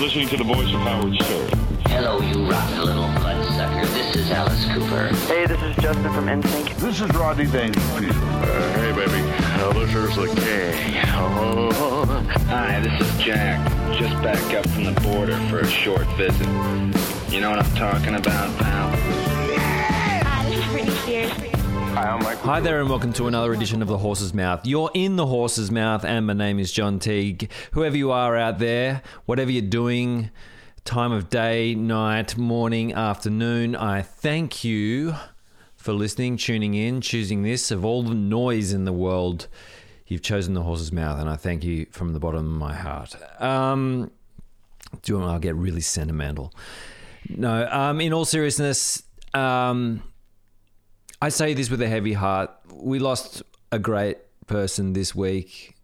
listening to the voice of Howard Stern. Hello, you rotten little bloodsucker. This is Alice Cooper. Hey, this is Justin from NSYNC. This is Rodney Dangerfield. Uh, hey, baby. Uh, this is the king. Oh. Hi, this is Jack. Just back up from the border for a short visit. You know what I'm talking about, pal? Hi, this is Britney Spears. Hi, I'm Michael. Hi there, and welcome to another edition of The Horse's Mouth. You're in The Horse's Mouth, and my name is John Teague. Whoever you are out there, whatever you're doing, time of day, night, morning, afternoon, I thank you for listening, tuning in, choosing this. Of all the noise in the world, you've chosen The Horse's Mouth, and I thank you from the bottom of my heart. Um, do I'll get really sentimental. No, um, in all seriousness, um, I say this with a heavy heart. We lost a great person this week,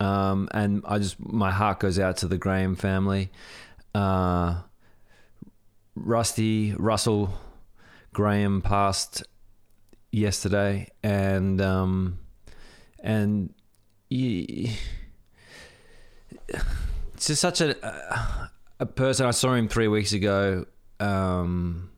um, and I just my heart goes out to the Graham family. Uh, Rusty Russell Graham passed yesterday, and um, and he, it's just such a a person. I saw him three weeks ago. Um,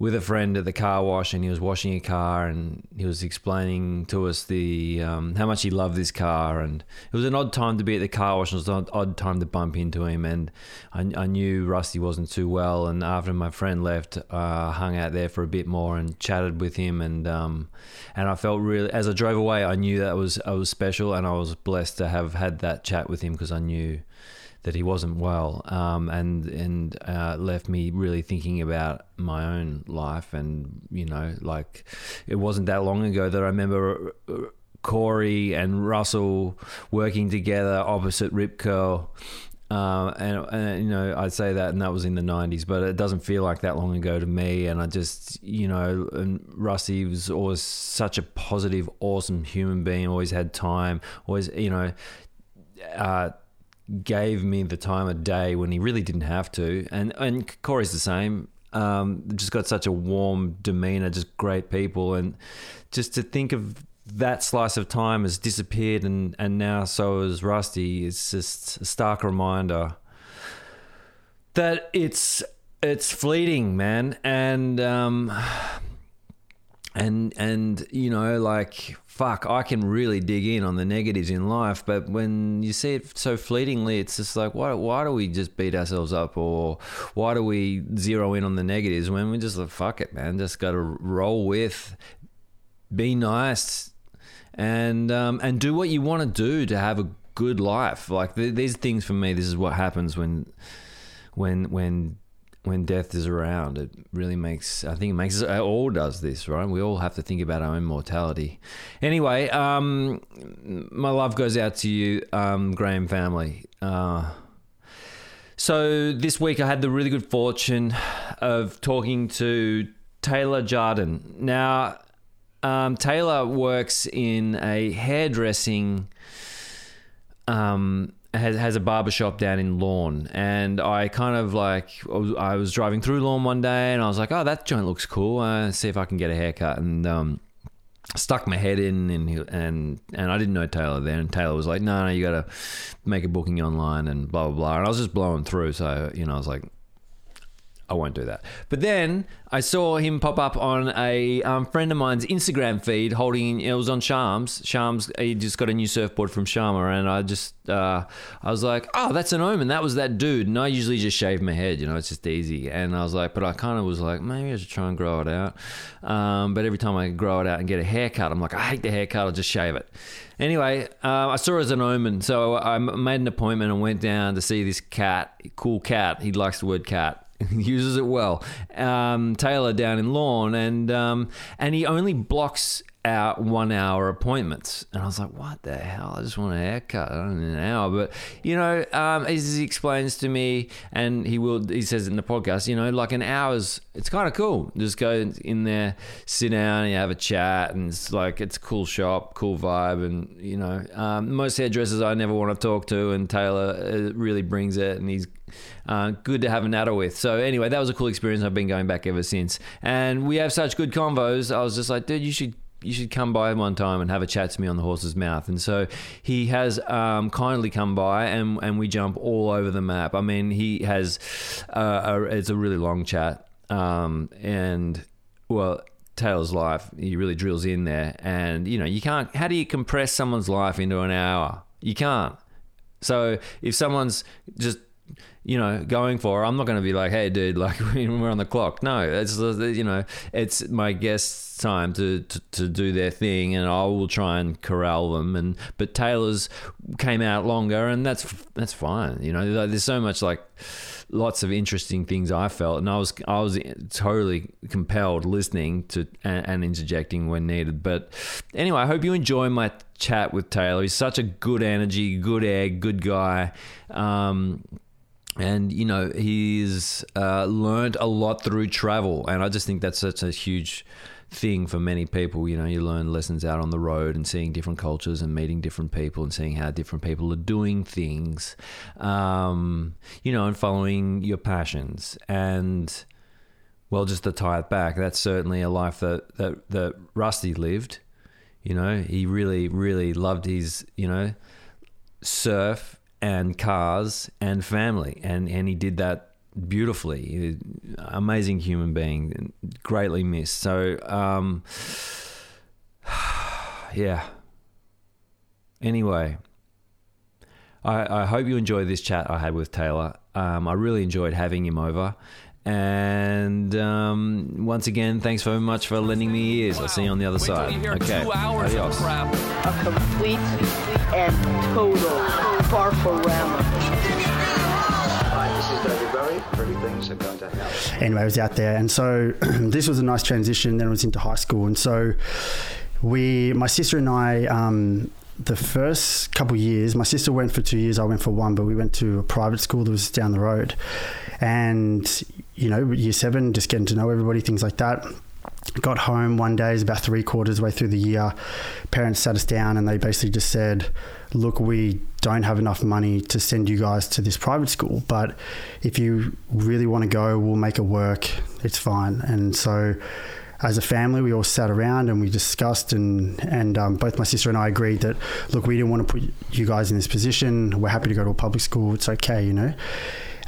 with a friend at the car wash, and he was washing a car, and he was explaining to us the um, how much he loved this car, and it was an odd time to be at the car wash. and It was an odd time to bump into him, and I, I knew Rusty wasn't too well. And after my friend left, uh, hung out there for a bit more and chatted with him, and um, and I felt really as I drove away, I knew that was I was special, and I was blessed to have had that chat with him because I knew that he wasn't well, um, and and uh, left me really thinking about my own life, and you know, like it wasn't that long ago that I remember uh, Corey and Russell working together opposite Rip Curl. Uh, and, and you know, I'd say that, and that was in the '90s, but it doesn't feel like that long ago to me. And I just, you know, and Rusty was always such a positive, awesome human being. Always had time. Always, you know, uh, gave me the time of day when he really didn't have to. And and Corey's the same. Um, just got such a warm demeanor, just great people, and just to think of that slice of time has disappeared, and and now so is Rusty. It's just a stark reminder that it's it's fleeting, man, and um, and and you know like fuck i can really dig in on the negatives in life but when you see it so fleetingly it's just like why, why do we just beat ourselves up or why do we zero in on the negatives when we just like fuck it man just gotta roll with be nice and um, and do what you want to do to have a good life. Like th- these things for me this is what happens when when when when death is around, it really makes. I think it makes us. It all does this, right? We all have to think about our own mortality. Anyway, um, my love goes out to you, um, Graham family. Uh, so this week I had the really good fortune of talking to Taylor Jardin. Now, um, Taylor works in a hairdressing. Um, has has a barber shop down in Lorne, and I kind of like I was driving through Lorne one day, and I was like, "Oh, that joint looks cool. Uh, see if I can get a haircut." And um, stuck my head in, and and and I didn't know Taylor then. And Taylor was like, "No, no, you got to make a booking online," and blah blah blah. And I was just blowing through, so you know, I was like, I won't do that. But then I saw him pop up on a um, friend of mine's Instagram feed holding, it was on Shams. Shams, he just got a new surfboard from Sharma. And I just, uh, I was like, oh, that's an omen. That was that dude. And I usually just shave my head, you know, it's just easy. And I was like, but I kind of was like, maybe I should try and grow it out. Um, but every time I grow it out and get a haircut, I'm like, I hate the haircut, I'll just shave it. Anyway, uh, I saw it as an omen. So I made an appointment and went down to see this cat, cool cat. He likes the word cat. uses it well. Um, Taylor down in Lorne, and um, and he only blocks out one hour appointments. And I was like, what the hell? I just want a haircut. I don't need an hour. But, you know, um, as he explains to me, and he will, he says in the podcast, you know, like an hour's, it's kind of cool. Just go in there, sit down, and you have a chat, and it's like, it's a cool shop, cool vibe. And, you know, um, most hairdressers I never want to talk to, and Taylor uh, really brings it, and he's uh, good to have a natter with. So anyway, that was a cool experience. I've been going back ever since, and we have such good convos. I was just like, dude, you should you should come by one time and have a chat to me on the horse's mouth. And so he has um, kindly come by, and and we jump all over the map. I mean, he has uh, a, it's a really long chat, um, and well. Taylor's life, he really drills in there, and you know you can't. How do you compress someone's life into an hour? You can't. So if someone's just you know, going for. I'm not going to be like, hey, dude, like we're on the clock. No, it's you know, it's my guests' time to, to, to do their thing, and I will try and corral them. And but Taylor's came out longer, and that's that's fine. You know, there's so much like lots of interesting things I felt, and I was I was totally compelled listening to and, and interjecting when needed. But anyway, I hope you enjoy my chat with Taylor. He's such a good energy, good egg, good guy. Um, and you know he's uh, learned a lot through travel. And i just think that's such a huge thing for many people. You know you learn lessons out on the road and seeing different cultures and meeting different people and seeing how different people are doing things um, you know and following your passions. And well just to tie it back that's certainly a life that that, that rusty lived. You know he really really loved his you know surf and cars and family, and and he did that beautifully. Amazing human being, greatly missed. So, um, yeah. Anyway, I, I hope you enjoyed this chat I had with Taylor. Um, I really enjoyed having him over. And um, once again, thanks very much for lending me ears. I'll see you on the other side. Okay. Adios. A complete and total farforama. This is David Bowie. Pretty things are going to happen. anyway, I was out there, and so this was a nice transition. Then I was into high school, and so we, my sister and I, um, the first couple of years, my sister went for two years, I went for one, but we went to a private school that was down the road, and you know, year seven, just getting to know everybody, things like that. Got home one day, it was about three quarters way through the year. Parents sat us down and they basically just said, Look, we don't have enough money to send you guys to this private school, but if you really want to go, we'll make it work. It's fine. And so, as a family, we all sat around and we discussed, and and um, both my sister and I agreed that look, we didn't want to put you guys in this position. We're happy to go to a public school. It's okay, you know.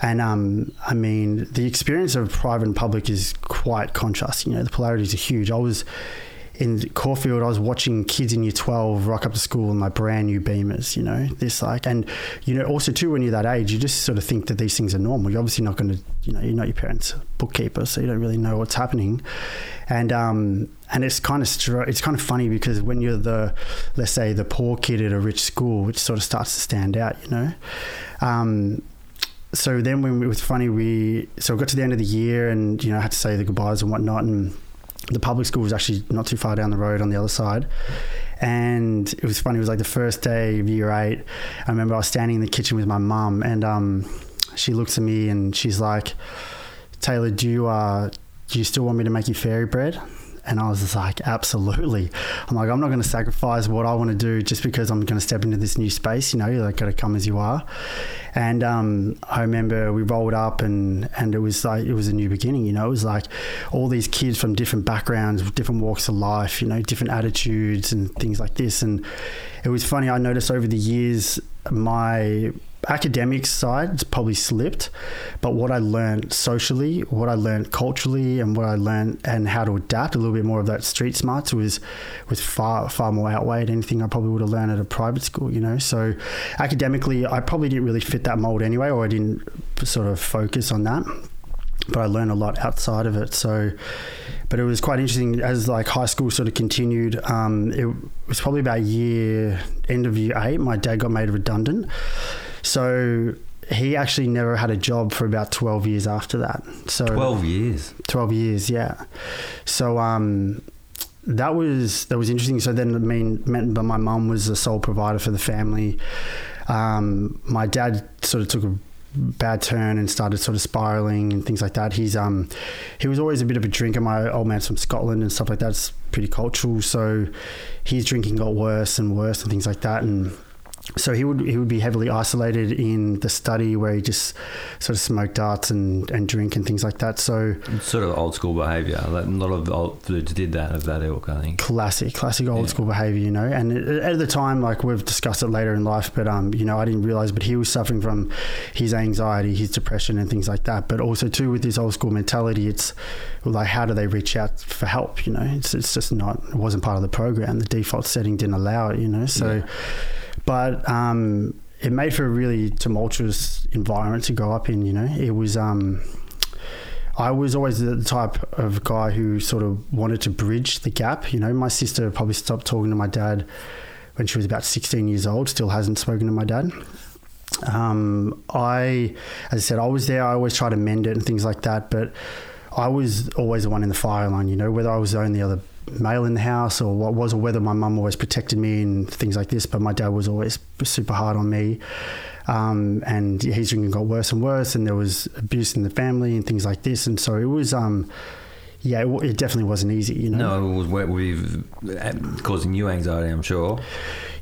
And um, I mean, the experience of private and public is quite contrast. You know, the polarities are huge. I was in Caulfield, I was watching kids in year 12 rock up to school in like brand new Beamers, you know, this like, and, you know, also too, when you're that age, you just sort of think that these things are normal. You're obviously not going to, you know, you're not your parents' bookkeeper, so you don't really know what's happening. And, um, and it's kind of str- it's kind of funny because when you're the let's say the poor kid at a rich school, it sort of starts to stand out, you know. Um, so then when it was funny, we so we got to the end of the year and you know I had to say the goodbyes and whatnot, and the public school was actually not too far down the road on the other side. And it was funny. It was like the first day of year eight. I remember I was standing in the kitchen with my mum, and um, she looks at me and she's like, "Taylor, do you uh, do you still want me to make you fairy bread?" And I was just like, absolutely. I'm like, I'm not going to sacrifice what I want to do just because I'm going to step into this new space. You know, you're like got to come as you are. And um, I remember we rolled up and and it was like it was a new beginning. You know, it was like all these kids from different backgrounds, different walks of life. You know, different attitudes and things like this. And it was funny. I noticed over the years my academic side it's probably slipped, but what I learned socially, what I learned culturally, and what I learned and how to adapt a little bit more of that street smarts was was far far more outweighed anything I probably would have learned at a private school. You know, so academically, I probably didn't really fit that mold anyway, or I didn't sort of focus on that. But I learned a lot outside of it. So, but it was quite interesting as like high school sort of continued. Um, it was probably about year end of year eight. My dad got made redundant. So he actually never had a job for about 12 years after that. So 12 years. 12 years, yeah. So um, that was that was interesting. So then, I mean, meant that my mum was the sole provider for the family. Um, my dad sort of took a bad turn and started sort of spiraling and things like that. He's um he was always a bit of a drinker. My old man's from Scotland and stuff like that. It's pretty cultural. So his drinking got worse and worse and things like that. And so he would he would be heavily isolated in the study where he just sort of smoked darts and, and drink and things like that. So it's Sort of old school behaviour. Like, a lot of old dudes did that of that ilk, I think. classic, classic old Yeah. school behavior, you know. And at the time, like we've discussed it later in life, but um, you know, I didn't realize, but he was suffering from his anxiety, his depression, and things like that. But also too with this old school mentality, it's like how do they reach out for help? You know, it's it's just not. It wasn't part of the program. The default setting didn't allow it. You know, so. Yeah. But um, it made for a really tumultuous environment to grow up in. You know, it was. Um, I was always the type of guy who sort of wanted to bridge the gap. You know, my sister probably stopped talking to my dad when she was about 16 years old, still hasn't spoken to my dad. Um, I, as I said, I was there. I always try to mend it and things like that. But I was always the one in the fire line, you know, whether I was on the other male in the house or what was, or whether my mum always protected me and things like this. But my dad was always super hard on me. Um, and his drinking got worse and worse, and there was abuse in the family and things like this. And so it was, um, yeah, it, it definitely wasn't easy, you know. No, it was wet with causing you anxiety, I'm sure.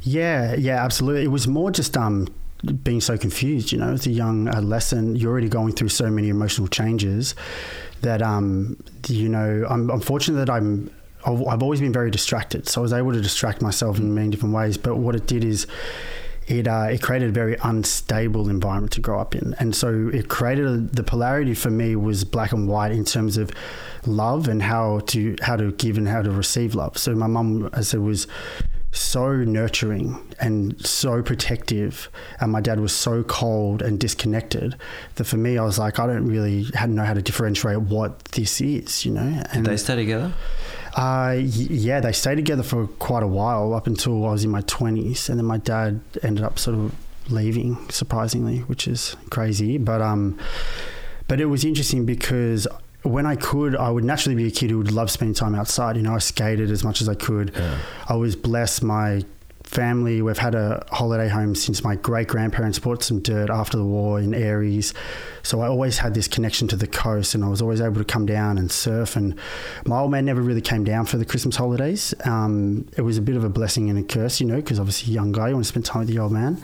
Yeah, yeah, absolutely. It was more just um, being so confused. You know, as a young adolescent, you're already going through so many emotional changes that um, you know, I'm, I'm fortunate that I'm. I've I've always been very distracted, so I was able to distract myself in many different ways. But what it did is, it uh, it created a very unstable environment to grow up in, and so it created a, the polarity for me was black and white in terms of love and how to how to give and how to receive love. So my mum, as I said, was so nurturing and so protective, and my dad was so cold and disconnected that for me, I was like, I don't really know how to differentiate what this is, you know. And They stay together? Uh, yeah, they stayed together for quite a while up until I was in my 20s. And then my dad ended up sort of leaving, surprisingly, which is crazy. But, um, but it was interesting because when I could, I would naturally be a kid who would love spending time outside. You know, I skated as much as I could. I was blessed. My family, we've had a holiday home since my great grandparents bought some dirt after the war in Aireys. So I always had this connection to the coast and I was always able to come down and surf. And my old man never really came down for the Christmas holidays. Um, it was a bit of a blessing and a curse, you know, because obviously, young guy, you want to spend time with the old man.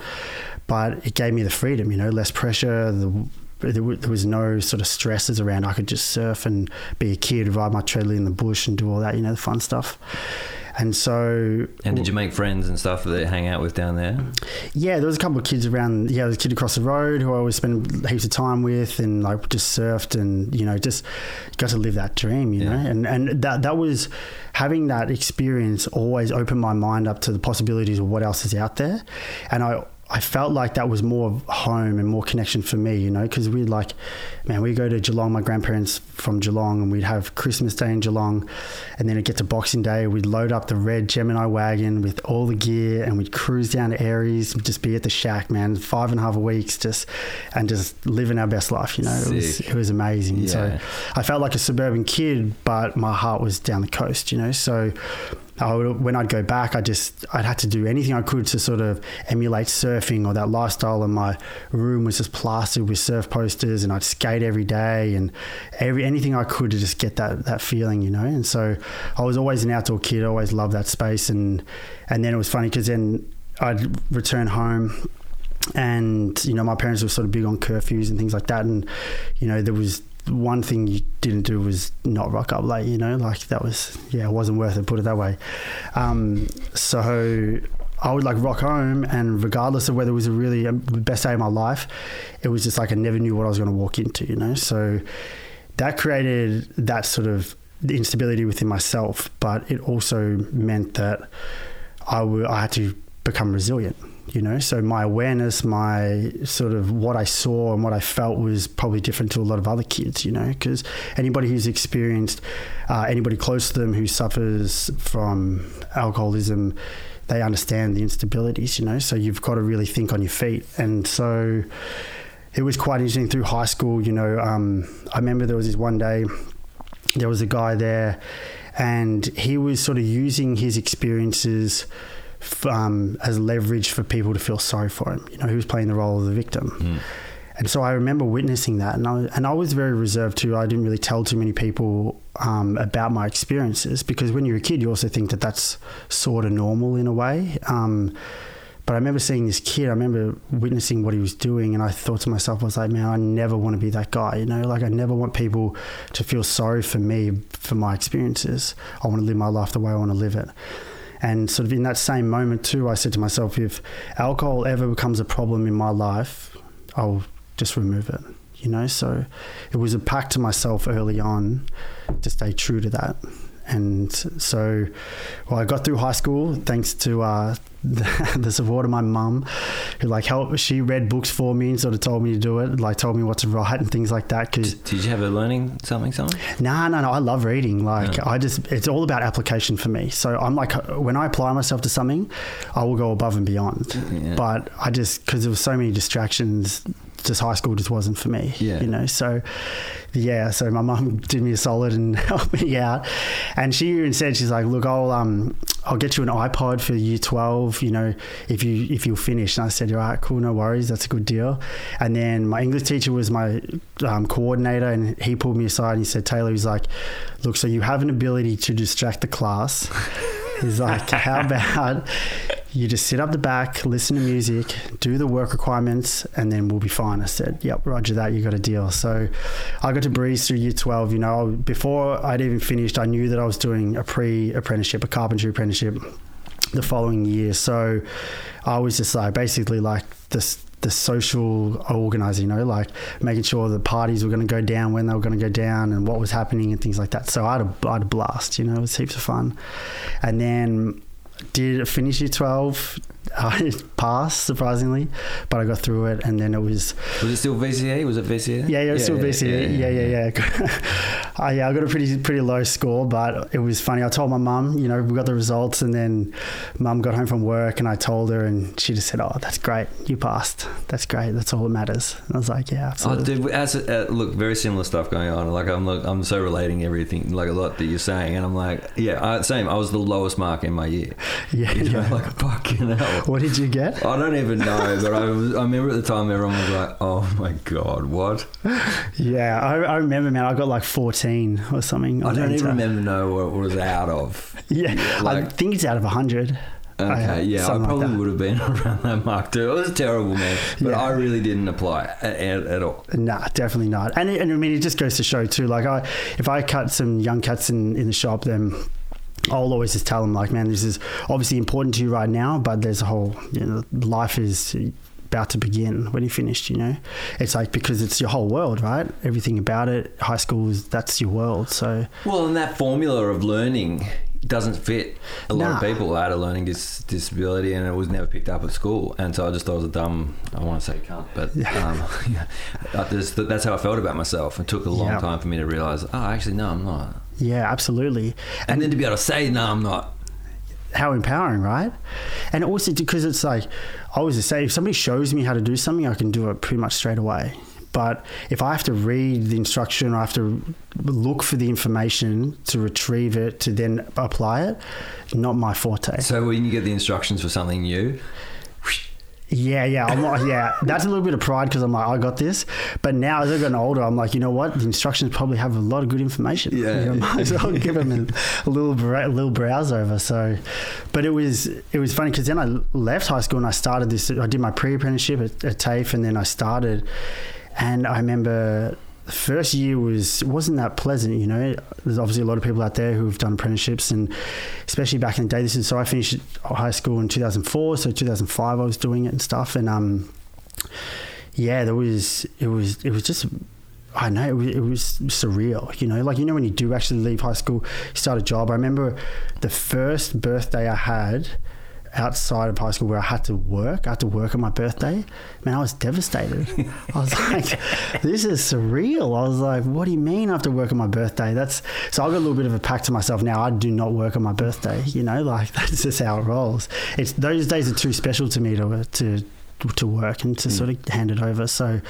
But it gave me the freedom, you know, less pressure, the there there was no sort of stresses around. I could just surf and be a kid, ride my treadle in the bush, and do all that, you know, the fun stuff. And so, And did you make friends and stuff that you hang out with down there? yeah, there was a couple of kids around. Yeah, there was a kid across the road who I always spent heaps of time with, and like just surfed, and you know, just got to live that dream, you know. And and that that was having that experience always opened my mind up to the possibilities of what else is out there, and I. I felt like that was more home and more connection for me, you know, because we'd like, man, we go to Geelong, my grandparents from Geelong, and we'd have Christmas Day in Geelong, and then it'd get to Boxing Day, we'd load up the red Gemini wagon with all the gear, and we'd cruise down to Aireys, and just be at the shack, man, five and a half weeks, just and just living our best life, you know. It was it was amazing. So I felt like a suburban kid, but my heart was down the coast, you know. So I would, when I'd go back, I just I'd had to do anything I could to sort of emulate surfing or that lifestyle. And my room was just plastered with surf posters, and I'd skate every day and every anything I could to just get that that feeling, you know. And so I was always an outdoor kid. I always loved that space, and and then it was funny because then I'd return home and you know my parents were sort of big on curfews and things like that and you know there was one thing you didn't do was not rock up late you know like that was yeah it wasn't worth it put it that way. Um, so I would like rock home and regardless of whether it was a really um, the best day of my life it was just like I never knew what I was going to walk into you know? So that created that sort of instability within myself but it also meant that I w- I had to become resilient you know so my awareness my sort of what i saw and what i felt was probably different to a lot of other kids you know because anybody who's experienced uh, anybody close to them who suffers from alcoholism they understand the instabilities you know so you've got to really think on your feet. And so it was quite interesting through high school you know um, i remember there was this one day there was a guy there and he was sort of using his experiences f- um, as leverage for people to feel sorry for him. You know, he was playing the role of the victim. And so I remember witnessing that, and I, and I was very reserved too. I didn't really tell too many people um, about my experiences because when you're a kid, you also think that that's sort of normal in a way. Um, But I remember seeing this kid. I remember witnessing what he was doing, and I thought to myself, I was like, man, I never want to be that guy. You know, like I never want people to feel sorry for me for my experiences. I want to live my life the way I want to live it. And sort of in that same moment too, I said to myself, if alcohol ever becomes a problem in my life, I'll just remove it. You know, so it was a pact to myself early on to stay true to that. And so, well, I got through high school thanks to uh, the, the support of my mum, who like helped. She read books for me and sort of told me to do it, like told me what to write and things like that. Because Did you have a learning something, something? no, no, no. I love reading. Like Yeah. I just, it's all about application for me. So I'm like, when I apply myself to something, I will go above and beyond. Yeah. But I just, because there was so many distractions, just high school just wasn't for me. Yeah. You know, so yeah. So my mum did me a solid and helped me out, and she even said she's like, look, I'll um, I'll get you an iPod for year twelve. You know, if you if you'll finish. And I said, all right, cool, no worries, that's a good deal. And then my English teacher was my um, coordinator, and he pulled me aside and he said, Taylor, he's like, look, so you have an ability to distract the class. He's like, how about you just sit up the back, listen to music, do the work requirements, and then we'll be fine. I said, yep, roger that, you got a deal. So I got to breeze through year 12. You know, before I'd even finished, I knew that I was doing a pre apprenticeship, a carpentry apprenticeship the following year. So I was just like, basically like this. The social organizing, you know, like making sure the parties were going to go down when they were going to go down and what was happening and things like that. So I had a, I had a blast, you know, it was heaps of fun. And then did finish year 12 i passed surprisingly but i got through it and then it was Was it still VCE? Was it VCE? yeah yeah, it was still VCE. yeah yeah yeah, I, yeah i got a pretty pretty low score but it was funny i told my mum you know we got the results and then mum got home from work and i told her and she just said oh that's great you passed that's great that's all that matters and i was like yeah Absolutely. Oh, absolutely dude, as uh, look, very similar stuff going on. Like I'm, look, I'm so relating everything, like a lot that you're saying, and I'm like, yeah, I, same. I was the lowest mark in my year. yeah, You know, yeah. like fucking hell. what did you get I don't even know, but I, was, I remember at the time everyone was like, "Oh my god, what?" yeah I, I remember man i got like 14 or something I don't even remember know what it was out of. yeah, I like- think it's out of 100 Okay, I- yeah, I like probably that. would have been around that mark too. It was terrible, man, but Yeah. I really didn't apply at, at, at all. Nah, definitely not. And, it- and I mean, it just goes to show too. Like, I if I cut some young cats in in the shop, then I'll always just tell them like, man, this is obviously important to you right now, but there's a whole you know life is about to begin when you finished. You know, it's like because it's your whole world, right? Everything about it. High school is that's your world. So Well, and that formula of learning doesn't fit a lot of people. I had a learning dis- disability, and it was never picked up at school, and so I just thought I was a dumb. I want to say cunt, but um, yeah, I just- that's how I felt about myself. It took a long Yeah. time for me to realize, oh, actually, no, I'm not. Yeah, absolutely. And then to be able to say, no, I'm not. how empowering, right? And also because it's like I always say, if somebody shows me how to do something, I can do it pretty much straight away. But if I have to read the instruction, I have to look for the information to retrieve it to then apply it. Not my forte. So when you get the instructions for something new, Yeah, yeah, I'm like, yeah. That's a little bit of pride because I'm like, I got this. But now as I've gotten older, I'm like, you know what? The instructions probably have a lot of good information. Yeah. you know, might as well give them a, a little bra- little browse over. So, but it was it was funny because then I left high school and I started this. I did my pre apprenticeship at, at TAFE, and then I started. And I remember the first year was wasn't that pleasant. You know, there's obviously a lot of people out there who've done apprenticeships, and especially back in the day. This is so I finished high school in 2004, so 2005 I was doing it and stuff, and um, yeah, there was it was it was just. I know it was, it was surreal, you know. Like you know when you do actually leave high school, start a job. I remember the first birthday I had outside of high school where I had to work. I had to work on my birthday. Man, I was devastated. I was like, "This is surreal." I was like, "What do you mean I have to work on my birthday?" That's so I got a little bit of a pact to myself now. I do not work on my birthday. You know, like that's just how it rolls. It's those days are too special to me to to to work and to sort of hand it over. So,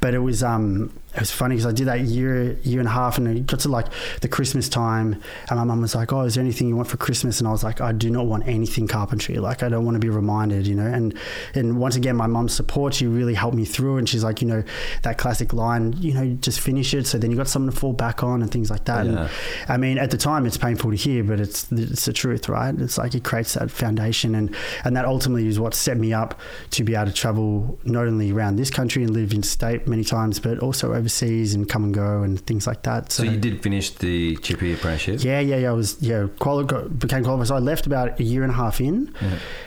but it was um it was funny because I did that year year and a half, and it got to like the Christmas time, and my mum was like, "Oh, is there anything you want for Christmas?" And I was like, "I do not want anything carpentry. Like, I don't want to be reminded, you know." And and once again, my mum's support, she really helped me through, and she's like, you know, that classic line, you know, just finish it, so then you got something to fall back on and things like that. Yeah. And I mean, at the time, it's painful to hear, but it's it's the truth, right? It's like it creates that foundation, and and that ultimately is what set me up to be able to travel not only around this country and live in state many times, but also overseas and come and go and things like that. So you did finish the chippy apprenticeship. Yeah, yeah, yeah. I was yeah quali- became qualified. So I left about a year and a half in,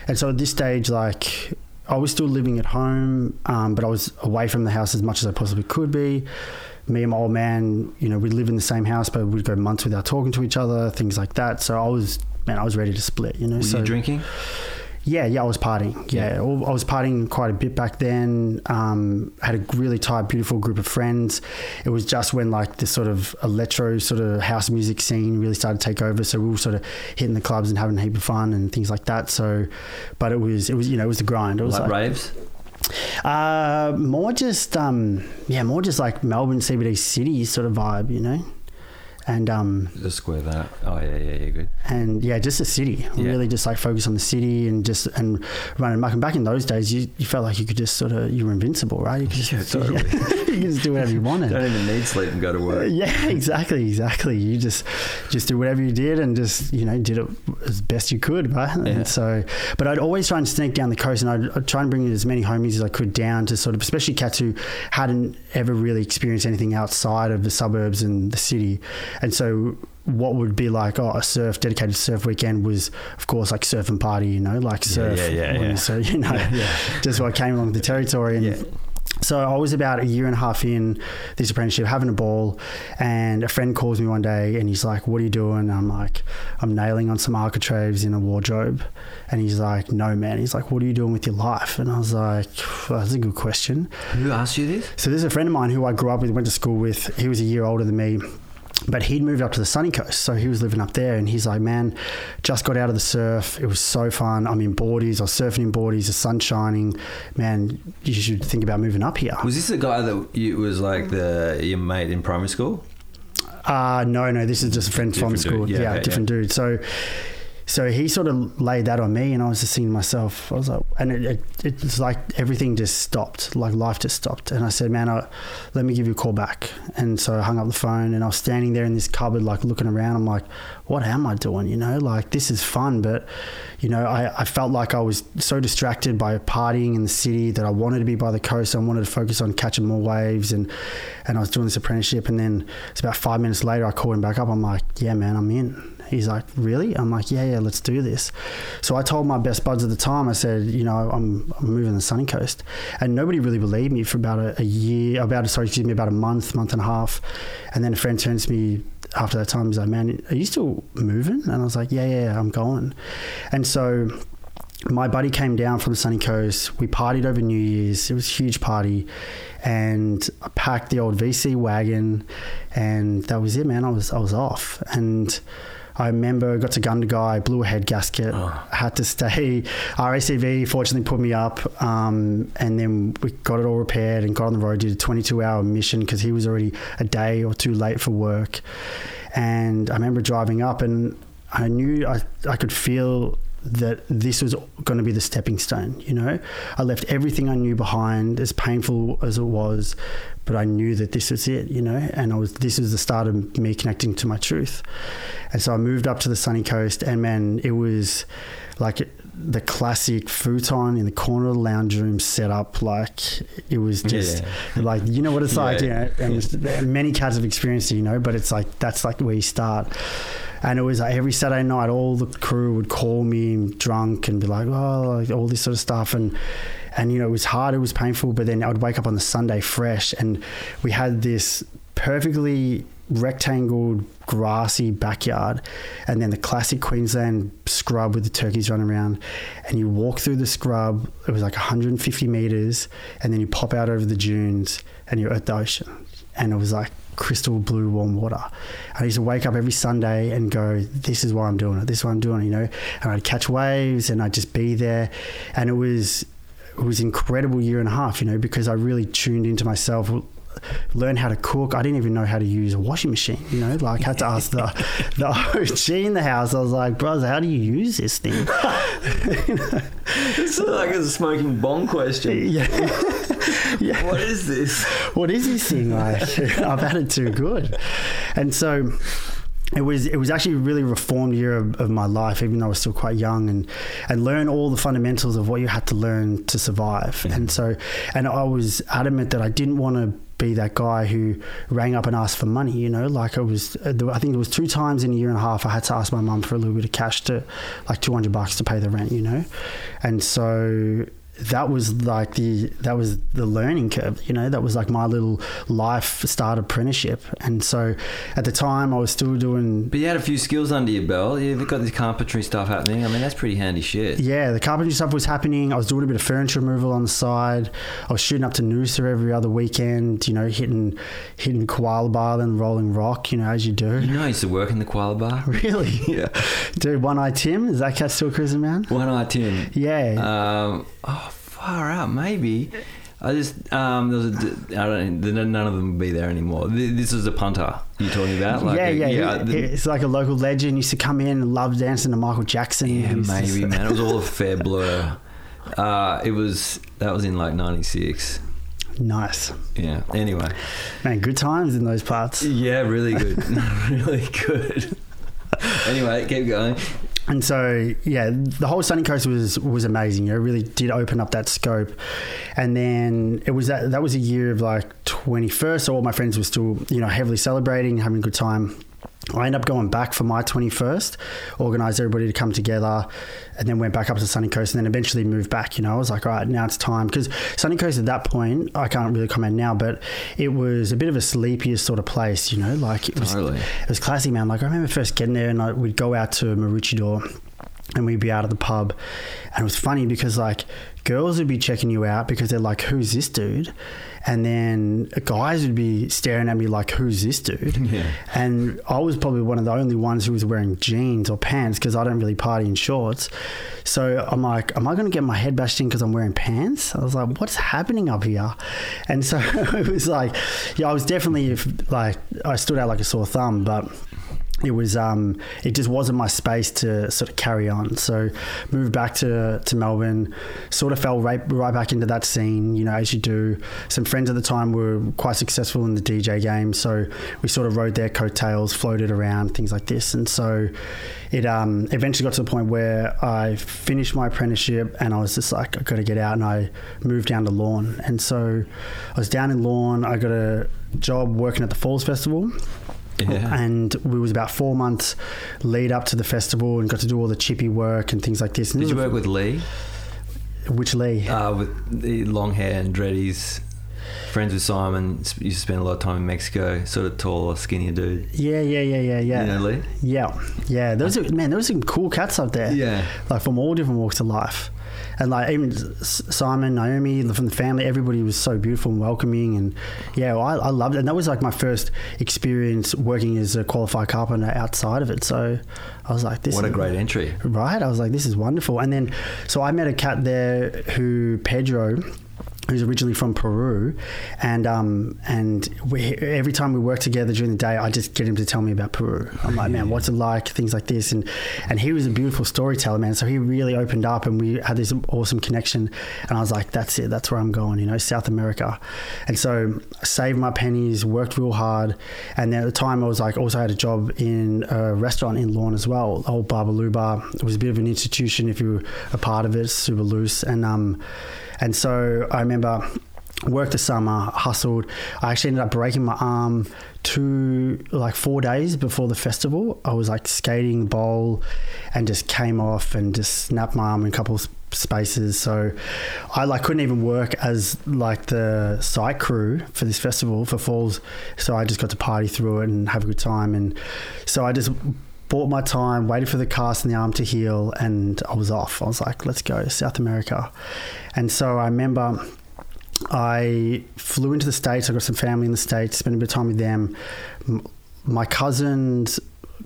and so at this stage, like I was still living at home, um, but I was away from the house as much as I possibly could be. Me and my old man, you know, we'd live in the same house, but we'd go months without talking to each other, things like that. So I was, man, I was ready to split. You know, Were so you drinking? Yeah, yeah, I was partying. Yeah, I was partying quite a bit back then. Um, had a really tight, beautiful group of friends. It was just when like this sort of electro sort of house music scene really started to take over. So we were sort of hitting the clubs and having a heap of fun and things like that. So, but it was it was you know it was the grind. It was Like, like, raves? uh, more just um, yeah, more just like Melbourne CBD city sort of vibe, you know. And um, Just square that. Oh yeah, yeah, yeah, good. and yeah, just the city. Yeah. Really, just like focus on the city and just and running muck. And back in those days, you, you felt like you could just sort of you were invincible, right? You could just, Yeah, totally. you could just do whatever you wanted. Don't even need sleep and go to work. Yeah, exactly, exactly. You just just do whatever you did and just you know did it as best you could, right? Yeah. And so, but I'd always try and sneak down the coast, and I'd, I'd try and bring as many homies as I could down to sort of, especially cats who hadn't ever really experienced anything outside of the suburbs and the city, and so. What would be like oh a surf dedicated surf weekend was of course like surf and party you know like surf yeah, yeah, yeah. so you know just what I came along the territory and Yeah. so I was about a year and a half in this apprenticeship, having a ball, and a friend calls me one day and he's like, "What are you doing?" And I'm like, "I'm nailing on some architraves in a wardrobe," and he's like, "No, man." He's like, "What are you doing with your life?" And I was like, well, "That's a good question." Who asked you this? So there's a friend of mine who I grew up with, went to school with. He was a year older than me. But he'd moved up to the sunny coast, so he was living up there. And he's like, "Man, just got out of the surf. It was so fun. I'm in boardies. I was surfing in boardies. The sun shining. Man, you should think about moving up here." Was this the guy that you was like the your mate in primary school? Uh no, no. This is just a friend from Different school. dude. Yeah, Yeah, okay, different dude. So, so he sort of laid that on me, and I was just seeing myself, I was like, and it, it, it's like everything just stopped, like life just stopped. And I said, man, I, let me give you a call back. And so I hung up the phone, and I was standing there in this cupboard, like looking around. I'm like, what am I doing? You know, like this is fun, but you know, I, I felt like I was so distracted by partying in the city that I wanted to be by the coast. I wanted to focus on catching more waves, and and I was doing this apprenticeship. And then it's about five minutes later, I called him back up. I'm like, yeah, man, I'm in. He's like, really? I'm like, yeah, yeah, let's do this. So I told my best buds at the time, I said, you know, I'm, I'm moving to the sunny coast. And nobody really believed me for about a, a year, about, sorry, excuse me, about a month, month and a half. And then a friend turns to me after that time, he's like, man, are you still moving? And I was like, yeah, yeah, I'm going. And so my buddy came down from the sunny coast. We partied over New Year's. It was a huge party, and I packed the old VC wagon, and that was it, man. I was I was off, and I remember got to Gundagai, blew a head gasket, had to stay. RACV fortunately put me up, um, and then we got it all repaired and got on the road. Did a 22 hour mission because he was already a day or two late for work, and I remember driving up and I knew I, I could feel that this was going to be the stepping stone. You know, I left everything I knew behind, as painful as it was, but I knew that this was it. You know, and I was this was the start of me connecting to my truth. And so I moved up to the sunny coast, and man, it was like the classic futon in the corner of the lounge room set up like it was just like you know what it's like Yeah. you know and many cats have experienced it you know but it's like that's like where you start and it was like every Saturday night, all the crew would call me drunk and be like, oh, like all this sort of stuff. And, and, you know, it was hard, it was painful, but then I would wake up on the Sunday fresh and we had this perfectly rectangled grassy backyard. And then the classic Queensland scrub with the turkeys running around. And you walk through the scrub it was like 150 meters and then you pop out over the dunes and you're at the ocean. And it was like crystal blue warm water. I used to wake up every Sunday and go, "This is why I'm doing it. This is why I'm doing it." You know, and I'd catch waves and I'd just be there, and it was it was incredible year and a half, you know, because I really tuned into myself, learned how to cook. I didn't even know how to use a washing machine, you know, like had to ask the the OG in the house. I was like, bros, how do you use this thing? It's like a smoking bong question. yeah. yeah. What is this? what is this thing like? I've had it too good, and so it was it was actually a really reformed year of, of my life, even though I was still quite young, and and learn all the fundamentals of what you had to learn to survive. And so, and I was adamant that I didn't want to be that guy who rang up and asked for money. You know, like I was, uh, I think it was two times in a year and a half I had to ask my mum for a little bit of cash to, like two hundred bucks to pay the rent. You know, and so that was like the that was the learning curve you know that was like my little life start apprenticeship and so at the time i was still doing But you had a few skills under your belt. You've got this carpentry stuff happening. I mean, that's pretty handy shit. yeah the carpentry stuff was happening i was doing a bit of furniture removal on the side i was shooting up to noosa every other weekend you know hitting hitting koala bar and rolling rock you know as you do You know, I used to work in the koala bar. really yeah. dude one eye tim is that cat still cruising around One eye Tim. yeah Um, oh, far out, maybe. I just um, there was a, I don't none of them will be there anymore. This was a punter you're talking about, like yeah, a- yeah, the- he- It's like a local legend. Used to come in and love dancing to Michael Jackson. yeah, He used to- maybe man. It was all a fair blur. Uh, it was that was in like '96. Nice, Yeah. Anyway. man. Good times in those parts. Yeah, really good, really good. anyway, keep going. And so, yeah, the whole Sunny Coast was was amazing. It really did open up that scope. And then it was that that was a year of like twenty first. So all my friends were still you know heavily celebrating, having a good time. I ended up going back for my 21st, organised everybody to come together, and then went back up to Sunny Coast and then eventually moved back. You know, I was like, all right, now it's time. Because Sunny Coast at that point, I can't really comment now, but it was a bit of a sleepier sort of place, you know, like it was, Totally. it was classy, man. Like I remember first getting there and I, we'd go out to Maroochydore and we'd be out of the pub. And it was funny because like girls would be checking you out because they're like, who's this dude? And then guys would be staring at me like, who's this dude? Yeah. And I was probably one of the only ones who was wearing jeans or pants because I don't really party in shorts. So I'm like, am I going to get my head bashed in because I'm wearing pants? I was like, what's happening up here? And so it was like, yeah, I was definitely like, I stood out like a sore thumb, but it was um it just wasn't my space to sort of carry on. So moved back to to melbourne sort of fell right right back into that scene you know as you do. Some friends at the time were quite successful in the dj game so we sort of rode their coattails floated around things like this. And so it um eventually got to the point where i finished my apprenticeship and i was just like i gotta get out and i moved down to Lorne and so i was down in Lorne i got a job working at the falls festival Yeah. and we was about four months lead up to the festival and got to do all the chippy work and things like this. And Did you work with Lee? which Lee? Uh, with the long hair and dreadies. Friends with Simon. Used to spend a lot of time in Mexico. Sort of taller, skinnier dude. yeah, yeah, yeah, yeah, yeah. You know Lee? Yeah, yeah. Those are man. There was some cool cats up there. Yeah. like from all different walks of life, and like even Simon, Naomi from the family, everybody was so beautiful and welcoming, and yeah, well, I, I loved it. And that was like my first experience working as a qualified carpenter outside of it. So I was like, this What a great entry. Right. I was like, this is wonderful. And then, so I met a cat there who, Pedro, who's originally from Peru, and um, and we, every time we work together during the day, I just get him to tell me about Peru. I'm like, man, what's it like? Things like this, and and he was a beautiful storyteller, man. So he really opened up, and we had this awesome connection. And I was like, that's it, that's where I'm going, you know, South America. And so I saved my pennies, worked real hard, and then at the time I was like, also had a job in a restaurant in Lorne as well, old Babalu Bar. It was a bit of an institution if you were a part of it, super loose, and um. And so I remember worked the summer, hustled. I actually ended up breaking my arm two, like four days before the festival. I was like skating bowl and just came off and just snapped my arm in a couple spaces. So I like couldn't even work as like the site crew for this festival for Falls. So I just got to party through it and have a good time. And so I just bought my time, waited for the cast and the arm to heal, and I was off. I was like, let's go South America. And so I remember I flew into the States. I got some family in the States, spent a bit of time with them. My cousin's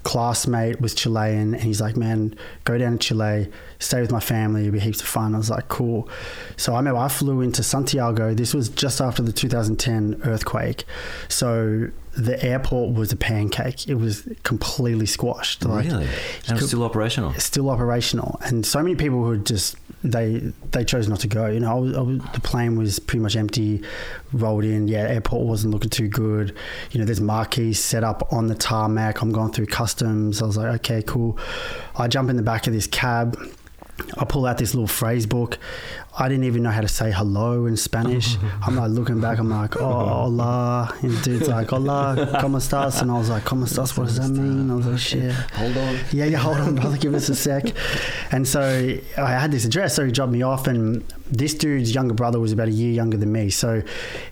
classmate was Chilean, and he's like, "Man, go down to Chile, stay with my family, it'll be heaps of fun." I was like, "Cool." So I remember I flew into Santiago. This was just after the 2010 earthquake, so the airport was a pancake. It was completely squashed. Like, really? And could- still operational. still operational, and so many people who just they they chose not to go. You know, I was, I was, the plane was pretty much empty, rolled in. Yeah, airport wasn't looking too good. You know, there's marquees set up on the tarmac. I'm going through customs. I was like, okay, cool. I jump in the back of this cab. I pull out this little phrase book. I didn't even know how to say hello in Spanish. I'm like looking back. I'm like, oh, hola. And the dude's like, hola, ¿cómo estás? And I was like, ¿cómo estás? What does that mean? I was like, shit. Hold on. Yeah, yeah, hold on, brother, give us a sec. And so I had this address, so he dropped me off, and this dude's younger brother was about a year younger than me, so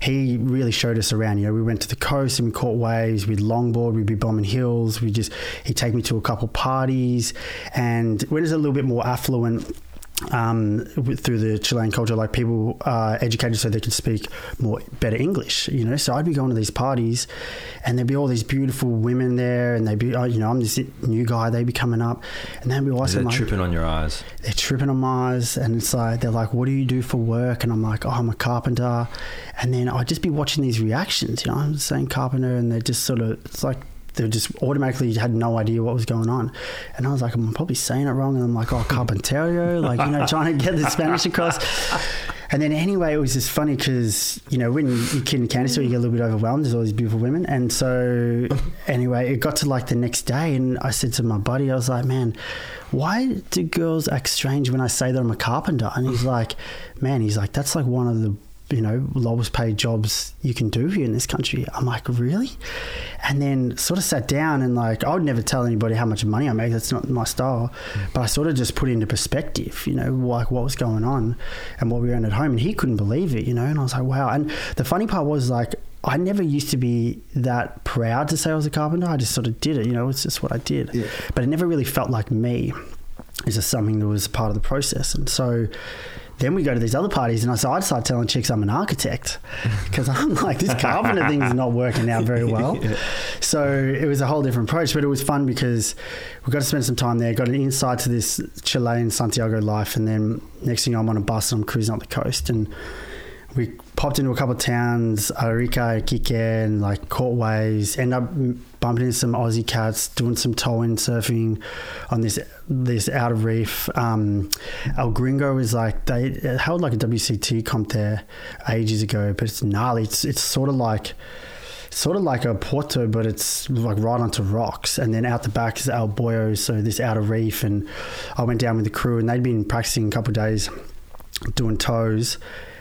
he really showed us around. You know, we went to the coast and we caught waves, we'd longboard, we'd be bombing hills, we just he'd take me to a couple parties, and when it's a little bit more affluent um, through the Chilean culture, like people are educated so they can speak more better English, you know. So I'd be going to these parties, and there'd be all these beautiful women there, and they'd be, oh, you know, I'm this new guy, they'd be coming up, and they'd be asking it like, tripping on your eyes? they're tripping on my eyes, and it's like they're like, "What do you do for work?" And I'm like, "Oh, I'm a carpenter," and then I'd just be watching these reactions, you know, I'm saying carpenter, and they're just sort of, it's like they just automatically had no idea what was going on, and I was like, I'm probably saying it wrong, and I'm like, "Oh, carpinterio," like you know, trying to get the Spanish across. And then anyway, it was just funny because you know when you're kid in store, you get a little bit overwhelmed. There's all these beautiful women, and so anyway, it got to like the next day, and I said to my buddy, I was like, "Man, why do girls act strange when I say that I'm a carpenter?" And he's like, "Man, he's like that's like one of the you know lowest paid jobs you can do here in this country." I'm like, "Really?" And then sort of sat down and like I would never tell anybody how much money I make. That's not my style. But I sort of just put into perspective, you know, like what was going on and what we earned at home. And he couldn't believe it, you know. And I was like, wow. And the funny part was like I never used to be that proud to say I was a carpenter. I just sort of did it, you know. It's just what I did. But it never really felt like me. It's just something that was part of the process. And so then we go to these other parties, and I so I start telling chicks I'm an architect because I'm like this carpenter thing is not working out very well. So it was a whole different approach, but it was fun because we got to spend some time there, got an insight to this Chilean Santiago life, and then next thing I'm on a bus and I'm cruising up the coast, and we popped into a couple of towns, Arica, Iquique, and like caught waves. End up bumping into some Aussie cats, doing some towing surfing on this this outer reef. Um, El Gringo is like they held like a WCT comp there ages ago, but it's gnarly. It's it's sort of like sort of like a Porto, but it's like right onto rocks. And then out the back is El Boyo, so this outer reef. And I went down with the crew, and they'd been practicing a couple of days doing toes.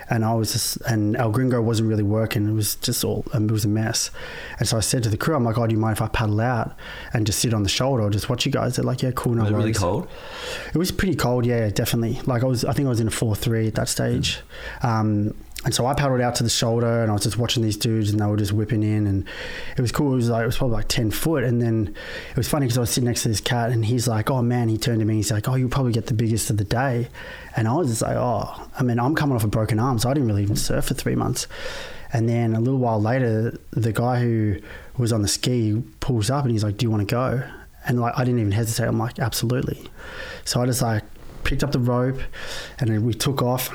And I was just, and El Gringo wasn't really working. It was just all, um, it was a mess. And so I said to the crew, I'm like, oh, do you mind if I paddle out and just sit on the shoulder or just watch you guys? They're like, yeah, cool, no Was it really cold? It was pretty cold, yeah, definitely. Like I was, I think I was in a four three at that stage, um, and so I paddled out to the shoulder, and I was just watching these dudes, and they were just whipping in, and it was cool. It was like it was probably like ten foot, and then it was funny because I was sitting next to this cat, and he's like, "Oh man," he turned to me, he's like, "Oh, you'll probably get the biggest of the day," and I was just like, "Oh, I mean, I'm coming off a broken arm, so I didn't really even surf for three months." And then a little while later, the guy who was on the ski pulls up and he's like, "Do you want to go?" And like I didn't even hesitate. I'm like, "Absolutely." So I just like picked up the rope, and we took off.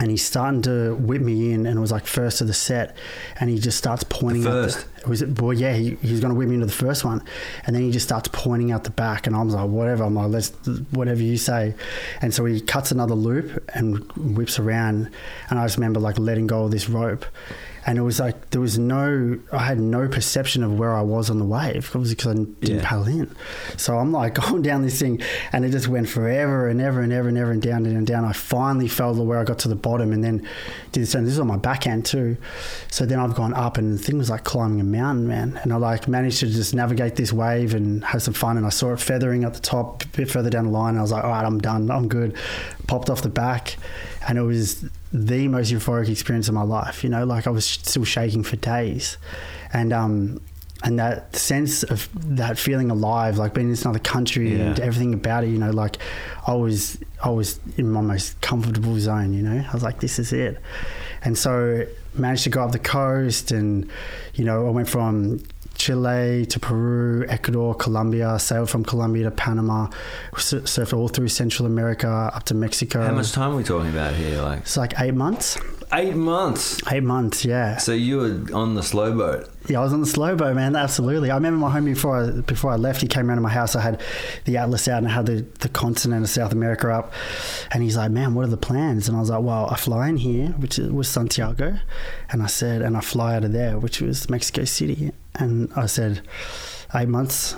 And he's starting to whip me in, and it was like first of the set, and he just starts pointing. out first? it was well, yeah. He, he was going to whip me into the first one, and then he just starts pointing out the back, and I was like, whatever. I'm like, let's whatever you say. And so he cuts another loop and whips around, and I just remember like letting go of this rope, and it was like there was no, I had no perception of where I was on the wave, obviously because I didn't Yeah. paddle in. So I'm like going down this thing, and it just went forever and ever and ever and ever and down and down. I finally fell to where I got to the bottom, and then did this. And this is on my backhand too. So then I've gone up, and the thing was like climbing a mountain, man. And I like managed to just navigate this wave and have some fun. And I saw it feathering at the top, a bit further down the line. And I was like, all right, I'm done. I'm good. Popped off the back, and it was the most euphoric experience of my life. You know, like I was still shaking for days, and um, and that sense of that feeling alive, like being in this another country and everything about it. You know, like I was I was in my most comfortable zone. You know, I was like, this is it. and so managed to go up the coast, and you know, I went from Chile to Peru, Ecuador, Colombia, sailed from Colombia to Panama, sur- surfed all through Central America up to Mexico. How much time are we talking about here? Like It's like eight months. Eight months. Eight months, yeah. So you were on the slow boat. Yeah, I was on the slow boat, man. Absolutely. I remember my home before I, before I left. He came around to my house. I had the atlas out and I had the, the continent of South America up. And he's like, "Man, what are the plans?" And I was like, "Well, I fly in here, which is- was Santiago, and I said, and I fly out of there, which was Mexico City." And I said, eight months,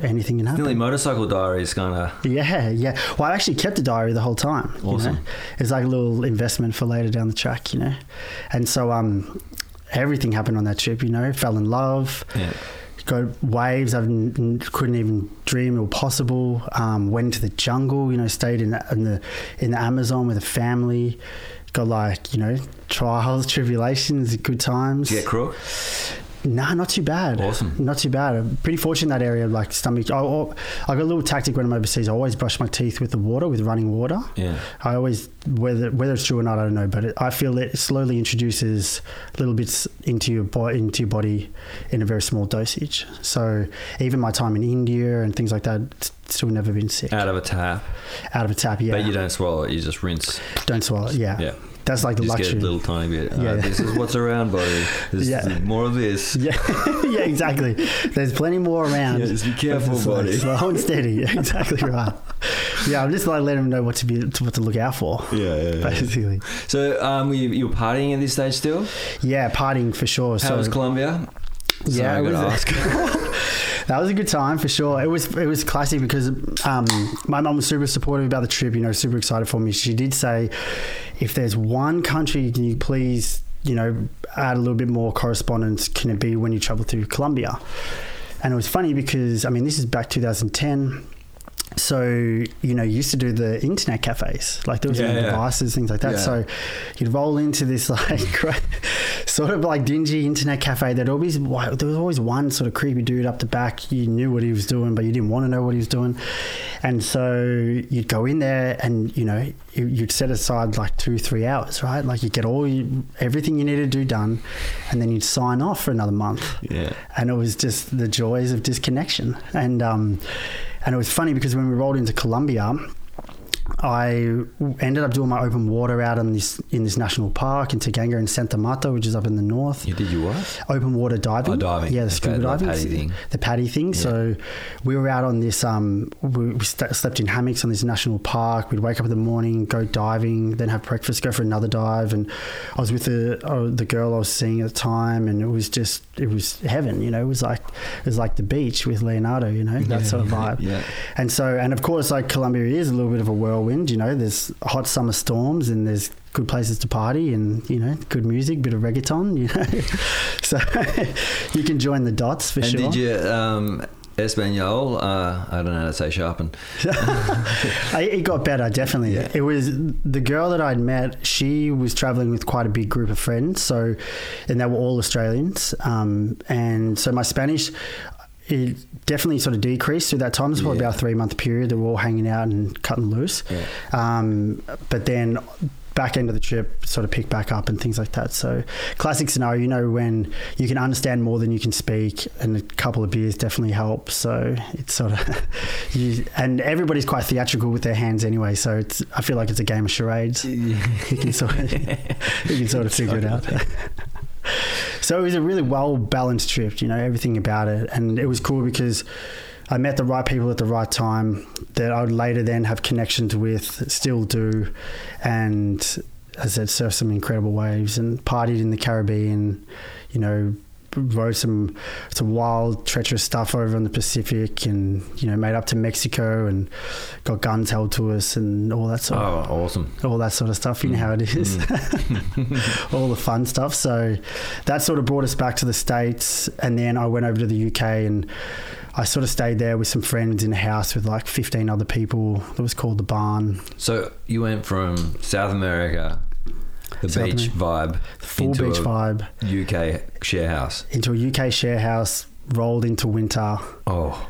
anything can happen." Nearly motorcycle diary is kind of. Yeah, yeah. Well, I actually kept a diary the whole time. you Awesome. know? It's like a little investment for later down the track, you know. And so, um, everything happened on that trip. You know, fell in love. Yeah. Got waves I couldn't even dream it were possible. Um, went into the jungle. You know, stayed in the, in the in the Amazon with a family. Got like you know trials, tribulations, good times. Did you get crook? Nah, not too bad. Awesome. Not too bad. I'm pretty fortunate in that area. Like stomach, I, I got a little tactic when I'm overseas. I always brush my teeth with the water, with running water. Yeah. I always whether whether it's true or not, I don't know, but it, I feel it slowly introduces little bits into your body into your body in a very small dosage. So even my time in India and things like that, still never been sick. Out of a tap, Out of a tap, yeah. but you don't swallow it. You just rinse. Don't swallow. it, Yeah. Yeah. That's like the just luxury. get a little tiny bit. Uh, This is what's around, buddy. This Yeah. is more of this. Yeah, yeah, exactly. There's plenty more around. Yeah, just be careful, like buddy. Slow and steady. exactly right. Yeah, I'm just like letting them know what to be, what to look out for. Yeah, yeah, yeah. Basically, So, um, you, you were partying at this stage still? yeah, partying for sure. How so was Colombia? Yeah, I was gotta ask. that was a good time for sure. It was it was classic because um, my mum was super supportive about the trip. You know, super excited for me. She did say, if there's one country, can you please you know add a little bit more correspondence? Can it be when you travel through Colombia? And it was funny because I mean this is back 2010. So you know, you used to do the internet cafes, like there was Yeah, no devices, things like that. Yeah. So you'd roll into this like great- sort of like dingy internet cafe. There'd always there was always one sort of creepy dude up the back. You knew what he was doing, but you didn't want to know what he was doing. And so you'd go in there, and you know you- you'd set aside like two, three hours, right? Like you get all you, everything you need to do done, and then you'd sign off for another month Yeah. and it was just the joys of disconnection. And um, and it was funny because when we rolled into Colombia, I ended up doing my open water out in this in this national park in Taganga in Santa Marta, which is up in the north. You did you what? Open water diving. Oh, diving. Yeah, the Okay, scuba the diving. PADI thing. The PADI thing. So we were out on this. Um, we, we st- slept in hammocks on this national park. We'd wake up in the morning, go diving, then have breakfast, go for another dive. And I was with the uh, the girl I was seeing at the time, and it was just it was heaven. You know, it was like it was like the beach with Leonardo. You know, that sort of vibe. Yeah. And so, and of course, like Colombia is a little bit of a whirlwind. You know, there's hot summer storms and there's good places to party and you know good music, bit of reggaeton. You know, so you can join the dots for and sure. did you um, Espanol? Uh, I don't know how to say sharpen. It got better, definitely. Yeah. It was the girl that I'd met. She was traveling with quite a big group of friends, so and they were all Australians. Um, and so my Spanish. It definitely sort of decreased through that time. It's probably Yeah. about a three month period. They were all hanging out and cutting loose. Um, but then back end of the trip sort of picked back up and things like that. So classic scenario, you know, when you can understand more than you can speak and a couple of beers definitely help. So it's sort of, you, and everybody's quite theatrical with their hands anyway. So it's, I feel like it's a game of charades. you can sort of, you can sort of figure it out. So it was a really well balanced trip, you know, everything about it. And it was cool because I met the right people at the right time that I would later then have connections with, still do. And as I said, surfed some incredible waves and partied in the Caribbean, you know, rode some some wild, treacherous stuff over in the Pacific and, you know, made up to Mexico and got guns held to us and all that sort of Oh, awesome. all that sort of stuff. You know how it mm. is, mm. all the fun stuff. So that sort of brought us back to the states, and then I went over to the UK and I sort of stayed there with some friends in a house with like fifteen other people. It was called the Barn. So you went from South America, the beach vibe, Full beach vibe UK share house. into a UK share house. Rolled into winter, Oh,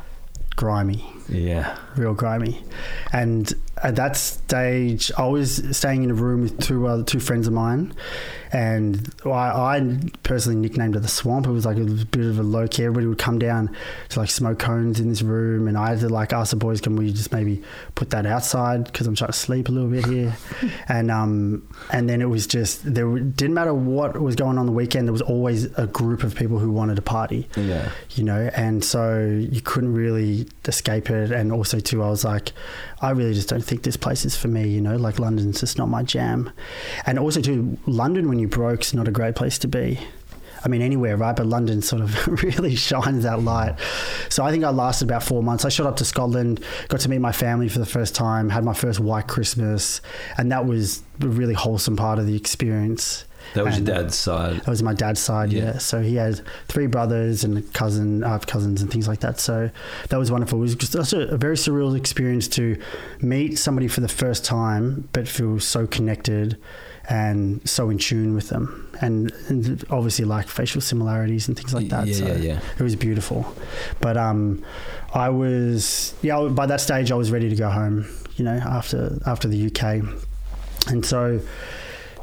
grimy. yeah. real grimy. And at that stage, I was staying in a room with two other two friends of mine, and I, I personally nicknamed it the swamp. It was like a bit of a low key. Everybody would come down to like smoke cones in this room, and I had to like ask the boys, "Can we just maybe put that outside because I'm trying to sleep a little bit here?" and um, and then it was just there didn't matter what was going on the weekend. There was always a group of people who wanted to party Yeah. you know and so you couldn't really escape it and also too i was like i really just don't think this place is for me you know like london's just not my jam and also too london when you broke is not a great place to be I mean, anywhere, right? But London sort of really shines that light. So I think I lasted about four months. I shot up to Scotland, got to meet my family for the first time, had my first white Christmas, and that was a really wholesome part of the experience. That was And- your dad's side. that was my dad's side, yeah. Yeah. So he had three brothers and a cousin, I have cousins and things like that. So that was wonderful. It was just such a, a very surreal experience to meet somebody for the first time, but feel so connected and so in tune with them. And, and obviously like facial similarities and things like that. Yeah, so yeah, yeah. it was beautiful. But um, I was, yeah, by that stage I was ready to go home, you know, after, after the UK. And so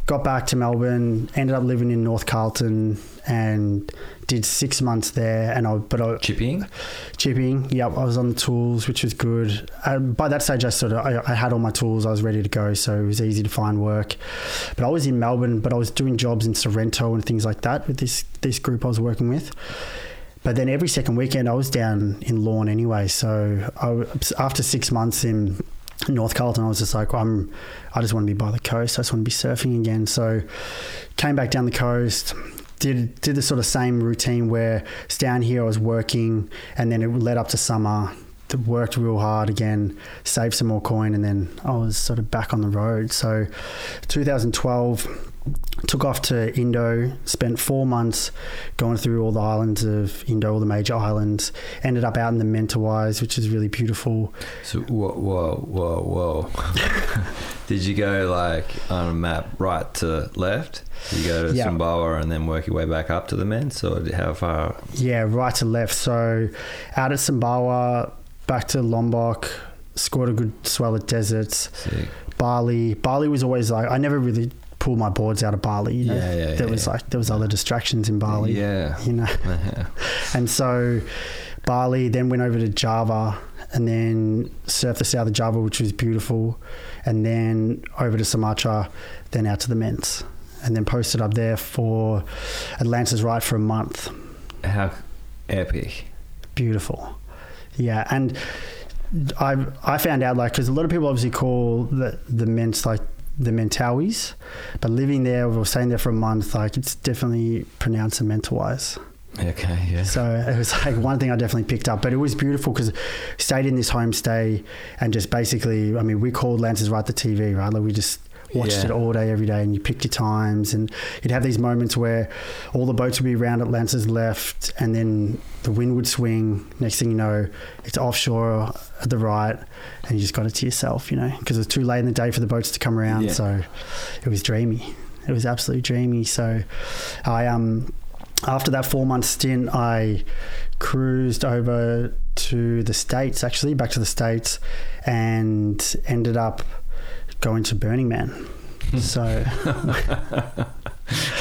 got back to Melbourne, ended up living in North Carlton, and did six months there. And I, but I Chipping? chipping. Yep, I was on the tools, which was good. By that stage, I sort of I, I had all my tools. I was ready to go, so it was easy to find work. But I was in Melbourne, but I was doing jobs in Sorrento and things like that with this this group I was working with. But then every second weekend, I was down in Lorne anyway. So I, after six months in North Carlton, I was just like, I'm, I just want to be by the coast. I just want to be surfing again. So came back down the coast. Did did the sort of same routine where it's down here I was working, and then it led up to summer. Worked real hard again, saved some more coin, and then I was sort of back on the road. So, 2012, took off to Indo, spent four months going through all the islands of Indo, all the major islands. Ended up out in the Mentawais, which is really beautiful. So, whoa, whoa, whoa, whoa. Did you go like on a map right to left? Did you go to Yeah. Sumbawa and then work your way back up to the Ments? Or how far? Yeah, right to left. So out at Sumbawa, back to Lombok, scored a good swell at Deserts. Sick. Bali. Bali was always like I never really pulled my boards out of Bali. You know? Yeah, yeah, there yeah, was like there was other distractions in Bali. Yeah. you know. And so Bali, then went over to Java and then surfed the south of Java, which was beautiful. And then over to Sumatra, then out to the Ments. And then posted up there for at Lances Right for a month. How epic. Beautiful. Yeah. And I I found out like, because a lot of people obviously call the, the Ments like the Mentawis, but living there or staying there for a month, like it's definitely pronounced the Mentawais. Okay, yeah. So it was like one thing I definitely picked up, but it was beautiful because stayed in this homestay and just basically, I mean, we called Lances right the TV, right? Like we just watched Yeah. it all day, every day, and you picked your times, and you'd have these moments where all the boats would be around at Lances left, and then the wind would swing. Next thing you know, it's offshore at the right, and you just got it to yourself, you know, because it was too late in the day for the boats to come around. Yeah. So it was dreamy. It was absolutely dreamy. So I um after that four month stint, I cruised over to the States, actually, back to the States, and ended up going to Burning Man. So,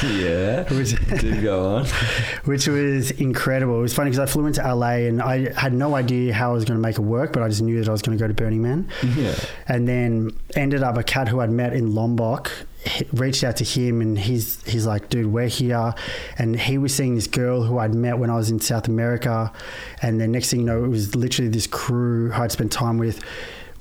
yeah. Do go on. which was incredible. It was funny because I flew into LA and I had no idea how I was going to make it work, but I just knew that I was going to go to Burning Man. Yeah. and then ended up a cat who I'd met in Lombok reached out to him and he's he's like dude we're here and he was seeing this girl who I'd met when I was in South America and then next thing you know it was literally this crew I'd spent time with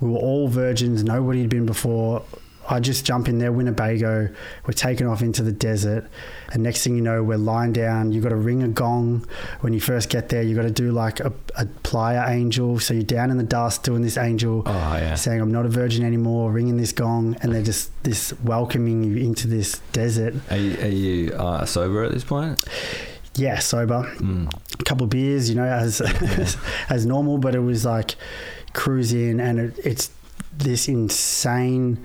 we were all virgins nobody had been before I just jump in there, Winnebago. We're taken off into the desert, and next thing you know, we're lying down. You've got to ring a gong when you first get there. you've got to do like a, a playa angel. So you're down in the dust doing this angel, Oh, yeah. saying I'm not a virgin anymore, ringing this gong, and they're just this welcoming you into this desert. Are you, are you uh, sober at this point? Yeah, sober, Mm. a couple of beers, you know, as as, as normal, but it was like cruise in, and it, it's this insane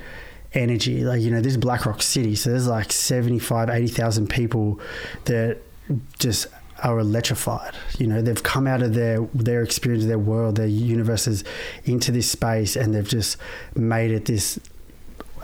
energy. Like you know, this is Black Rock City, so there's like 75, 80,000 people that just are electrified. You know, they've come out of their their experience, their world, their universes into this space, and they've just made it this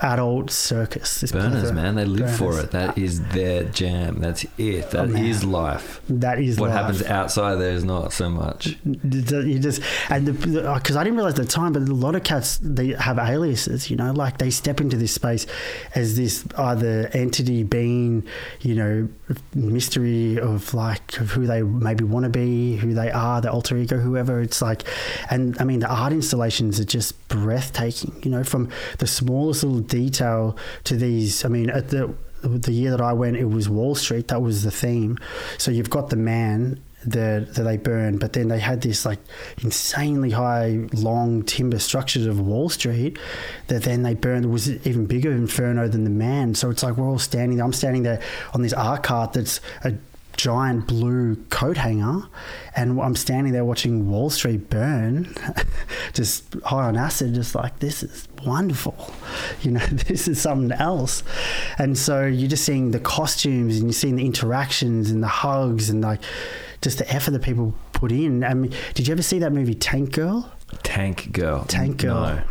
adult circus. This Burners, man, they live for it. That is their jam. That's it. That Oh, is life. That is What life. happens outside there is not so much. You just and because I didn't realize at the time, but a lot of cats they have aliases. You know, like they step into this space as this either entity, being, you know, mystery of like of who they maybe want to be, who they are, the alter ego, whoever. It's like, and I mean, the art installations are just breathtaking. You know, from the smallest little detail to these. I mean, at the the year that I went, it was Wall Street. That was the theme. So you've got the man that that they burned, but then they had this like insanely high, long timber structures of Wall Street that then they burned. Was even bigger inferno than the man. So it's like we're all standing there. I'm standing there on this art cart that's a giant blue coat hanger and I'm standing there watching Wall Street burn just high on acid just like this is wonderful you know this is something else and so you're just seeing the costumes and you're seeing the interactions and the hugs and like just the effort that people put in I mean did you ever see that movie Tank Girl Tank girl. Tank Girl. No.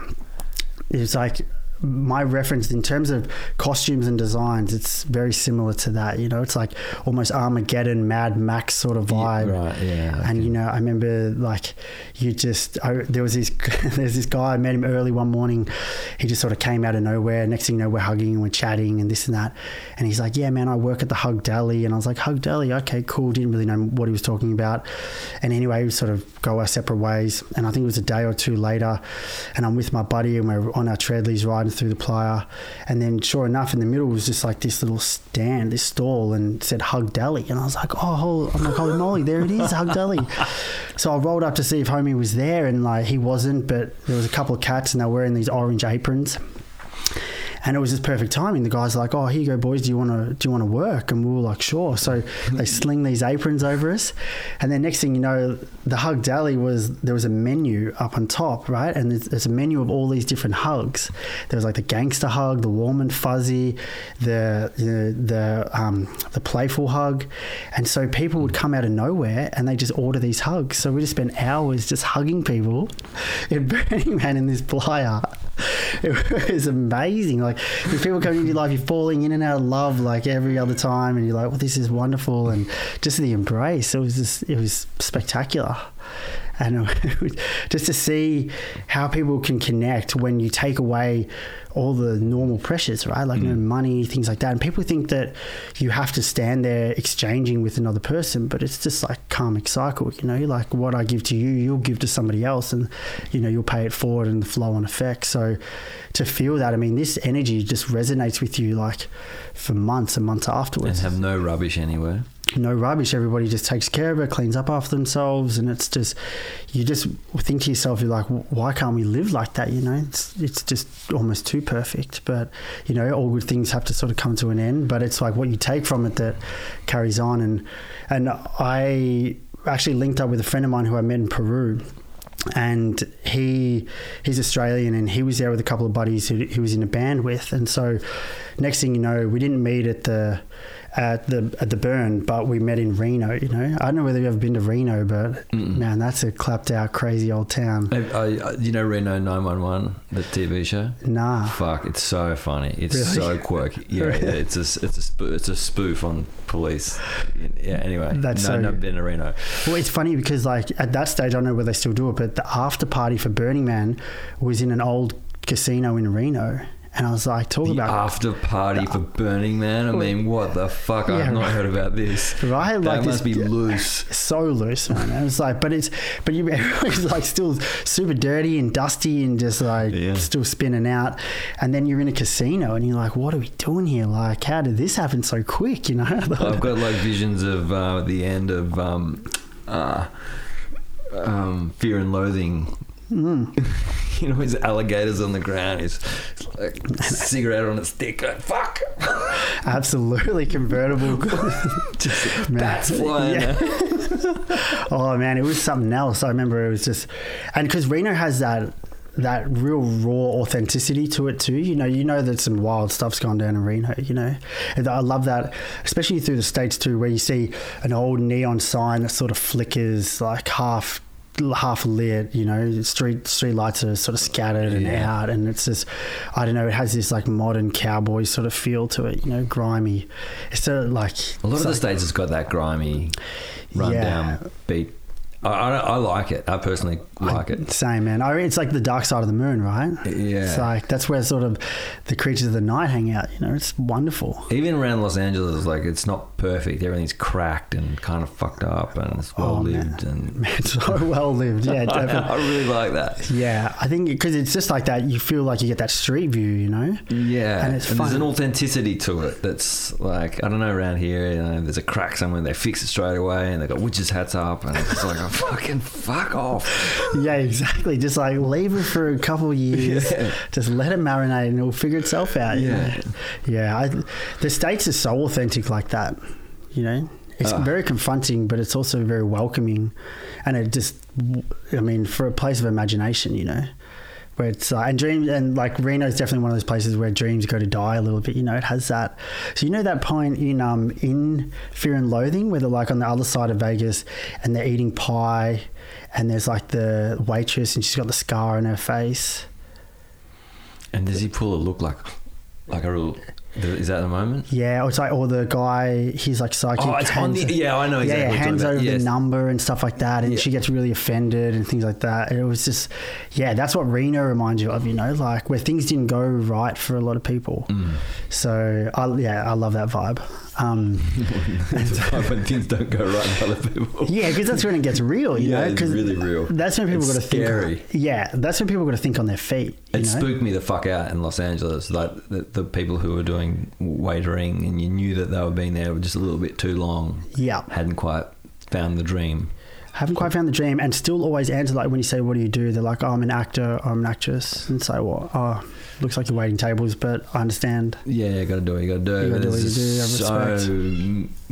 it's like my reference in terms of costumes and designs it's very similar to that you know? It's like almost armageddon mad max sort of vibe. right, yeah, and you know i remember like you just I, there was this there's this guy i met him early one morning. He just sort of came out of nowhere. Next thing you know we're hugging and we're chatting and this and that. And he's like yeah man i work at the hug deli. And i was like hug deli? Okay cool. Didn't really know what he was talking about. And anyway we sort of go our separate ways. And i think it was a day or two later and i'm with my buddy and we're on our treadleys riding through the playa and then sure enough in the middle was just like this little stand this stall and said hug deli and i was like oh hol- i'm like holy moly there it is hug deli so i rolled up to see if homie was there and like he wasn't but there was a couple of cats and they were wearing these orange aprons and it was just perfect timing. The guys were like, "Oh, here you go, boys. Do you want to do you want to work?" And we were like, "Sure." So they sling these aprons over us, and then next thing you know, the hug deli was there was a menu up on top, right? And there's, there's a menu of all these different hugs. There was like the gangster hug, the warm and fuzzy, the the the um, the playful hug, and so people would come out of nowhere and they just order these hugs. So we just spent hours just hugging people in Burning Man in this playa. It was amazing. Like if people come into your life, you're falling in and out of love like every other time, and you're like, "Well, this is wonderful," and just the embrace. It was just, it was spectacular. And just to see how people can connect when you take away all the normal pressures, right? Like you know, mm. money, things like that. And people think that you have to stand there exchanging with another person, but it's just like karmic cycle, you know, like what I give to you, you'll give to somebody else and, you know, you'll pay it forward and the flow on effect. So to feel that, I mean, this energy just resonates with you like for months and months afterwards. And have no rubbish anywhere. No rubbish. Everybody just takes care of it, cleans up after themselves, and it's just you just think to yourself, you're like, why can't we live like that? You know, it's it's just almost too perfect. But you know, all good things have to sort of come to an end. But it's like what you take from it that carries on. And and I actually linked up with a friend of mine who I met in Peru and he he's Australian and he was there with a couple of buddies who he was in a band with and so next thing you know we didn't meet at the at the at the burn but we met in Reno you know I don't know whether you've ever been to Reno but man that's a clapped out crazy old town I, I, you know Reno 911, the TV show? nah Fuck, it's so funny. It's Really? so quirky. Yeah, Really? yeah, it's a it's a spoof, it's a spoof on police. Yeah. Anyway, That's no, so good. been to Reno. Well, it's funny because like at that stage, I don't know whether they still do it, but the after party for Burning Man was in an old casino in Reno, and I was like, talk The about after party for Burning Man. I mean, what the fuck? Yeah, I've not right. heard about this. Right, that like this- must be loose. so loose, man. It was like, but it's, but you, everybody's like still super dirty and dusty and just like Yeah. still spinning out. And then you're in a casino and you're like, what are we doing here? Like, how did this happen so quick? You know? I've got like visions of uh, the end of um, uh, um, Fear and Loathing. Mm. you know, his alligators on the ground. He's like cigarette on a stick. Going, Fuck. Absolutely convertible. Just Man. bats flying. Yeah. oh man, it was something else. I remember it was just, and because Reno has that that real raw authenticity to it too. You know, you know that some wild stuff's gone down in Reno. You know, and I love that, especially through the states too, where you see an old neon sign that sort of flickers like half half lit, you know, street street lights are sort of scattered and Yeah. out, and it's just, I don't know, it has this like modern cowboy sort of feel to it, you know, grimy. It's sort of like A lot of the like- states has got that grimy, rundown Yeah. beat. I, I, I like it. I personally like it. Same man. I, it's like the dark side of the moon, right? Yeah. It's like that's where sort of the creatures of the night hang out. You know, it's wonderful. Even around Los Angeles, like it's not perfect. Everything's cracked and kind of fucked up, and it's oh, well Oh, lived. And it's so well lived. Yeah, definitely. I really like that. Yeah, I think because it's just like that. You feel like you get that street view. You know. Yeah, And it's there's fun. an authenticity to it that's like I don't know around here. You know, there's a crack somewhere, they fix it straight away, and they got witches hats up, and it's like, oh, fucking fuck off. Yeah, exactly. Just like leave it for a couple of years. Yeah. Just let it marinate, and it'll figure itself out. Yeah. yeah. I, the states is so authentic like that. You know, it's Ah. very confronting, but it's also very welcoming, and it just, I mean, for a place of imagination, you know. Where it's uh, and dreams and like Reno is definitely one of those places where dreams go to die a little bit. You know, it has that. So you know that point in um in Fear and Loathing where they're like on the other side of Vegas and they're eating pie, and there's like the waitress and she's got the scar on her face. And does he pull a look like, like a real? Is that the moment? Yeah, or it's like or the guy he's like psychic. Oh, it's on the. Yeah, I know exactly. yeah, you're hands over about. the number and stuff like that, and Yeah. she gets really offended and things like that. It was just, yeah, that's what Reno reminds you of, you know, like where things didn't go right for a lot of people. Mm. So, I, yeah, I love that vibe. Um, when things don't go right with other people. yeah, because that's when it gets real, you Yeah, know, it's really real. That's when people It's got to think. scary. Yeah, that's when people got to think on their feet. You It know? spooked me the fuck out in Los Angeles. Like the, the people who were doing waitering, and you knew that they were being there just a little bit too long. Yeah. hadn't quite found the dream. haven't quite found the dream and still always answer like when you say what do you do they're like oh, i'm an actor i'm an actress and so what oh looks like you're waiting tables but i understand Yeah, you got to do what you got to do. You gotta do But what you do, I just respect. So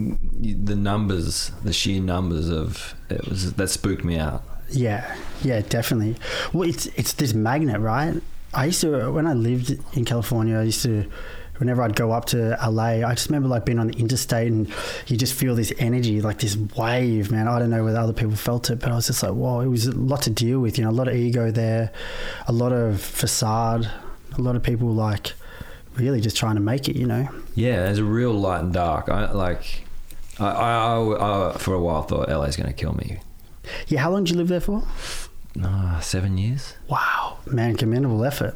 mm, the numbers, the sheer numbers of it was that spooked me out. yeah yeah definitely well it's it's this magnet right i used to when i lived in california i used to whenever I'd go up to LA, I just remember like being on the interstate and you just feel this energy, like this wave, man. I don't know whether other people felt it, but I was just like, whoa, it was a lot to deal with, you know, a lot of ego there, a lot of facade, a lot of people like really just trying to make it, you know. Yeah, there's a real light and dark. I like. I, I, I, for a while thought LA's going to kill me. Yeah, how long did you live there for? Ah, seven years. Wow, man, commendable effort.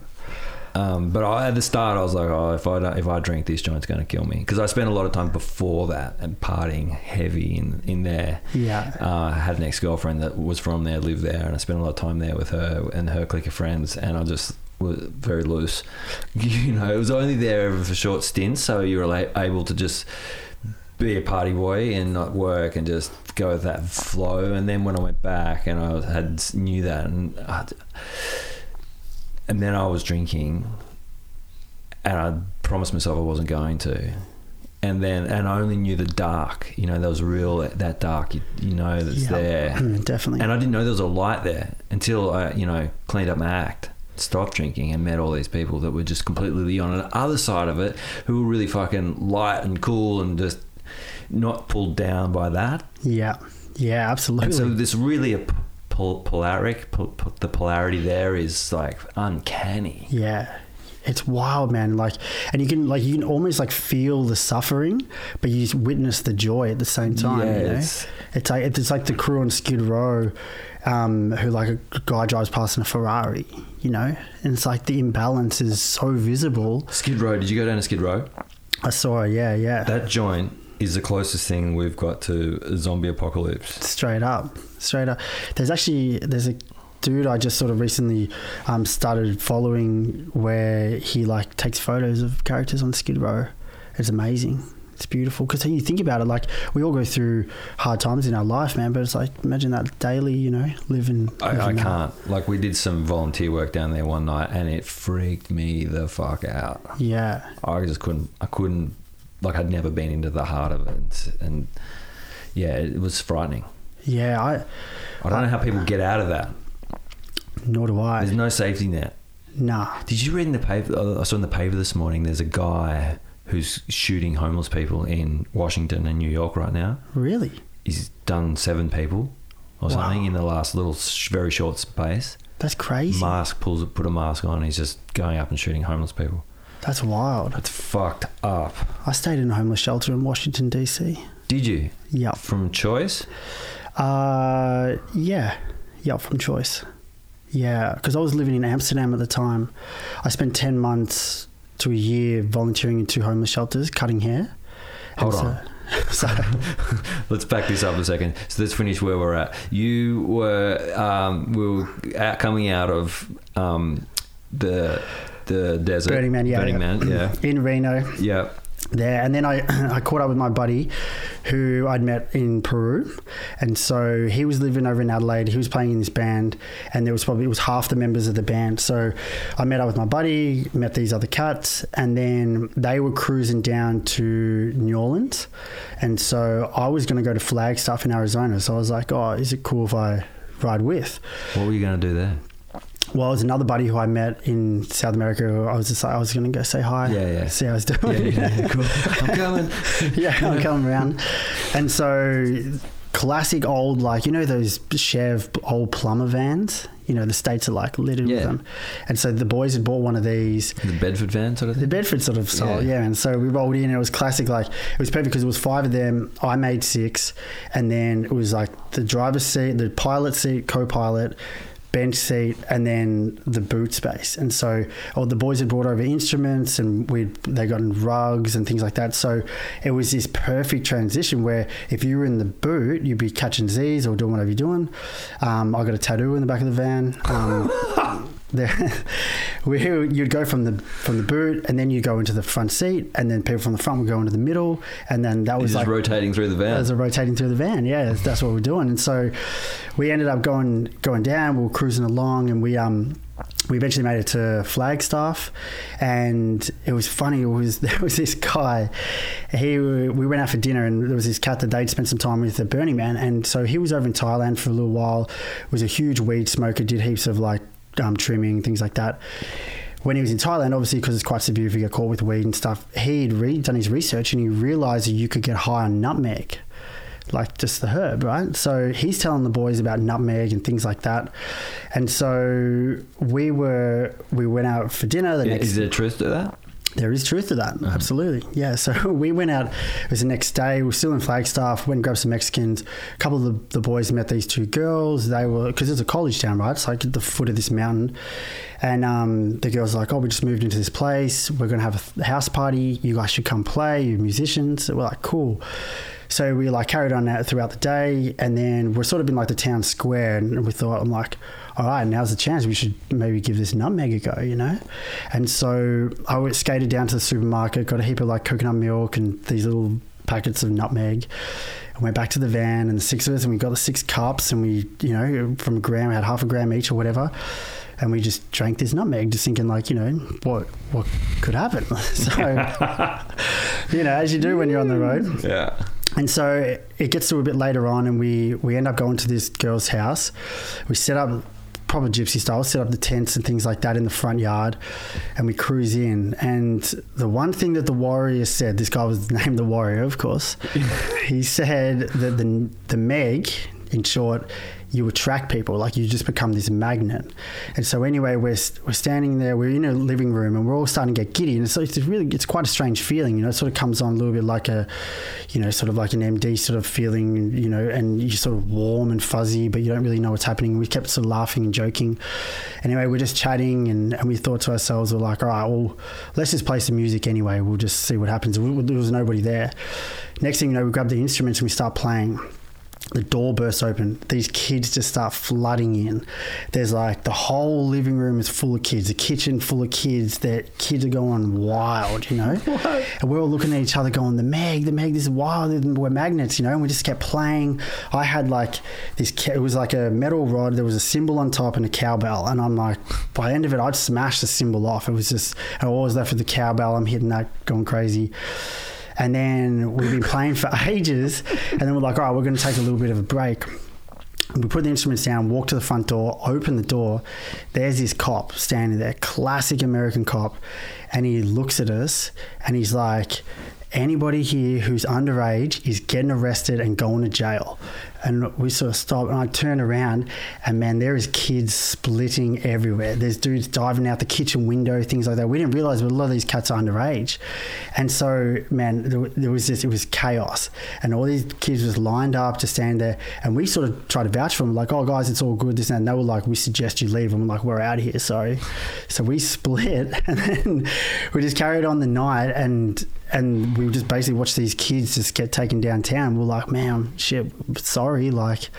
Um, but I, at the start, I was like, "Oh, if I don't, if I drink this joint's going to kill me," because I spent a lot of time before that and partying heavy in in there. Yeah. Uh, I had an ex girlfriend that was from there, lived there, and I spent a lot of time there with her and her clique of friends, and I just very loose. You know, it was only there ever for short stints, so you were able to just be a party boy and not work and just go with that flow. And then when I went back and I had knew that, and I, and then I was drinking, and I promised myself I wasn't going to. And then, and I only knew the dark. You know, there was real that dark. You, you know, that's Yeah. there. Mm, definitely. And I didn't know there was a light there until I, you know, cleaned up my act, stopped drinking, and met all these people that were just completely on the other side of it, who were really fucking light and cool and just not pulled down by that. yeah, yeah, absolutely. And so this really a pol- polaric, pol- pol- the polarity there is like uncanny. Yeah. It's wild, man. Like, and you can like you can almost like feel the suffering, but you just witness the joy at the same time. Yeah, you know? it's- it's like it's like the crew on Skid Row, um, who like a guy drives past in a Ferrari, you know, and it's like the imbalance is so visible. Skid Row. Did you go down to Skid Row? I saw it. Yeah, yeah. That joint is the closest thing we've got to a zombie apocalypse. straight up straight up there's actually there's a dude i just sort of recently um, started following where he like takes photos of characters on skid row it's amazing it's beautiful because you think about it like we all go through hard times in our life man but it's like imagine that daily you know living, I, I living that. can't. Like we did some volunteer work down there one night, and it freaked me the fuck out. yeah I just couldn't. I couldn't. Like I'd never been into the heart of it, and yeah, it was frightening. yeah i I don't know how people get out of that. nor do i There's no safety net. nah Did you read in the paper? I saw in the paper this morning. There's a guy who's shooting homeless people in Washington and New York right now. really He's done seven people or Wow. something in the last little sh- very short space. That's crazy. Mask pulls put a mask on. He's just going up and shooting homeless people. That's wild. It's fucked up. I stayed in a homeless shelter in Washington D.C. Did you Yep. from choice? Uh, yeah. Yep, from choice. Yeah, because I was living in Amsterdam at the time. I spent 10 months to a year volunteering in two homeless shelters, cutting hair. And Hold on. So, Let's back this up a second. So let's finish where we're at. You were um, we were out, coming out of um, the the desert. Burning Man, yeah. Burning yeah. Man, yeah, In Reno, yeah. There. And then I, I caught up with my buddy who I'd met in Peru. And so he was living over in Adelaide. He was playing in this band. And there was probably, it was half the members of the band. So I met up with my buddy, met these other cats. And then they were cruising down to New Orleans. And so I was going to go to Flagstaff in Arizona. So I was like, oh, is it cool if I ride with? What were you going to do there? Well, it was another buddy who I met in South America. Who I was just like, I was going to go say hi. Yeah, yeah. See how I was doing. Yeah, cool. I'm coming. yeah, I'm coming around. And so, classic old, like, you know, those Chev old plumber vans? You know, the states are like littered Yeah. with them. And so the boys had bought one of these. The Bedford van sort of The thing. Bedford sort of style, Yeah. yeah. And so we rolled in, and it was classic. Like it was perfect because it was five of them. I made six, and then it was like the driver's seat, the pilot seat, co-pilot, bench seat, and then the boot space. And so, all the boys had brought over instruments, and we they got rugs and things like that. So it was this perfect transition where if you were in the boot, you'd be catching Z's or doing whatever you're doing. Um, I got a tattoo in the back of the van. Um, there, we, you'd go from the from the boot, and then you go into the front seat, and then people from the front would go into the middle, and then that was like rotating through the van. as a rotating through the van. Yeah, that's, that's what we're doing. And so we ended up going going down. We were cruising along, and we um we eventually made it to Flagstaff, and it was funny. It was there was this guy. He we went out for dinner, and there was this cat that they'd spent some time with at Burning Man, and so he was over in Thailand for a little while. Was a huge weed smoker. Did heaps of like um, trimming things like that when he was in Thailand, obviously because it's quite severe if you get caught with weed and stuff, he'd re- done his research and he realized that you could get high on nutmeg, like just the herb, right? So he's telling the boys about nutmeg and things like that. And so we were we went out for dinner the next Is there truth to that? There is truth to that. Absolutely. Yeah. So we went out, it was the next day. We were still in Flagstaff, went and grabbed some Mexicans. A couple of the, the boys met these two girls. They were, because it's a college town, right? It's like at the foot of this mountain. And um, the girls were like, oh, we just moved into this place. We're going to have a house party. You guys should come play. You're musicians. So we're like, cool. So we like carried on that throughout the day, and then we're sort of in like the town square, and we thought, I'm like, all right, now's the chance. We should maybe give this nutmeg a go, you know. And so I went skated down to the supermarket, got a heap of like coconut milk and these little packets of nutmeg. I went back to the van, and the six of us, and we got the six cups, and we, you know, from a gram, we had half a gram each or whatever. And we just drank this nutmeg, just thinking like, you know, what what could happen. so, you know, as you do when you're on the road. Yeah. And so it- it gets to a bit later on, and we, we end up going to this girl's house. We set up proper gypsy style, set up the tents and things like that in the front yard, and we cruise in. And the one thing that the warrior said, this guy was named the warrior, of course, he said that the, the Meg, in short, you attract people, like you just become this magnet. And so anyway, we're, we're standing there, we're in a living room, and we're all starting to get giddy. And so it's really, it's quite a strange feeling, you know, it sort of comes on a little bit like a, you know, sort of like an MD sort of feeling, you know, and you're sort of warm and fuzzy, but you don't really know what's happening. We kept sort of laughing and joking. Anyway, we're just chatting, and, and we thought to ourselves, we're like, all right, well, let's just play some music anyway. We'll just see what happens. We- There was nobody there. Next thing you know, we grab the instruments and we start playing the door bursts open. These kids just start flooding in. There's like the whole living room is full of kids, the kitchen full of kids. That kids are going wild, you know. And we're all looking at each other, going, "The Meg, the Meg, this is wild. We're magnets, you know." And we just kept playing. I had like this. It was like a metal rod. There was a cymbal on top and a cowbell. And I'm like, by the end of it, I'd smashed the cymbal off. It was just, I was left with the cowbell. I'm hitting that, going crazy. And then we've been playing for ages. And then we're like, all right, we're going to take a little bit of a break. And we put the instruments down, walk to the front door, open the door. There's this cop standing there, classic American cop. And he looks at us and he's like, anybody here who's underage is getting arrested and going to jail. And we sort of stop, and I turn around, and man, there is kids splitting everywhere. There's dudes diving out the kitchen window, things like that. We didn't realize, but a lot of these cats are underage, and so man, there, was this, it was chaos, and all these kids was lined up to stand there, and we sort of tried to vouch for them, like, oh guys, it's all good, this and. And they were like, we suggest you leave. And we're like, we're out of here, sorry. So we split, and then we just carried on the night, and and we just basically watched these kids just get taken downtown. We're like, man, shit, sorry, like,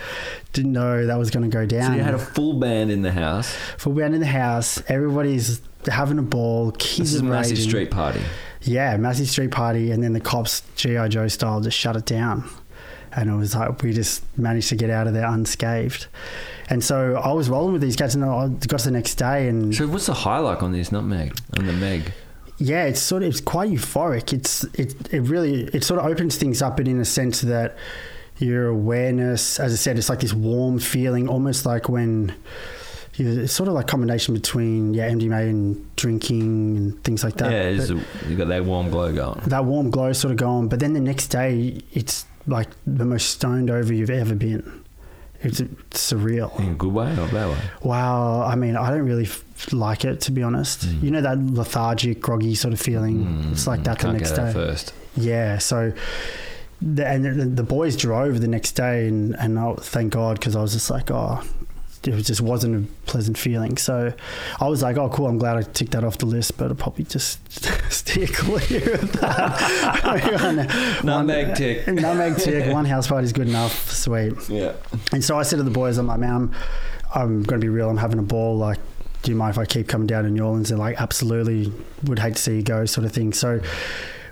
didn't know that was going to go down. So you had a full band in the house. full band in the house. Everybody's having a ball. Kids This is a massive raging. street party. Yeah, massive street party, and then the cops, GI Joe style, just shut it down. And it was like we just managed to get out of there unscathed. And so I was rolling with these cats, and I got to the next day, and So what's the high like on this nutmeg? On the Meg? Yeah, it's sort of it's quite euphoric. It's it it really it sort of opens things up, but in a sense that your awareness, as I said, it's like this warm feeling, almost like when you it's sort of like combination between yeah MDMA and drinking and things like that. yeah, you got that warm glow going. that warm glow sort of going, but then the next day it's like the most stoned over you've ever been. It's, surreal. In a good way or a bad way? Wow, I mean, I don't really f- like it to be honest. You know that lethargic, groggy sort of feeling. it's like that the Mm. Can't next get day. first. Yeah, so the, and the, the boys drove the next day, and and I, thank God because I was just like, oh, it just wasn't a pleasant feeling. So I was like, oh, cool, I'm glad I ticked that off the list, but I'll probably just steer clear of that. Nutmeg tick. Nutmeg tick. One house party is good enough. Sweet. Yeah. And so I said to the boys, I'm like, man, I'm, I'm going to be real. I'm having a ball. Like, do you mind if I keep coming down to New Orleans? They're like, absolutely. Would hate to see you go, sort of thing. So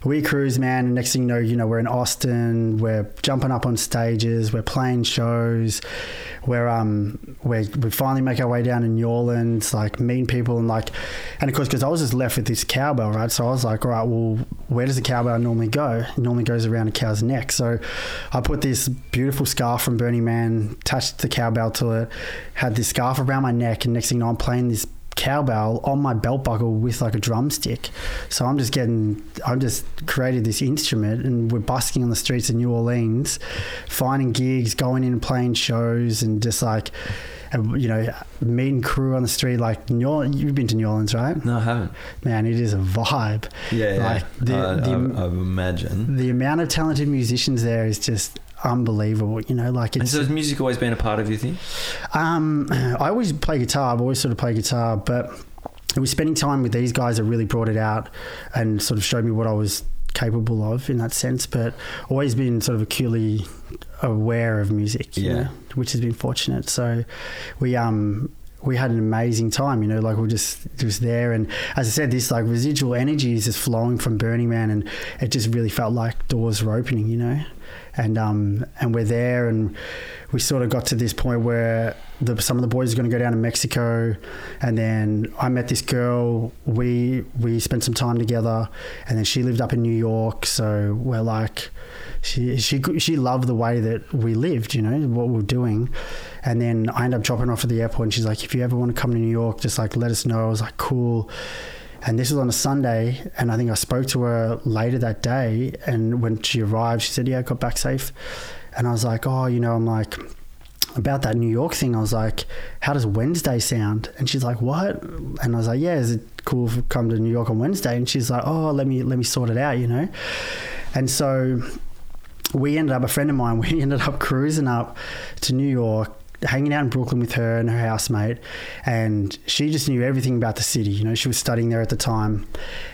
we cruise, man. And next thing you know, you know, we're in Austin. We're jumping up on stages. We're playing shows. We're um, we we finally make our way down to New Orleans, like meeting people and like, and of course, because I was just left with this cowbell, right? So I was like, all right, well, where does the cowbell normally go? It normally goes around a cow's neck. So I put this beautiful scarf from Burning Man, attached the cowbell to it, had this scarf around my neck, and next thing you know, I'm playing this cowbell on my belt buckle with like a drumstick. So I'm just getting, I'm just created this instrument and we're busking on the streets of New Orleans, finding gigs, going in and playing shows and just like, and, you know, meeting crew on the street. Like, New Orleans, you've been to New Orleans, right? No, I haven't. Man, it is a vibe. Yeah, yeah. The, I, the, I, I imagine. the amount of talented musicians there is just unbelievable. You know, like And it's so has music always been a part of your thing? um, I always play guitar. I've always sort of played guitar, but it was spending time with these guys that really brought it out and sort of showed me what I was capable of in that sense. But always been sort of acutely aware of music, Yeah. know, which has been fortunate. So we um we had an amazing time, you know, like we're just just there and as I said, this like residual energy is just flowing from Burning Man and it just really felt like doors were opening, you know. And um and we're there and we sort of got to this point where the, some of the boys are going to go down to Mexico, and then I met this girl. We we spent some time together, and then she lived up in New York. So we're like, she she she loved the way that we lived, you know, what we we're doing. And then I ended up dropping off at the airport, and she's like, if you ever want to come to New York, just like let us know. I was like, cool. And this was on a Sunday, and I think I spoke to her later that day. And when she arrived, she said, "Yeah, I got back safe." And I was like, "Oh, you know, I'm like." about that New York thing, I was like, "How does Wednesday sound?" And she's like, "What?" And I was like, "Yeah, is it cool we come to New York on Wednesday?" And she's like, "Oh, let me let me sort it out," you know. And so we ended up a friend of mine. We ended up cruising up to New York, hanging out in Brooklyn with her and her housemate, and she just knew everything about the city. You know, she was studying there at the time,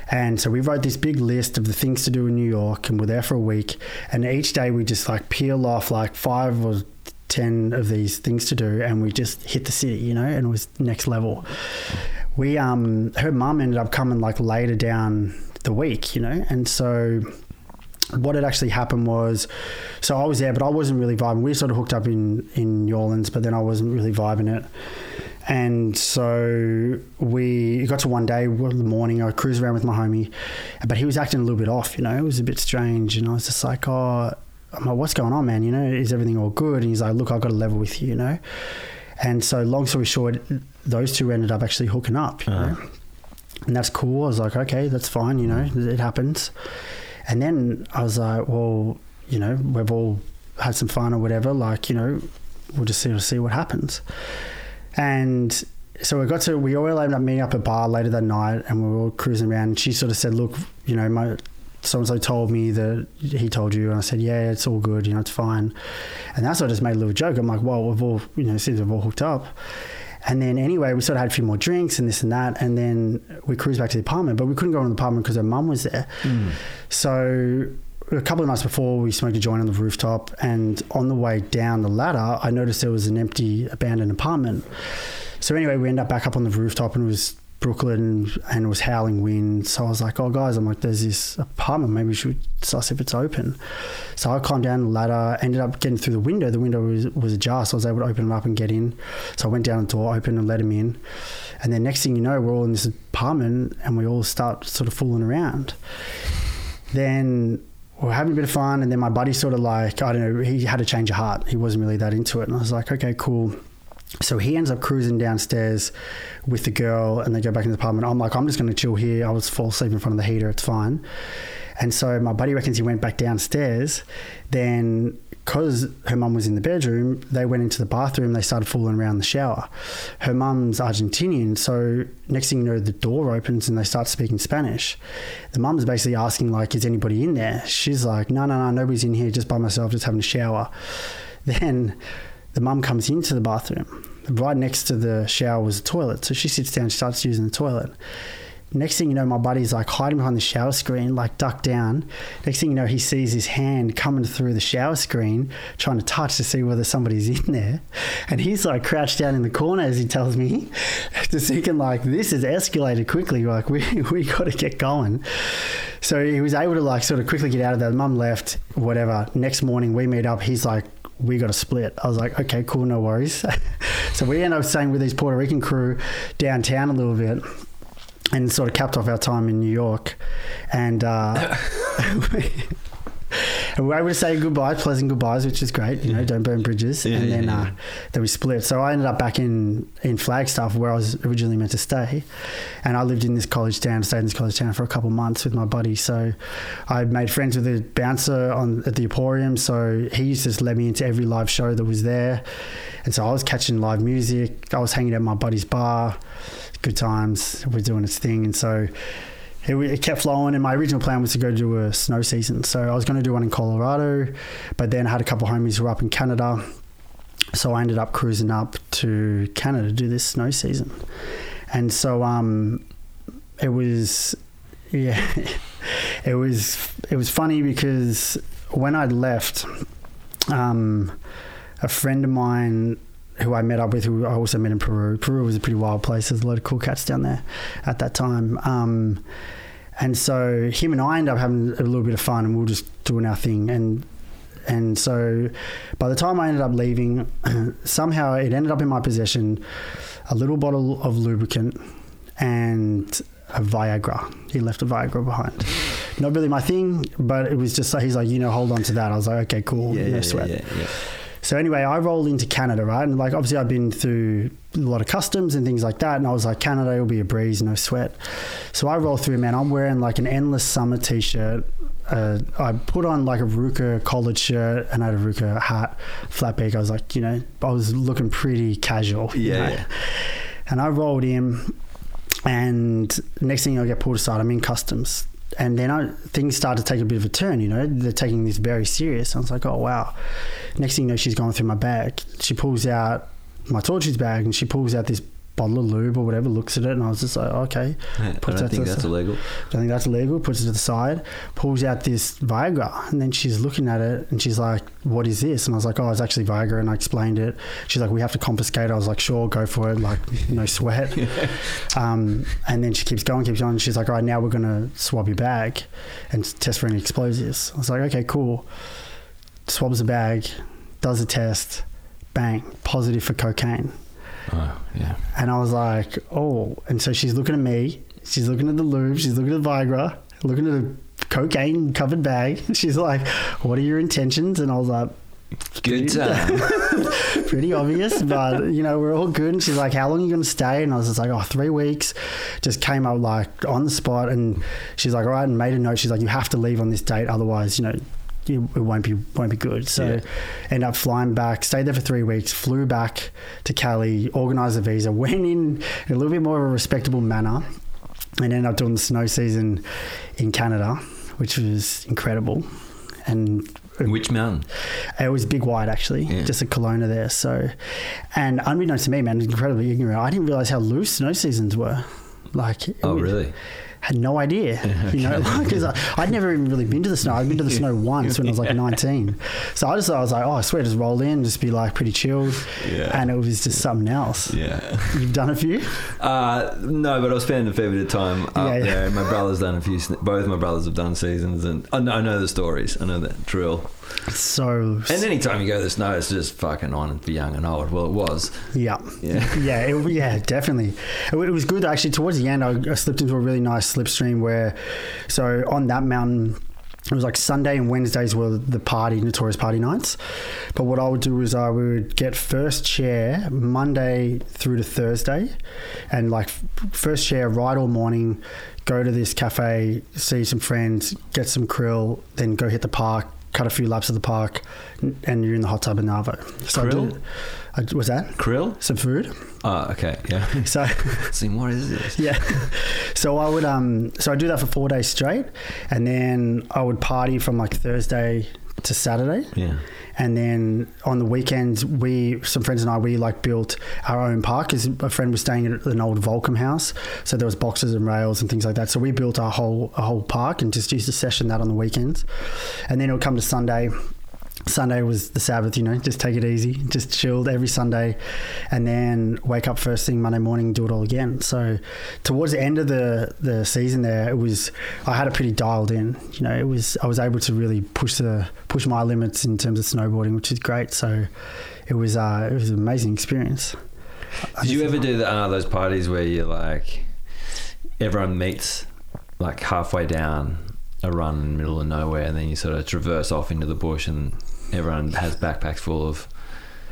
and so we wrote this big list of the things to do in New York, and we're there for a week. And each day we just like peel off like five or 10 of these things to do and we just hit the city you know and it was next level we um her mum ended up coming like later down the week you know and so what had actually happened was so I was there but I wasn't really vibing we sort of hooked up in in New Orleans but then I wasn't really vibing it and so we got to one day in the morning I cruised around with my homie but he was acting a little bit off you know it was a bit strange and I was just like oh I'm like, what's going on, man? You know, is everything all good? And he's like, look, I've got a level with you, you know? And so, long story short, those two ended up actually hooking up, you know? Uh-huh. And that's cool. I was like, okay, that's fine, you know, it happens. And then I was like, well, you know, we've all had some fun or whatever. Like, you know, we'll just see, see what happens. And so we got to, we all ended up meeting up at a bar later that night and we were all cruising around. And she sort of said, look, you know, my, so and so told me that he told you, and I said, yeah, it's all good, you know, it's fine. And that's why I just made a little joke. I'm like, well, we've all, you know, since we've all hooked up. And then anyway, we sort of had a few more drinks and this and that, and then we cruised back to the apartment, but we couldn't go in the apartment because her mum was there. Hmm. So a couple of nights before, we smoked a joint on the rooftop, and on the way down the ladder, I noticed there was an empty, abandoned apartment. So anyway, we ended up back up on the rooftop, and it was Brooklyn, and it was howling wind. So I was like, "Oh, guys, I'm like, there's this apartment. Maybe we should suss if it's open." So I climbed down the ladder, ended up getting through the window. The window was, was ajar, so I was able to open it up and get in. So I went down the door, opened and let him in. And then next thing you know, we're all in this apartment, and we all start sort of fooling around. Then we're having a bit of fun, and then my buddy sort of like, I don't know, he had a change of heart. He wasn't really that into it. And I was like, okay, cool. So he ends up cruising downstairs with the girl, and they go back in the apartment. I'm like, I'm just going to chill here. I was fall asleep in front of the heater. It's fine. And so my buddy reckons he went back downstairs. Then, because her mum was in the bedroom, they went into the bathroom. They started fooling around the shower. Her mum's Argentinian, so next thing you know, the door opens and they start speaking Spanish. The mum's basically asking like, "Is anybody in there?" She's like, "No, no, no, nobody's in here. Just by myself, just having a shower." Then the mum comes into the bathroom. Right next to the shower was a toilet, so she sits down, and starts using the toilet. Next thing you know, my buddy's like hiding behind the shower screen, like ducked down. Next thing you know, he sees his hand coming through the shower screen, trying to touch to see whether somebody's in there. And he's like crouched down in the corner, as he tells me, just thinking like this has escalated quickly. Like we we got to get going. So he was able to like sort of quickly get out of there. Mum left, whatever. Next morning we meet up. He's like, we got to split. I was like, okay, cool, no worries. so we end up staying with these Puerto Rican crew downtown a little bit and sort of capped off our time in New York. And, uh, and we were able to say goodbye, pleasant goodbyes, which is great. You know, don't burn bridges. Yeah, and yeah, then, yeah. uh, then we split. So I ended up back in, in Flagstaff where I was originally meant to stay. And I lived in this college town, stayed in this college town for a couple of months with my buddy. So I made friends with the bouncer on at the Emporium. So he used to just let me into every live show that was there. And so I was catching live music. I was hanging at my buddy's bar. Good times. We're doing its thing. And so it, it kept flowing. And my original plan was to go do a snow season. So I was going to do one in Colorado, but then I had a couple of homies who were up in Canada. So I ended up cruising up to Canada to do this snow season. And so um, it was, yeah, it was it was funny because when I left, um, a friend of mine who I met up with, who I also met in Peru. Peru was a pretty wild place. There's a lot of cool cats down there at that time. Um, and so him and I end up having a little bit of fun, and we were just doing our thing. And and so by the time I ended up leaving, somehow it ended up in my possession a little bottle of lubricant and a Viagra. He left a Viagra behind. Not really my thing, but it was just like he's like, you know, hold on to that. I was like, okay, cool, Yeah, no yeah, sweat. yeah, yeah. So anyway, I rolled into Canada, right? And like obviously I've been through a lot of customs and things like that. And I was like, Canada will be a breeze, no sweat. So I roll through, man. I'm wearing like an endless summer t-shirt. Uh, I put on like a RVCA collared shirt and I had a RVCA hat, flat peak. I was like, you know, I was looking pretty casual. you know. yeah. And I rolled in, and next thing I get pulled aside, I'm in customs. And then I, things start to take a bit of a turn, you know, they're taking this very serious. I was like, oh, wow. Next thing you know, she's going through my bag. She pulls out my torches bag and she pulls out this bottle of lube or whatever, looks at it, and I was just like, okay. I Puts don't think that's side. illegal. Don't think that's illegal. Puts it to the side, pulls out this Viagra, and then she's looking at it and she's like, "What is this?" And I was like, "Oh, it's actually Viagra," and I explained it. She's like, "We have to confiscate." it." I was like, "Sure, go for it." Like, no sweat. um, and then she keeps going, keeps going. She's like, "All right, now we're gonna swab your bag and test for any explosives." I was like, "Okay, cool." Swabs the bag, does a test, bang, positive for cocaine. Oh, yeah. And I was like, oh. And so she's looking at me. She's looking at the lube. She's looking at the Viagra. Looking at the cocaine covered bag. She's like, what are your intentions? And I was like, Good time. pretty obvious, but you know, we're all good. And she's like, How long are you going to stay? And I was just like, Oh, three weeks. Just came up like on the spot. And she's like, All right, and made a note. She's like, You have to leave on this date, otherwise, you know, it won't be won't be good. So Yeah. ended up flying back, stayed there for three weeks, flew back to Cali, organised a visa, went in a little bit more of a respectable manner, and ended up doing the snow season in Canada, which was incredible. And Which mountain? it was Big White actually, Yeah. just a Kelowna there. So, and unbeknownst to me, man, incredibly ignorant. I didn't realize how loose snow seasons were. Like, Oh, really? Had no idea, you know, because I'd never even really been to the snow. I'd been to the snow once when I was like 19. So I just thought, I was like, oh, I swear, just roll in, just be like pretty chilled. Yeah. And it was just something else. Yeah. You've done a few? Uh, no, but I was spending a fair bit of time up Yeah, yeah. there. My brother's done a few. Both my brothers have done seasons, and I know, I know the stories. I know that drill. So, And anytime you go to the snow, it's just fucking on for young and old. Well, it was. Yeah, Yeah. yeah, it, yeah, definitely. It, it was good actually. Towards the end, I, I slipped into a really nice slipstream where, so on that mountain. It was like Sunday and Wednesdays were the party, notorious party nights. But what I would do is I would get first chair Monday through to Thursday, and like first chair right all morning, go to this cafe, see some friends, get some krill, then go hit the park, cut a few laps of the park, and you're in the hot tub in Narvo. So I Krill? did- I, was that Krill? some food? Oh, okay. Yeah. So See, what is this? yeah, so I would um so I do that for four days straight, and then I would party from like Thursday to Saturday. Yeah. And then on the weekends, we, some friends and I, we like built our own park because a friend was staying at an old Volcom house. So there was boxes and rails and things like that. So we built our whole, a whole park and just used to session that on the weekends. And then it would come to Sunday. Sunday was the Sabbath, you know, just take it easy, just chilled every Sunday, and then wake up first thing Monday morning, do it all again. So, towards the end of the the season, there it was, I had it pretty dialed in. You know, it was I was able to really push the push my limits in terms of snowboarding, which is great. So, it was uh, it was an amazing experience. Did you ever do the, uh, those parties where you like everyone meets like halfway down a run in the middle of nowhere, and then you sort of traverse off into the bush, and everyone has backpacks full of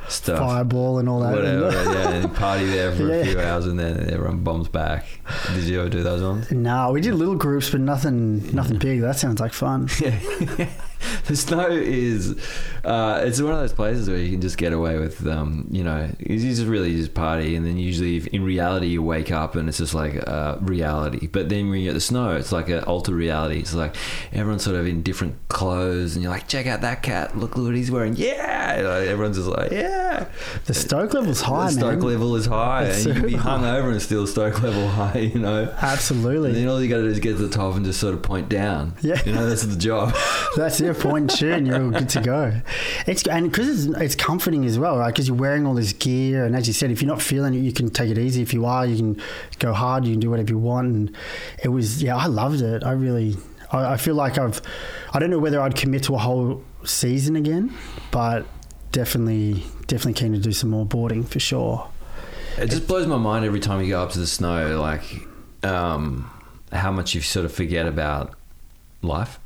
stuff. Fireball and all that. Whatever, yeah, and party there for Yeah. a few hours, and then everyone bombs back. Did you ever do those ones? No, we did little groups, but nothing nothing big. That sounds like fun. the snow is uh, it's one of those places where you can just get away with um, you know it's just really just party and then usually if in reality you wake up and it's just like uh, reality. But then when you get the snow it's like an alter reality. It's like everyone's sort of in different clothes and you're like check out that cat. Look what he's wearing. Yeah! Like, everyone's just like yeah. The stoke level's high, the stoke man. level is high It's and you can be hung over and still stoke level high you know? Absolutely. and then all you gotta do is get to the top and just sort of point down. Yeah. you know that's the job. That's it. Point and shoot, and you're all good to go. It's and because it's, it's comforting as well, right? Because you're wearing all this gear, and as you said, if you're not feeling it, you can take it easy. If you are, you can go hard. You can do whatever you want. And it was, yeah, I loved it. I really, I, I feel like I've, I don't know whether I'd commit to a whole season again, but definitely, definitely keen to do some more boarding for sure. It just blows my mind every time you go up to the snow, like um, how much you sort of forget about life.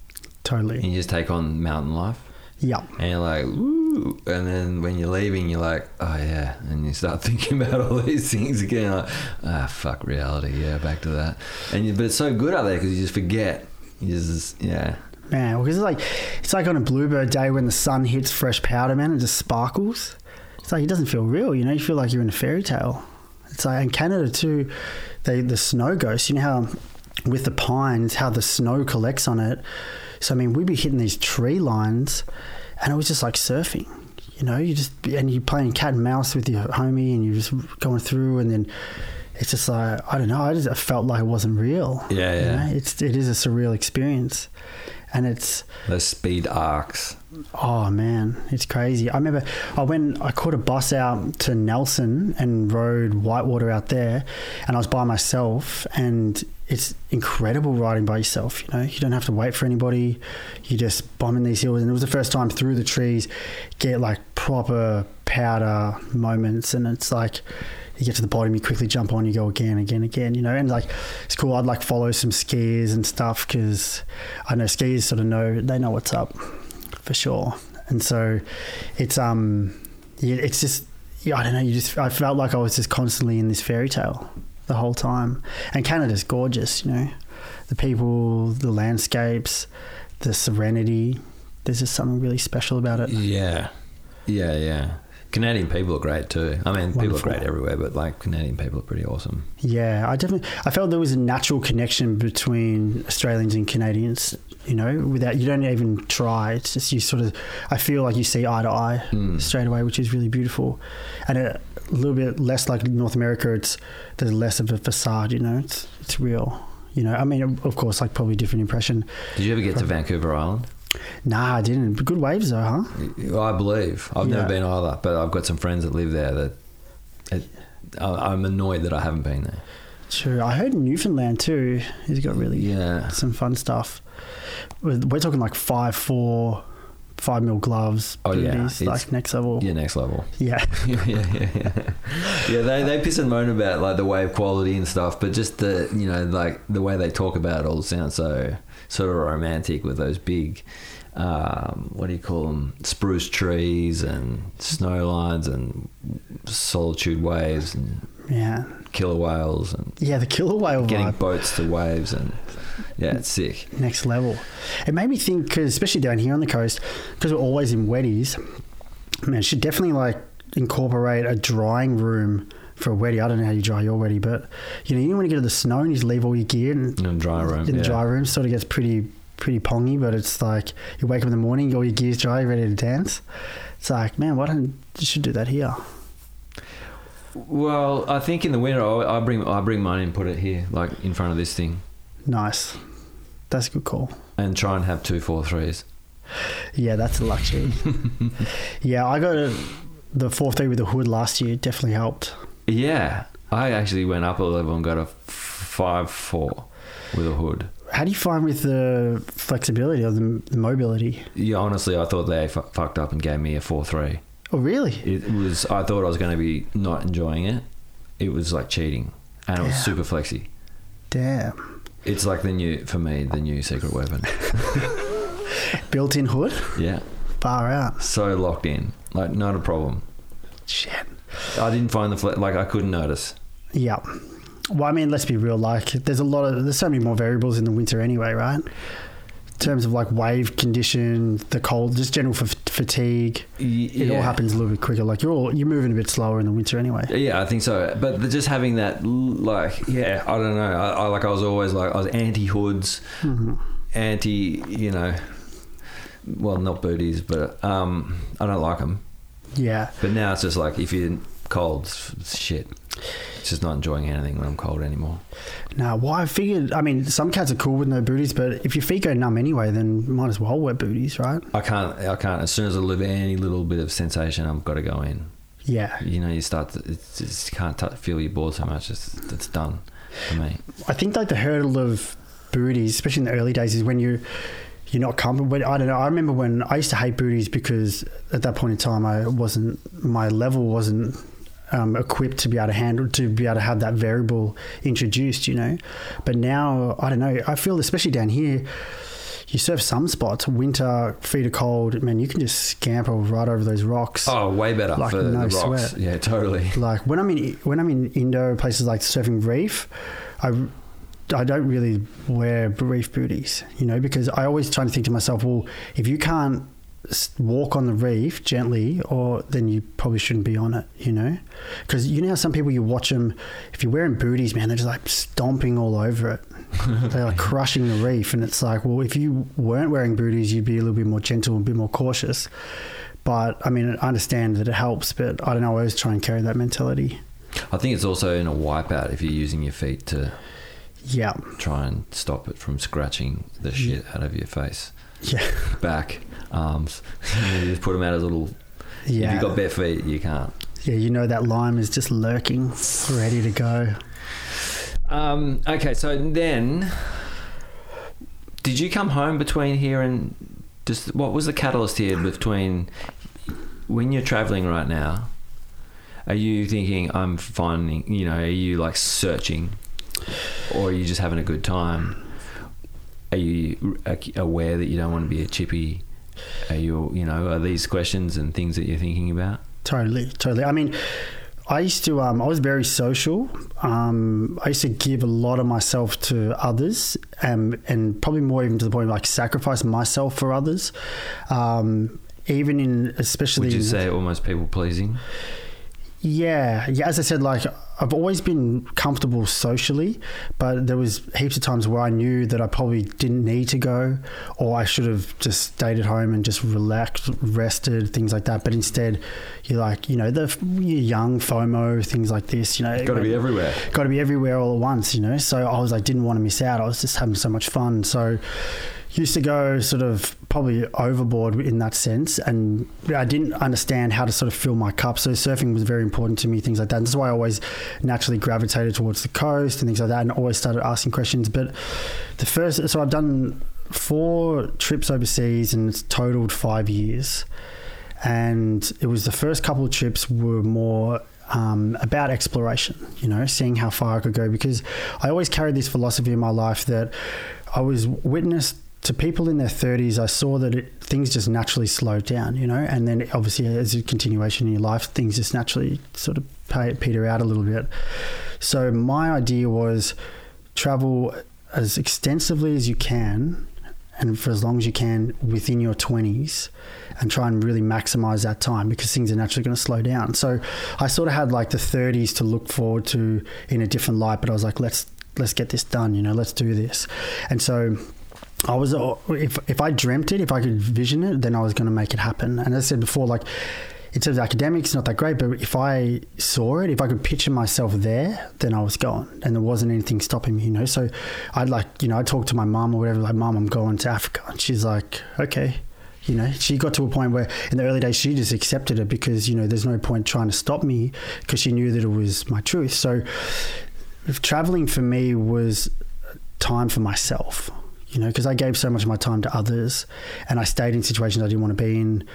Totally. And you just take on mountain life, Yeah. and you're like, Woo! and then when you're leaving, you're like, oh yeah, and you start thinking about all these things again. Like, ah, fuck reality, yeah, back to that. And you, but it's so good out there because you just forget. You just yeah. Man, because it's like it's like on a bluebird day when the sun hits fresh powder, man, and just sparkles. It's like it doesn't feel real, you know. You feel like you're in a fairy tale. It's like in Canada too, they the snow ghosts. You know how with the pines, how the snow collects on it. So I mean, we'd be hitting these tree lines, and it was just like surfing. You know, you just and you're playing cat and mouse with your homie, and you're just going through, and then it's just like I don't know. I just felt like it wasn't real. Yeah, you yeah. know? It's it is a surreal experience, and it's Those speed arcs. oh man, it's crazy. I remember I went, I caught a bus out to Nelson and rode Whitewater out there, and I was by myself, and it's incredible riding by yourself. You know, you don't have to wait for anybody. You just bombing these hills, and it was the first time through the trees, get like proper powder moments, and it's like you get to the bottom, you quickly jump on, you go again, again, again, you know, and like it's cool. I'd like follow some skiers and stuff because I know skiers sort of know they know what's up for sure, and so it's um it's just yeah, I don't know. You just I felt like I was just constantly in this fairy tale the whole time. And Canada's gorgeous, you know, the people, the landscapes, the serenity. There's just something really special about it. Yeah, yeah, yeah. Canadian people are great too. I mean, people are great everywhere, but like Canadian people are pretty awesome. Yeah, I definitely I felt there was a natural connection between Australians and Canadians. You know, without you don't even try. It's just you sort of. I feel like you see eye to eye Mm. straight away, which is really beautiful, and a little bit less like North America. It's there's less of a facade. You know, it's it's real. You know, I mean, of course, like probably different impression. Did you ever get to Vancouver Island? Nah, I didn't. But good waves though, huh? I believe. I've Yeah. never been either, but I've got some friends that live there that. It, I- I'm annoyed that I haven't been there. True. I heard Newfoundland too. He's got really Yeah. some fun stuff. We're talking like five four, five mil gloves. Oh, yeah. It's- like next level. Yeah, next level. Yeah. yeah, yeah, yeah, yeah. They they piss and moan about like the wave quality and stuff, but just the you know like the way they talk about it all sounds so sort of romantic with those big, um, what do you call them, spruce trees and snow lines and solitude waves and Yeah. killer whales and Yeah, the killer whale getting vibe. boats to waves and yeah, it's sick. Next level. It made me think, cause especially down here on the coast, because we're always in wetties, man, should definitely like incorporate a drying room for a wetty. I don't know how you dry your wetty, but you know, you when you get to the snow and you just leave all your gear in, In dry room, in the yeah. dry room, sort of gets pretty pretty pongy, but it's like you wake up in the morning, all your gear's dry, ready to dance. It's like, man, why don't you should do that here? Well, I think in the winter I, I bring I bring mine and put it here, like in front of this thing, Nice. That's a good call. and try and have two four threes. Yeah, that's a luxury. yeah, I got a, the four three with the hood last year. Definitely helped. Yeah, I actually went up a level and got a f- five four with a hood. How do you find with the flexibility or the, the mobility? Yeah, honestly, I thought they f- fucked up and gave me a four three. Oh, really? It was. I thought I was going to be not enjoying it. It was like cheating, and it was super flexy. Damn. It's like the new for me the new secret weapon. Built-in hood. yeah, Far out. so locked in, like not a problem. Shit. I didn't find the fle- like I couldn't notice. Yeah. Well, I mean, let's be real. Like, there's a lot of there's so many more variables in the winter anyway, right? Terms of like wave condition, the cold, just general f- fatigue. It all happens a little bit quicker. Like you're all, you're moving a bit slower in the winter anyway. Yeah, I think so. But the- just having that, like, yeah, I don't know. I, I like I was always like I was anti hoods, Mhm. anti, you know, well, not booties, but um, I don't like them. Yeah. But now it's just like if you're cold, shit. Just not enjoying anything when I'm cold anymore. Now, well, I figured. I mean, some cats are cool with no booties, but if your feet go numb anyway, then might as well wear booties, right? I can't. I can't. As soon as I live any little bit of sensation, I've got to go in. Yeah. You know, you start. To, it's just you can't t- feel your board so much. It's it's done for me. I think like the hurdle of booties, especially in the early days, is when you you're not comfortable. But I don't know. I remember when I used to hate booties because at that point in time, I wasn't my level wasn't um, equipped to be able to handle to be able to have that variable introduced. You know, but now I don't know. I feel especially down here. You surf some spots, winter, feet are cold, man, you can just scamper right over those rocks. Oh, way better Like for no the rocks. sweat. Yeah, totally. Like when I'm in when I'm in Indo places like surfing reef, I I don't really wear reef booties, you know, because I always try to think to myself, well, if you can't walk on the reef gently, or then you probably shouldn't be on it, you know, because you know how some people you watch them, if you're wearing booties, man, they're just like stomping all over it. they're like crushing the reef, and it's like, well, if you weren't wearing booties, you'd be a little bit more gentle, and a bit more cautious. But I mean, I understand that it helps, but I don't know. I always try and carry that mentality. I think it's also in a wipeout if you're using your feet to Yeah, try and stop it from scratching the mm. shit out of your face, yeah, back, arms. you just put them out as little. Yeah. If you've got bare feet, you can't. yeah, you know that lime is just lurking, ready to go. Um, okay, so then, did you come home between here and just what was the catalyst here between when you're traveling right now? Are you thinking I'm finding, you know, are you like searching, or are you just having a good time? Are you aware that you don't want to be a chippy? Are you, you know, are these questions and things that you're thinking about? Totally, totally. I mean, I used to. Um, I was very social. Um, I used to give a lot of myself to others, um, and probably more even to the point of like sacrifice myself for others. Um, even in, especially, Would you in- say almost people pleasing? Yeah, yeah. As I said, like I've always been comfortable socially, but there was heaps of times where I knew that I probably didn't need to go, or I should have just stayed at home and just relaxed, rested, things like that. But instead, you're like, you know, the you're young FOMO, things like this. You know, Got to be everywhere. got to be everywhere all at once, you know. So I was like, didn't want to miss out. I was just having so much fun. So used to go sort of probably overboard in that sense, and I didn't understand how to sort of fill my cup. So surfing was very important to me, things like that. And that's why I always naturally gravitated towards the coast and things like that, and always started asking questions. But the first, so I've done four trips overseas, and it's totaled five years and it was the first couple of trips were more um, about exploration, you know, seeing how far I could go because I always carried this philosophy in my life that I was witness to people in their 30s. I saw that it, things just naturally slowed down, you know, and then obviously as a continuation in your life, things just naturally sort of pay, peter out a little bit. So my idea was travel as extensively as you can and for as long as you can within your 20s and try and really maximize that time because things are naturally going to slow down. So I sort of had like the 30s to look forward to in a different light, but I was like, let's let's get this done, you know, let's do this. And so I was uh, if if I dreamt it, if I could vision it, then I was going to make it happen. And as I said before, like in terms of academics, not that great, but if I saw it, if I could picture myself there, then I was going, and there wasn't anything stopping me, you know. So I'd like, you know, I talked to my mum or whatever, like, "Mum, I'm going to Africa," and she's like, "Okay." You know, she got to a point where in the early days she just accepted it because you know there's no point trying to stop me because she knew that it was my truth. So traveling for me was time for myself you know, because I gave so much of my time to others, and I stayed in situations I didn't want to be in.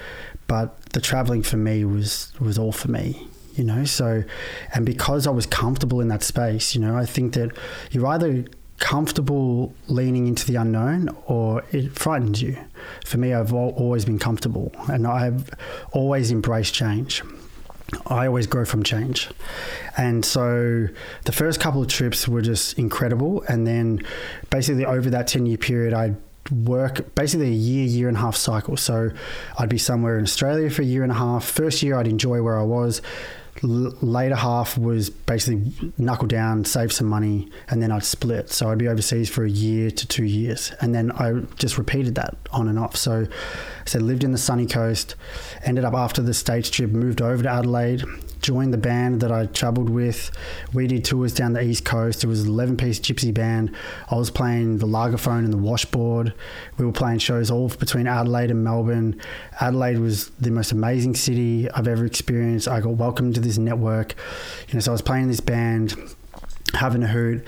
But the traveling for me was was all for me, you know. So, and because I was comfortable in that space, you know, I think that you're either comfortable leaning into the unknown or it frightens you. For me, I've always been comfortable, and I've always embraced change. I always grow from change. And so the first couple of trips were just incredible. And then basically over that 10 year period, I'd work basically a year, year and a half cycle. So I'd be somewhere in Australia for a year and a half. First year, I'd enjoy where I was. Later half was basically knuckle down, save some money, and then I'd split. So I'd be overseas for a year to two years, and then I just repeated that on and off. So, I said lived in the sunny coast, ended up after the States trip, moved over to Adelaide, joined the band that I travelled with. We did tours down the east coast. It was an 11 piece gypsy band. I was playing the Lagerphone and the Washboard. We were playing shows all between Adelaide and Melbourne. Adelaide was the most amazing city I've ever experienced. I got welcomed to this network. You know, so I was playing this band, having a hoot.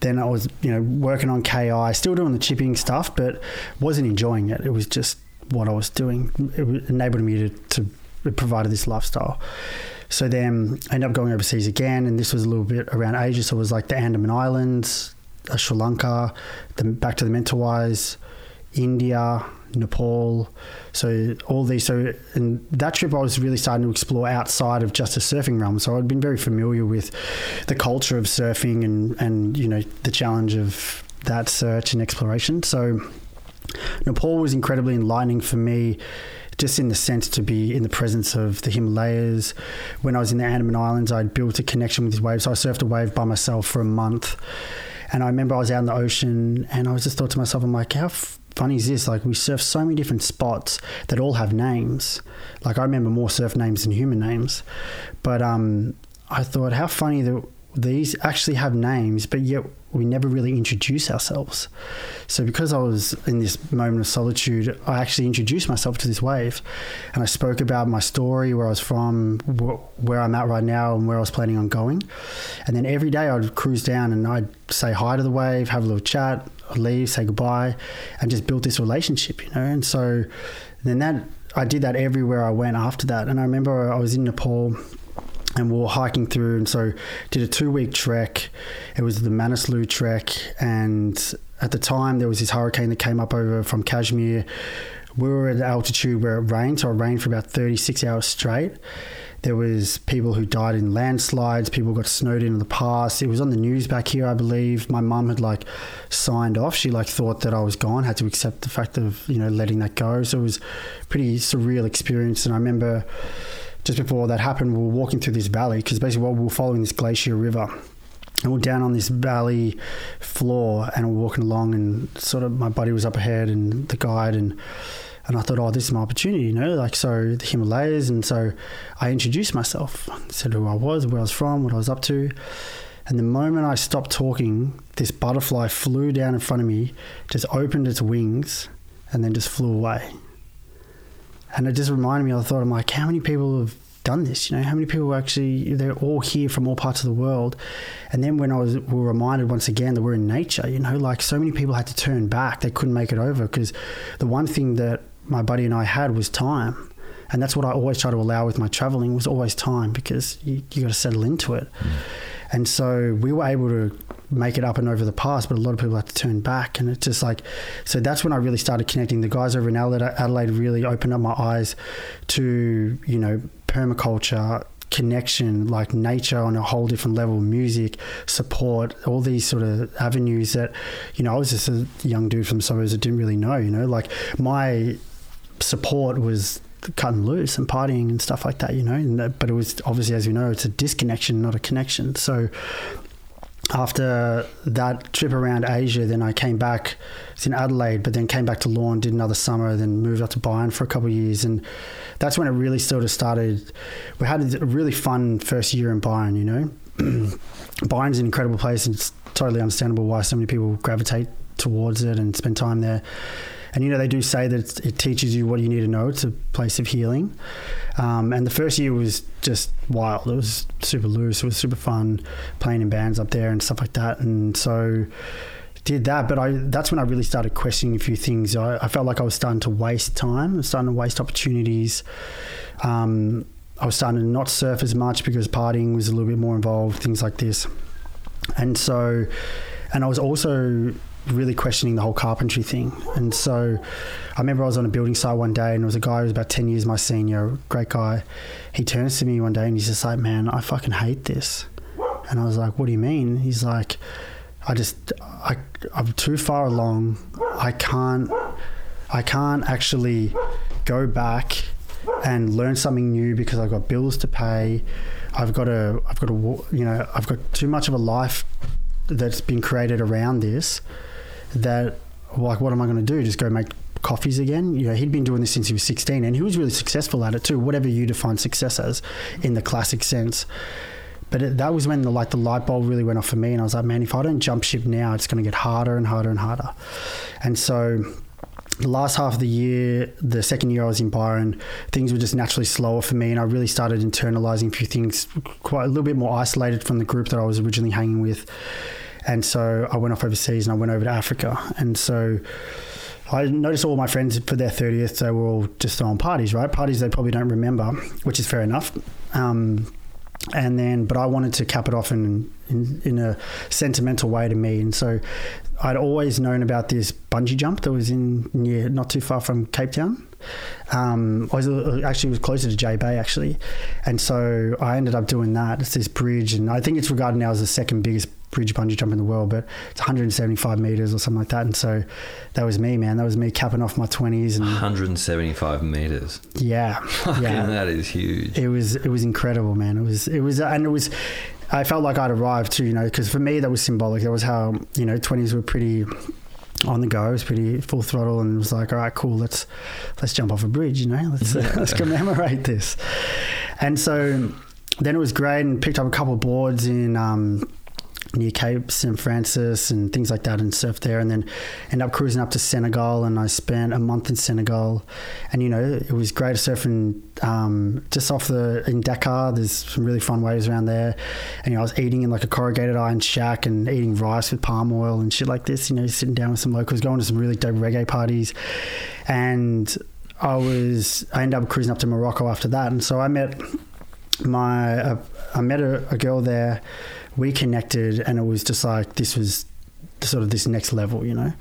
Then I was, you know, working on KI, still doing the chipping stuff, but wasn't enjoying it. It was just what I was doing. It enabled me to, to it provided this lifestyle. So then I ended up going overseas again, and this was a little bit around Asia. So it was like the Andaman Islands, uh, Sri Lanka, the, back to the Mentawais, India, Nepal. So all these. So in that trip, I was really starting to explore outside of just a surfing realm. So I'd been very familiar with the culture of surfing and and you know the challenge of that search and exploration. So Nepal was incredibly enlightening for me just in the sense to be in the presence of the Himalayas. When I was in the Andaman Islands, I'd built a connection with these waves. So I surfed a wave by myself for a month. And I remember I was out in the ocean and I was just thought to myself, I'm like, how f- funny is this? Like, we surf so many different spots that all have names. Like, I remember more surf names than human names. But um, I thought, how funny that these actually have names, but yet we never really introduce ourselves. So because I was in this moment of solitude, I actually introduced myself to this wave, and I spoke about my story, where I was from, wh- where I'm at right now, and where I was planning on going. And then every day I'd cruise down and I'd say hi to the wave, have a little chat, leave, say goodbye, and just build this relationship, you know. And so then that I did that everywhere I went after that. And I remember I was in Nepal and we were hiking through and so did a two week trek it was the manaslu trek and at the time there was this hurricane that came up over from kashmir we were at an altitude where it rained so it rained for about 36 hours straight There was people who died in landslides. People got snowed in the past. It was on the news back here, I believe. My mum had like signed off. She like thought that I was gone. Had to accept the fact of you know letting that go. So it was pretty surreal experience. And I remember just before that happened, we were walking through this valley because basically what we were following this glacier river. And we're down on this valley floor and we're walking along and sort of my buddy was up ahead and the guide and and I thought, oh, this is my opportunity, you know, like so the Himalayas. And so I introduced myself, said who I was, where I was from, what I was up to. And the moment I stopped talking, this butterfly flew down in front of me, just opened its wings, and then just flew away. And it just reminded me, I thought, I'm like, how many people have done this? You know, how many people actually, they're all here from all parts of the world. And then when I was, we were reminded once again that we're in nature, you know, like so many people had to turn back. They couldn't make it over because the one thing that my buddy and I had was time. And that's what I always try to allow with my traveling was always time because you, you got to settle into it. Mm. And so we were able to make it up and over the pass, but a lot of people had to turn back. And it's just like, so that's when I really started connecting. The guys over in Adelaide really opened up my eyes to, you know, permaculture, connection, like nature on a whole different level, music, support, all these sort of avenues that, you know, I was just a young dude from suburbs that didn't really know, you know, like my support was cutting loose and partying and stuff like that, you know. That, but it was obviously, as you know, it's a disconnection, not a connection. So after that trip around Asia, then I came back. It's in Adelaide, but then came back to Lorne, did another summer, then moved up to Byron for a couple of years, and that's when it really sort of started. We had a really fun first year in Byron, you know. Byron's an incredible place, and it's totally understandable why so many people gravitate towards it and spend time there. And you know, they do say that it teaches you what you need to know. It's a place of healing. Um, and the first year was just wild. It was super loose. It was super fun playing in bands up there and stuff like that. And so did that, but I that's when I really started questioning a few things. I, I felt like I was starting to waste time, I was starting to waste opportunities. Um, I was starting to not surf as much because partying was a little bit more involved, things like this. And so, and I was also really questioning the whole carpentry thing. And so I remember I was on a building site one day and there was a guy who was about 10 years my senior, great guy. He turns to me one day and he's just like, man, I fucking hate this. And I was like, what do you mean? He's like, I just, I, I'm too far along. I can't, I can't actually go back and learn something new because I've got bills to pay. I've got a, I've got a, you know, I've got too much of a life that's been created around this that like what am I going to do? Just go make coffees again? You know, he'd been doing this since he was 16 and he was really successful at it too, whatever you define success as in the classic sense. But it, that was when the like the light bulb really went off for me, and I was like, man, if I don't jump ship now, it's going to get harder and harder and harder. And so the last half of the year, the second year I was in Byron, things were just naturally slower for me, and I really started internalizing a few things, quite a little bit more isolated from the group that I was originally hanging with. And so I went off overseas and I went over to Africa. And so I noticed all my friends for their 30th, they were all just throwing parties, right? Parties they probably don't remember, which is fair enough. Um, and then, but I wanted to cap it off in, in, in a sentimental way to me. And so I'd always known about this bungee jump that was in near, not too far from Cape Town. Um, I was actually was closer to J Bay actually, and so I ended up doing that. It's this bridge, and I think it's regarded now as the second biggest bridge bungee jump in the world, but it's 175 meters or something like that. And so that was me, man. That was me capping off my 20s. And 175 meters. Yeah, yeah, that is huge. It was it was incredible, man. It was it was and it was. I felt like I'd arrived too, you know, because for me that was symbolic. That was how you know 20s were pretty on the go. It was pretty full throttle, and it was like, all right, cool. Let's let's jump off a bridge, you know. Let's uh, let's commemorate this. And so then it was great, and picked up a couple of boards in. Um, near Cape St. Francis and things like that and surfed there. And then end up cruising up to Senegal and I spent a month in Senegal. And you know it was great surfing um, just off the in Dakar. There's some really fun waves around there. And you know I was eating in like a corrugated iron shack and eating rice with palm oil and shit like this you know sitting down with some locals going to some really dope reggae parties. And I was I ended up cruising up to Morocco after that. And so I met my uh, I met a, a girl there we connected and it was just like this was sort of this next level, you know.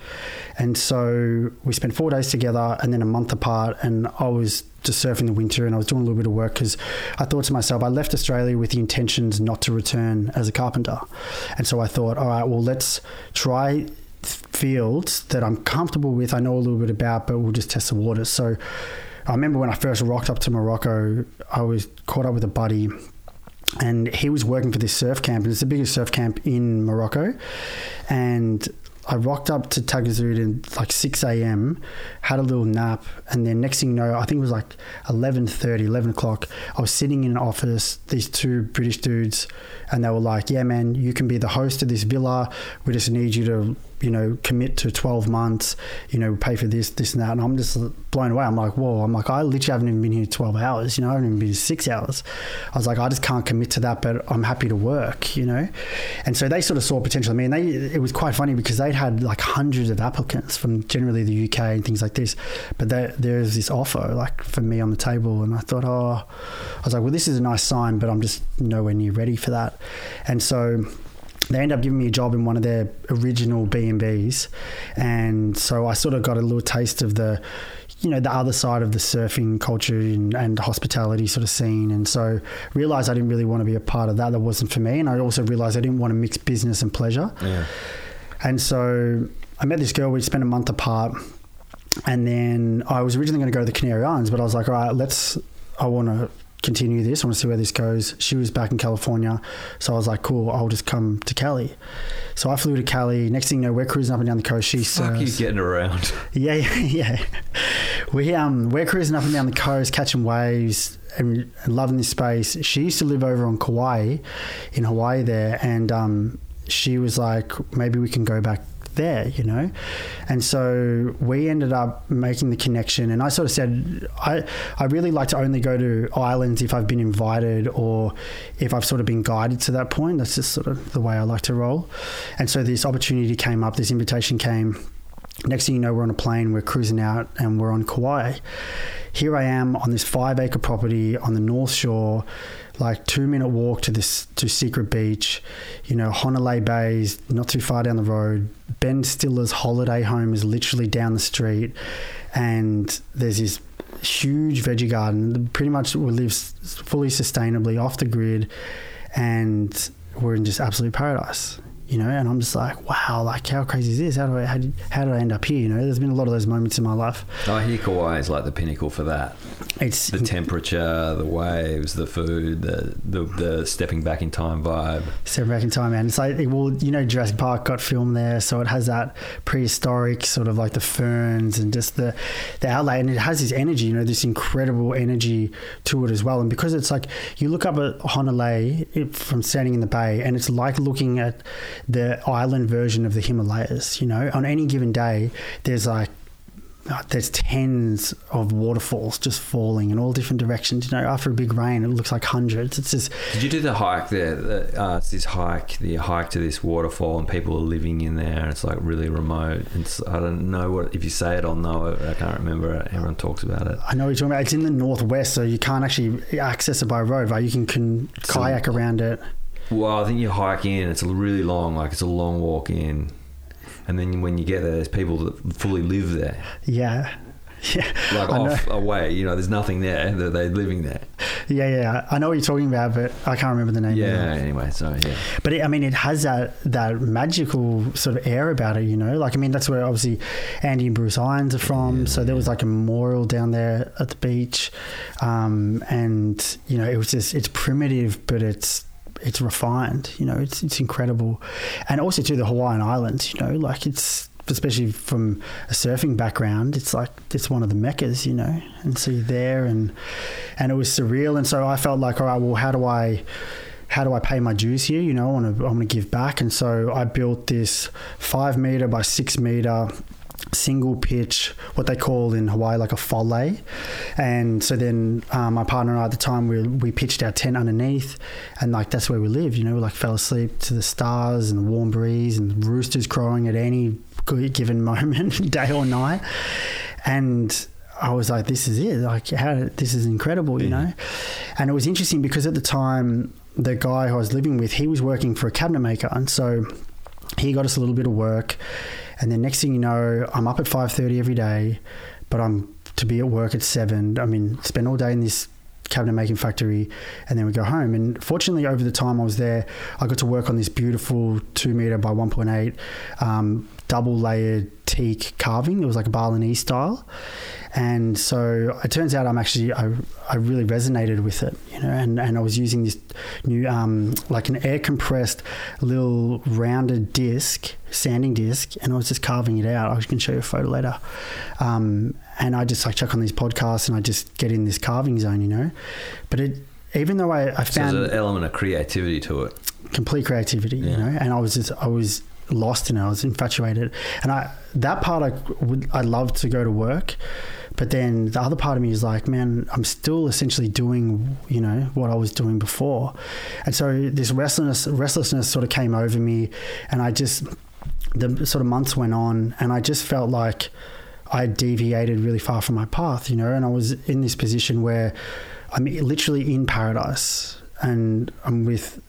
And so we spent four days together and then a month apart. And I was just surfing the winter and I was doing a little bit of work because I thought to myself, I left Australia with the intentions not to return as a carpenter. And so I thought, all right, well, let's try fields that I'm comfortable with, I know a little bit about, but we'll just test the waters. So I remember when I first rocked up to Morocco, I was caught up with a buddy and he was working for this surf camp, and it's the biggest surf camp in Morocco. And I rocked up to Taghazout at like 6 a.m., had a little nap, and then next thing you know, I think it was like 11.30, 11 o'clock, I was sitting in an office, these two British dudes, and they were like, yeah, man, you can be the host of this villa. We just need you to, you know, commit to 12 months, you know, pay for this, this and that. And I'm just blown away. I'm like, whoa, I'm like, I literally haven't even been here 12 hours, you know, I haven't even been here six hours. I was like, I just can't commit to that, but I'm happy to work, you know? And so they sort of saw potential. I mean, they, it was quite funny because they'd had like hundreds of applicants from generally the UK and things like this. But there, there's this offer like for me on the table. And I thought, oh, I was like, well, this is a nice sign, but I'm just nowhere near ready for that. And so they ended up giving me a job in one of their original B&Bs. And so I sort of got a little taste of the, you know, the other side of the surfing culture and, and hospitality sort of scene. And so realized I didn't really want to be a part of that. That wasn't for me. And I also realized I didn't want to mix business and pleasure. Yeah. And so I met this girl. We spent a month apart. And then I was originally going to go to the Canary Islands, but I was like, all right, let's, I want to continue this. I want to see where this goes. She was back in California. So I was like, cool, I'll just come to Cali. So I flew to Cali. Next thing you know, we're cruising up and down the coast. She Fuck you getting around. Yeah, yeah, yeah. We um we're cruising up and down the coast, catching waves and, and loving this space. She used to live over on Kauai, in Hawaii there, and um she was like, maybe we can go back there, you know. And so we ended up making the connection. And I sort of said, I I really like to only go to islands if I've been invited or if I've sort of been guided to that point. That's just sort of the way I like to roll. And so this opportunity came up. This invitation came Next thing you know, we're on a plane, we're cruising out, and we're on Kauai. Here I am on this five acre property on the North Shore, like two minute walk to this to Secret Beach, you know, Hanalei Bays, not too far down the road. Ben Stiller's holiday home is literally down the street, and there's this huge veggie garden. Pretty much we live fully sustainably off the grid, and we're in just absolute paradise you know and i'm just like wow like how crazy is this how do i how did, how did i end up here you know there's been a lot of those moments in my life I hear Kauai is like the pinnacle for that. it's The temperature, the waves, the food, the the, the stepping back in time vibe. Stepping back in time, man. It's like, well, you know, Jurassic Park got filmed there, so it has that prehistoric sort of like the ferns and just the the outlay, and it has this energy, you know, this incredible energy to it as well. And because it's like you look up at Hanalei from standing in the bay, and it's like looking at the island version of the Himalayas. You know, on any given day, there's like uh, there's tens of waterfalls just falling in all different directions. You know, after a big rain, it looks like hundreds. It's just Did you do the hike there? The, uh, it's this hike, the hike to this waterfall, and people are living in there. And it's like really remote. It's I don't know what if you say it, I'll know it. I can't remember it. Everyone talks about it. I know what you're talking about. It's in the northwest, so you can't actually access it by road, right? You can, can kayak around it. Well, I think you hike in. It's a really long. Like it's a long walk in, and then when you get there, there's people that fully live there, Yeah. Yeah. like I know. off away. You know, there's nothing there. They're, they're living there. Yeah, yeah. I know what you're talking about, but I can't remember the name. Yeah. Anyway, so yeah. But it, I mean, it has that that magical sort of air about it, you know. Like, I mean, that's where obviously Andy and Bruce Irons are from. so there was like a memorial down there at the beach, um, and you know, it was just it's primitive, but it's it's refined. You know, it's it's incredible, and also to the Hawaiian Islands. You know, like it's especially from a surfing background, it's like it's one of the meccas, you know. And so you're there, and and it was surreal. And so I felt like, all right, well, how do I how do I pay my dues here? You know, I want to, I want to give back. And so I built this five meter by six meter single pitch, what they call in Hawaii like a fole. And so then um, my partner and I at the time, we, we pitched our tent underneath and like that's where we lived, you know, we like fell asleep to the stars and the warm breeze and roosters crowing at any given moment, day or night. And I was like, this is it. Like, how this is incredible, you know. And it was interesting because at the time, the guy who I was living with, he was working for a cabinet maker, and so he got us a little bit of work, and then next thing you know, I'm up at five thirty every day, but I'm to be at work at seven. I mean, spend all day in this cabinet making factory, and then we go home. And fortunately, over the time I was there, I got to work on this beautiful two meter by one point eight um, double layered teak carving. It was like a Balinese style. And so it turns out I'm actually I, I really resonated with it, you know, and, and I was using this new um, like an air compressed little rounded disc, sanding disc, and I was just carving it out. I can show you a photo later. Um, and I just like chuck on these podcasts and I just get in this carving zone, you know. But it even though I, I So found there's an element of creativity to it. complete creativity, you know. And I was just, I was lost in it. I was infatuated, and I that part I would I love to go to work, but then the other part of me is like, man, I'm still essentially doing you know what I was doing before, and so this restlessness restlessness sort of came over me, and I just the sort of months went on, and I just felt like. I deviated really far from my path, you know, and I was in this position where I'm literally in paradise and I'm with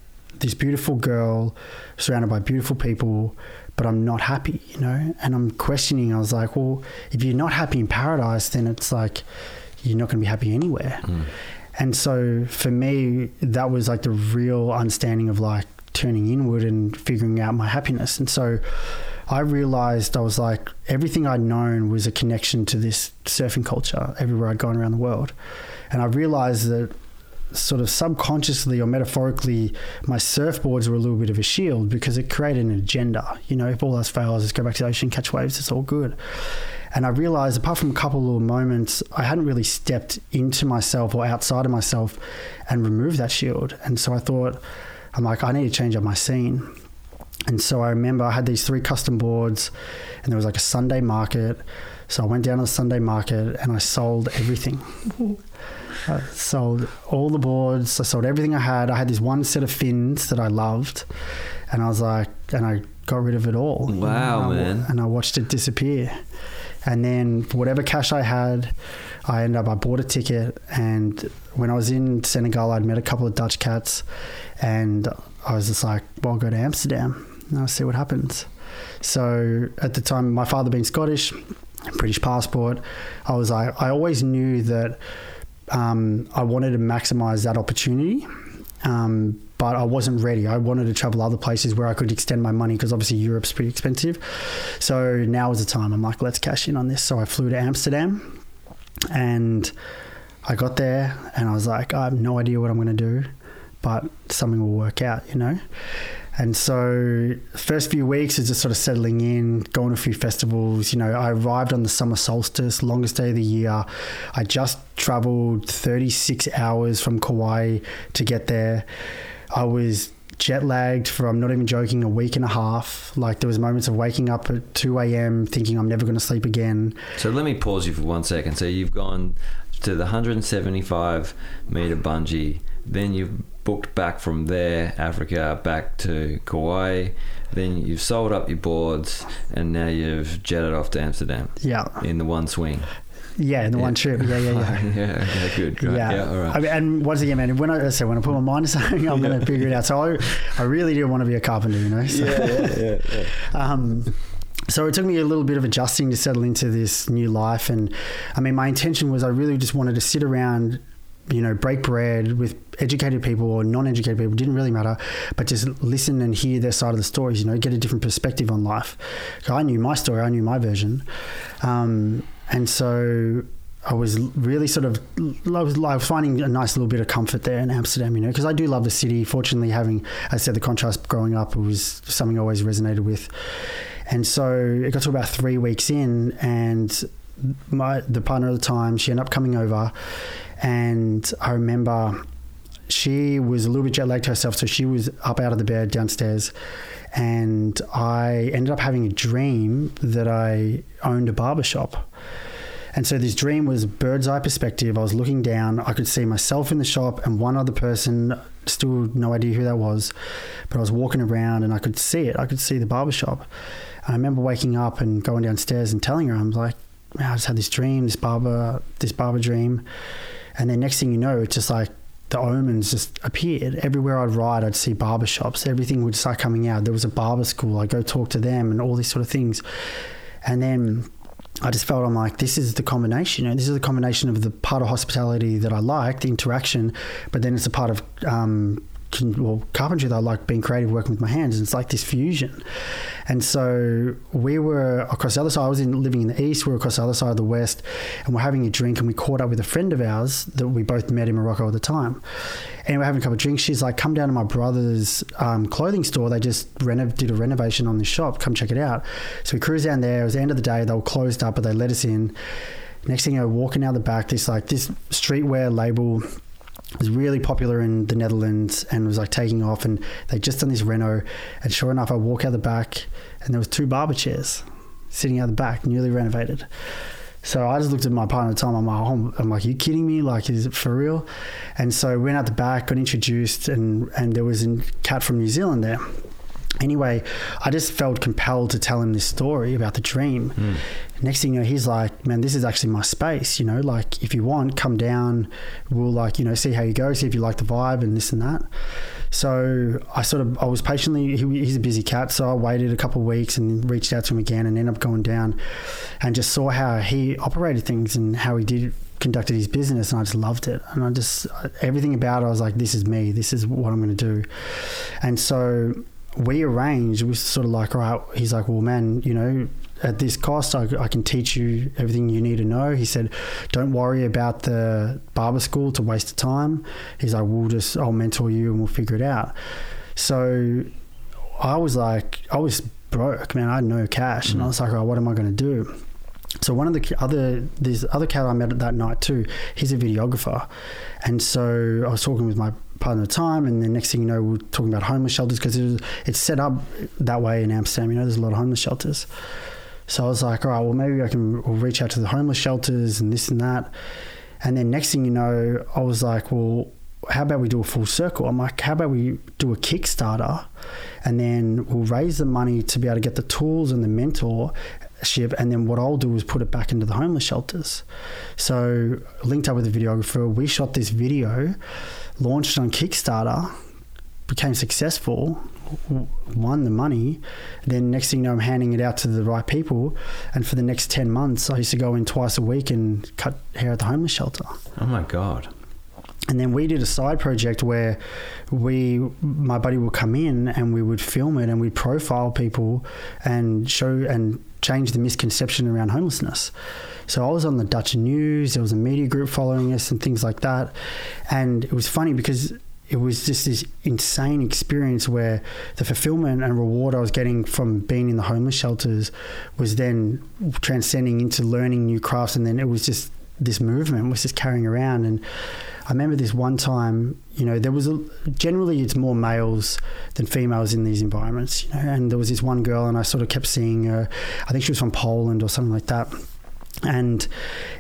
this beautiful girl surrounded by beautiful people, but I'm not happy, you know, and I'm questioning. I was like, well, if you're not happy in paradise, then it's like you're not going to be happy anywhere. Mm. And so for me, that was like the real understanding of like turning inward and figuring out my happiness. And so I realized I was like, everything I'd known was a connection to this surfing culture everywhere I'd gone around the world. And I realized that sort of subconsciously or metaphorically, my surfboards were a little bit of a shield because it created an agenda. You know, if all else fails, just go back to the ocean, catch waves, it's all good. And I realized, apart from a couple of little moments, I hadn't really stepped into myself or outside of myself and removed that shield. And so I thought, I'm like, I need to change up my scene. And so I remember I had these three custom boards, and there was like a Sunday market. So I went down to the Sunday market and I sold everything. I sold all the boards. I sold everything I had. I had this one set of fins that I loved, and I was like, and I got rid of it all. Wow, and I, man. And I watched it disappear. And then whatever cash I had, I ended up. I bought a ticket, and when I was in Senegal, I'd met a couple of Dutch cats, and I was just like, "Well, I'll go to Amsterdam and I'll see what happens." So at the time, my father being Scottish, British passport, I was like, I always knew that um, I wanted to maximize that opportunity. Um, but I wasn't ready. I wanted to travel other places where I could extend my money because obviously Europe's pretty expensive. So now is the time. I'm like, let's cash in on this. So I flew to Amsterdam and I got there and I was like, I have no idea what I'm going to do, but something will work out, you know? And so, first few weeks is just sort of settling in, going to a few festivals. You know, I arrived on the summer solstice, longest day of the year. I just traveled 36 hours from Kauai to get there. I was jet lagged for, I'm not even joking, a week and a half. Like, there was moments of waking up at 2 a.m. thinking I'm never going to sleep again. So let me pause you for one second. So you've gone to the 175 meter bungee, then you've booked back from there, Africa, back to Kauai. Then you've sold up your boards, and now you've jetted off to Amsterdam Yeah. in the one swing. Yeah, in the one trip. Yeah, yeah, yeah. yeah, okay, good, great. Yeah. Yeah, all right. I mean, and once again, man, when I, say when I put my mind to something, I'm going to figure it out. So I, I really do want to be a carpenter, you know. So, yeah, yeah. Um, so it took me a little bit of adjusting to settle into this new life, and I mean, my intention was I really just wanted to sit around, you know, break bread with educated people or non-educated people. Didn't really matter, but just listen and hear their side of the stories. You know, get a different perspective on life. I knew my story, I knew my version, um, and so I was really sort of I was, finding a nice little bit of comfort there in Amsterdam, you know, because I do love the city. Fortunately, having as I said the contrast growing up, was something I always resonated with. And so it got to about three weeks in, and my the partner at the time, she ended up coming over, and I remember she was a little bit jet lagged herself, so she was up out of the bed downstairs, and I ended up having a dream that I owned a barber shop. And so this dream was bird's eye perspective. I was looking down. I could see myself in the shop and one other person. Still no idea who that was, but I was walking around and I could see it. I could see the barber shop. And I remember waking up and going downstairs and telling her, I'm like, I just had this dream, this barber, this barber dream. And then next thing you know, it's just like the omens just appeared everywhere I'd ride. I'd see barber shops. Everything would start coming out. There was a barber school. I'd go talk to them and all these sort of things. And then I just felt I'm like, this is the combination. Know, this is the combination of the part of hospitality that I like, the interaction, but then it's a part of um, well, carpentry I like being creative, working with my hands. And it's like this fusion. And so we were across the other side. I was in, living in the east. We were across the other side of the west, and we're having a drink. And we caught up with a friend of ours that we both met in Morocco at the time. And we're having a couple of drinks. She's like, "Come down to my brother's um, clothing store. They just did a renovation on this shop. Come check it out." So we cruised down there. It was the end of the day. They were closed up, but they let us in. Next thing you know, walking out the back, this like this streetwear label was really popular in the Netherlands and was like taking off and they just done this reno and sure enough I walk out the back and there was two barber chairs sitting out the back newly renovated. So I just looked at my partner at the time I'm like, oh, I'm like you kidding me? Like is it for real? And so went out the back got introduced and and there was a cat from New Zealand there anyway, I just felt compelled to tell him this story about the dream. Mm. Next thing you know, he's like, "Man, this is actually my space. You know, like if you want, come down. We'll like, you know, see how you go, see if you like the vibe and this and that." So I sort of, I was patiently. He, he's a busy cat, so I waited a couple of weeks and reached out to him again, and ended up going down, and just saw how he operated things and how he did conducted his business and I just loved it and I just everything about it I was like this is me this is what I'm going to do and so we arranged, was sort of like, right, he's like, well, man, you know, at this cost, I, I, can teach you everything you need to know. He said, don't worry about the barber school to waste of time. He's like, we'll just, I'll mentor you and we'll figure it out. So I was like, I was broke, man. I had no cash. Mm-hmm. And I was like, what am I going to do? So one of the other this other cat I met that night too, he's a videographer, and so I was talking with my partner of the time, and then next thing you know, we're talking about homeless shelters because it it's set up that way in Amsterdam. You know, there's a lot of homeless shelters. So I was like, all right, well maybe I can reach out to the homeless shelters and this and that. And then next thing you know, I was like, well, how about we do a full circle? I'm like, how about we do a Kickstarter and then we'll raise the money to be able to get the tools and the mentorship. And then what I'll do is put it back into the homeless shelters. So, linked up with the videographer, we shot this video launched on Kickstarter, became successful, won the money. Then next thing you know, I'm handing it out to the right people. And for the next 10 months, I used to go in twice a week and cut hair at the homeless shelter. Oh my God. And then we did a side project where we, my buddy would come in and we would film it and we'd profile people and show and change the misconception around homelessness. So I was on the Dutch news, there was a media group following us and things like that. And it was funny because it was just this insane experience where the fulfillment and reward I was getting from being in the homeless shelters was then transcending into learning new crafts. And then it was just this movement was just carrying around. And I remember this one time, you know, there was a, generally it's more males than females in these environments, you know, and there was this one girl and I sort of kept seeing her, I think she was from Poland or something like that and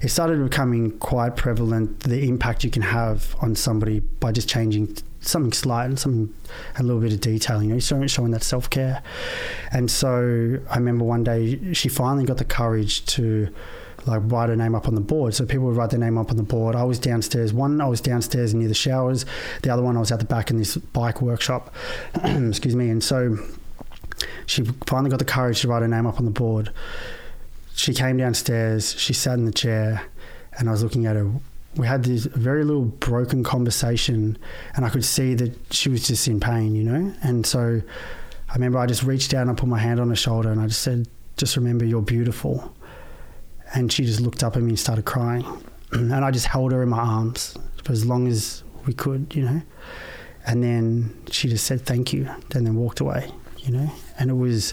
it started becoming quite prevalent the impact you can have on somebody by just changing something slight something a little bit of detail you know showing, showing that self-care. And so i remember one day she finally got the courage to like write her name up on the board. So people would write their name up on the board. I was downstairs. One i was downstairs near the showers. The other one i was at the back in this bike workshop. Excuse me. And so she finally got the courage to write her name up on the board she came downstairs, she sat in the chair, and I was looking at her. We had this very little broken conversation, and I could see that she was just in pain, you know? And so I remember I just reached down and put my hand on her shoulder, and I just said, Just remember you're beautiful. And she just looked up at me and started crying. and I just held her in my arms for as long as we could, you know? And then she just said, Thank you, and then walked away, you know? And it was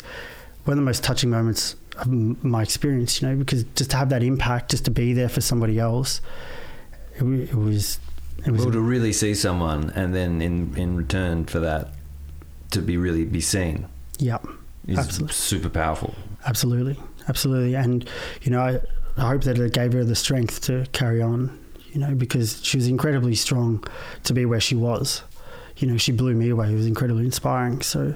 one of the most touching moments my experience, you know, because just to have that impact, just to be there for somebody else, it, it was. It was well, to really see someone, and then in in return for that, to be really be seen. Yeah, absolutely, super powerful. Absolutely, absolutely, and you know, I, I hope that it gave her the strength to carry on. You know, because she was incredibly strong to be where she was. You know, she blew me away. It was incredibly inspiring. So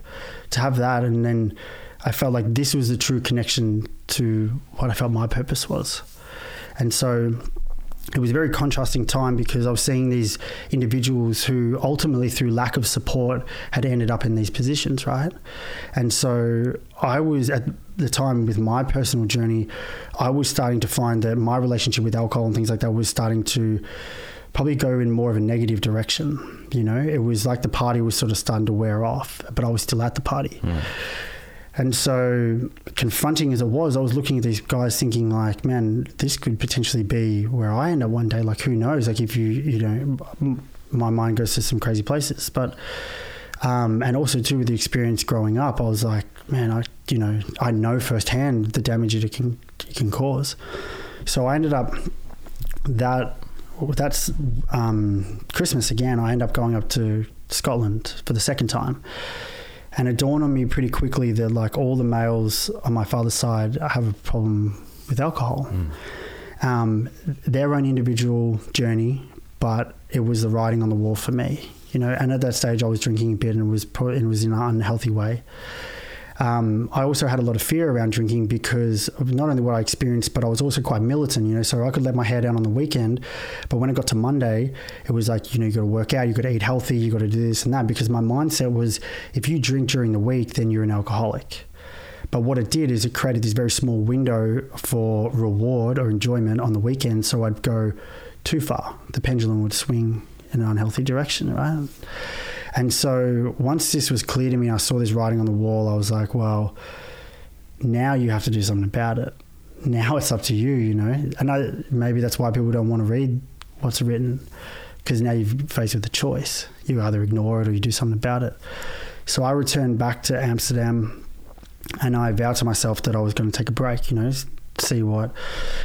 to have that, and then I felt like this was the true connection to what I felt my purpose was. And so it was a very contrasting time because I was seeing these individuals who ultimately, through lack of support, had ended up in these positions, right? And so I was at the time with my personal journey, I was starting to find that my relationship with alcohol and things like that was starting to probably go in more of a negative direction. You know, it was like the party was sort of starting to wear off, but I was still at the party. Hmm. And so, confronting as it was, I was looking at these guys thinking, like, man, this could potentially be where I end up one day. Like, who knows? Like, if you, you know, my mind goes to some crazy places. But, um, and also too with the experience growing up, I was like, man, I, you know, I know firsthand the damage it can it can cause. So I ended up that that's um, Christmas again. I end up going up to Scotland for the second time. And it dawned on me pretty quickly that like all the males on my father's side have a problem with alcohol. Um, their own individual journey, but it was the writing on the wall for me. You know, and at that stage I was drinking a bit and it was pro- and it was in an unhealthy way. Um, I also had a lot of fear around drinking because of not only what I experienced, but I was also quite militant, you know, so I could let my hair down on the weekend. But when it got to Monday, it was like, you know, you got to work out, you got to eat healthy, you got to do this and that because my mindset was if you drink during the week, then you're an alcoholic. But what it did is it created this very small window for reward or enjoyment on the weekend. So I'd go too far. The pendulum would swing in an unhealthy direction, right? And so once this was clear to me, I saw this writing on the wall. I was like, well, now you have to do something about it. Now it's up to you, you know. And I, maybe that's why people don't want to read what's written because now you're faced with a choice. You either ignore it or you do something about it. So I returned back to Amsterdam and I vowed to myself that I was going to take a break, you know, see what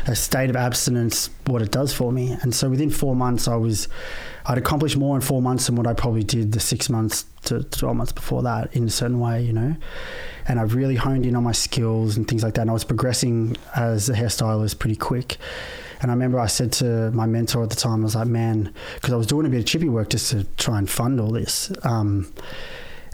a state of abstinence, what it does for me. And so within four months, I was, I'd accomplished more in four months than what I probably did the six months to 12 months before that in a certain way, you know. And I've really honed in on my skills and things like that. And I was progressing as a hairstylist pretty quick. And I remember I said to my mentor at the time, I was like, man, because I was doing a bit of chippy work just to try and fund all this. Um,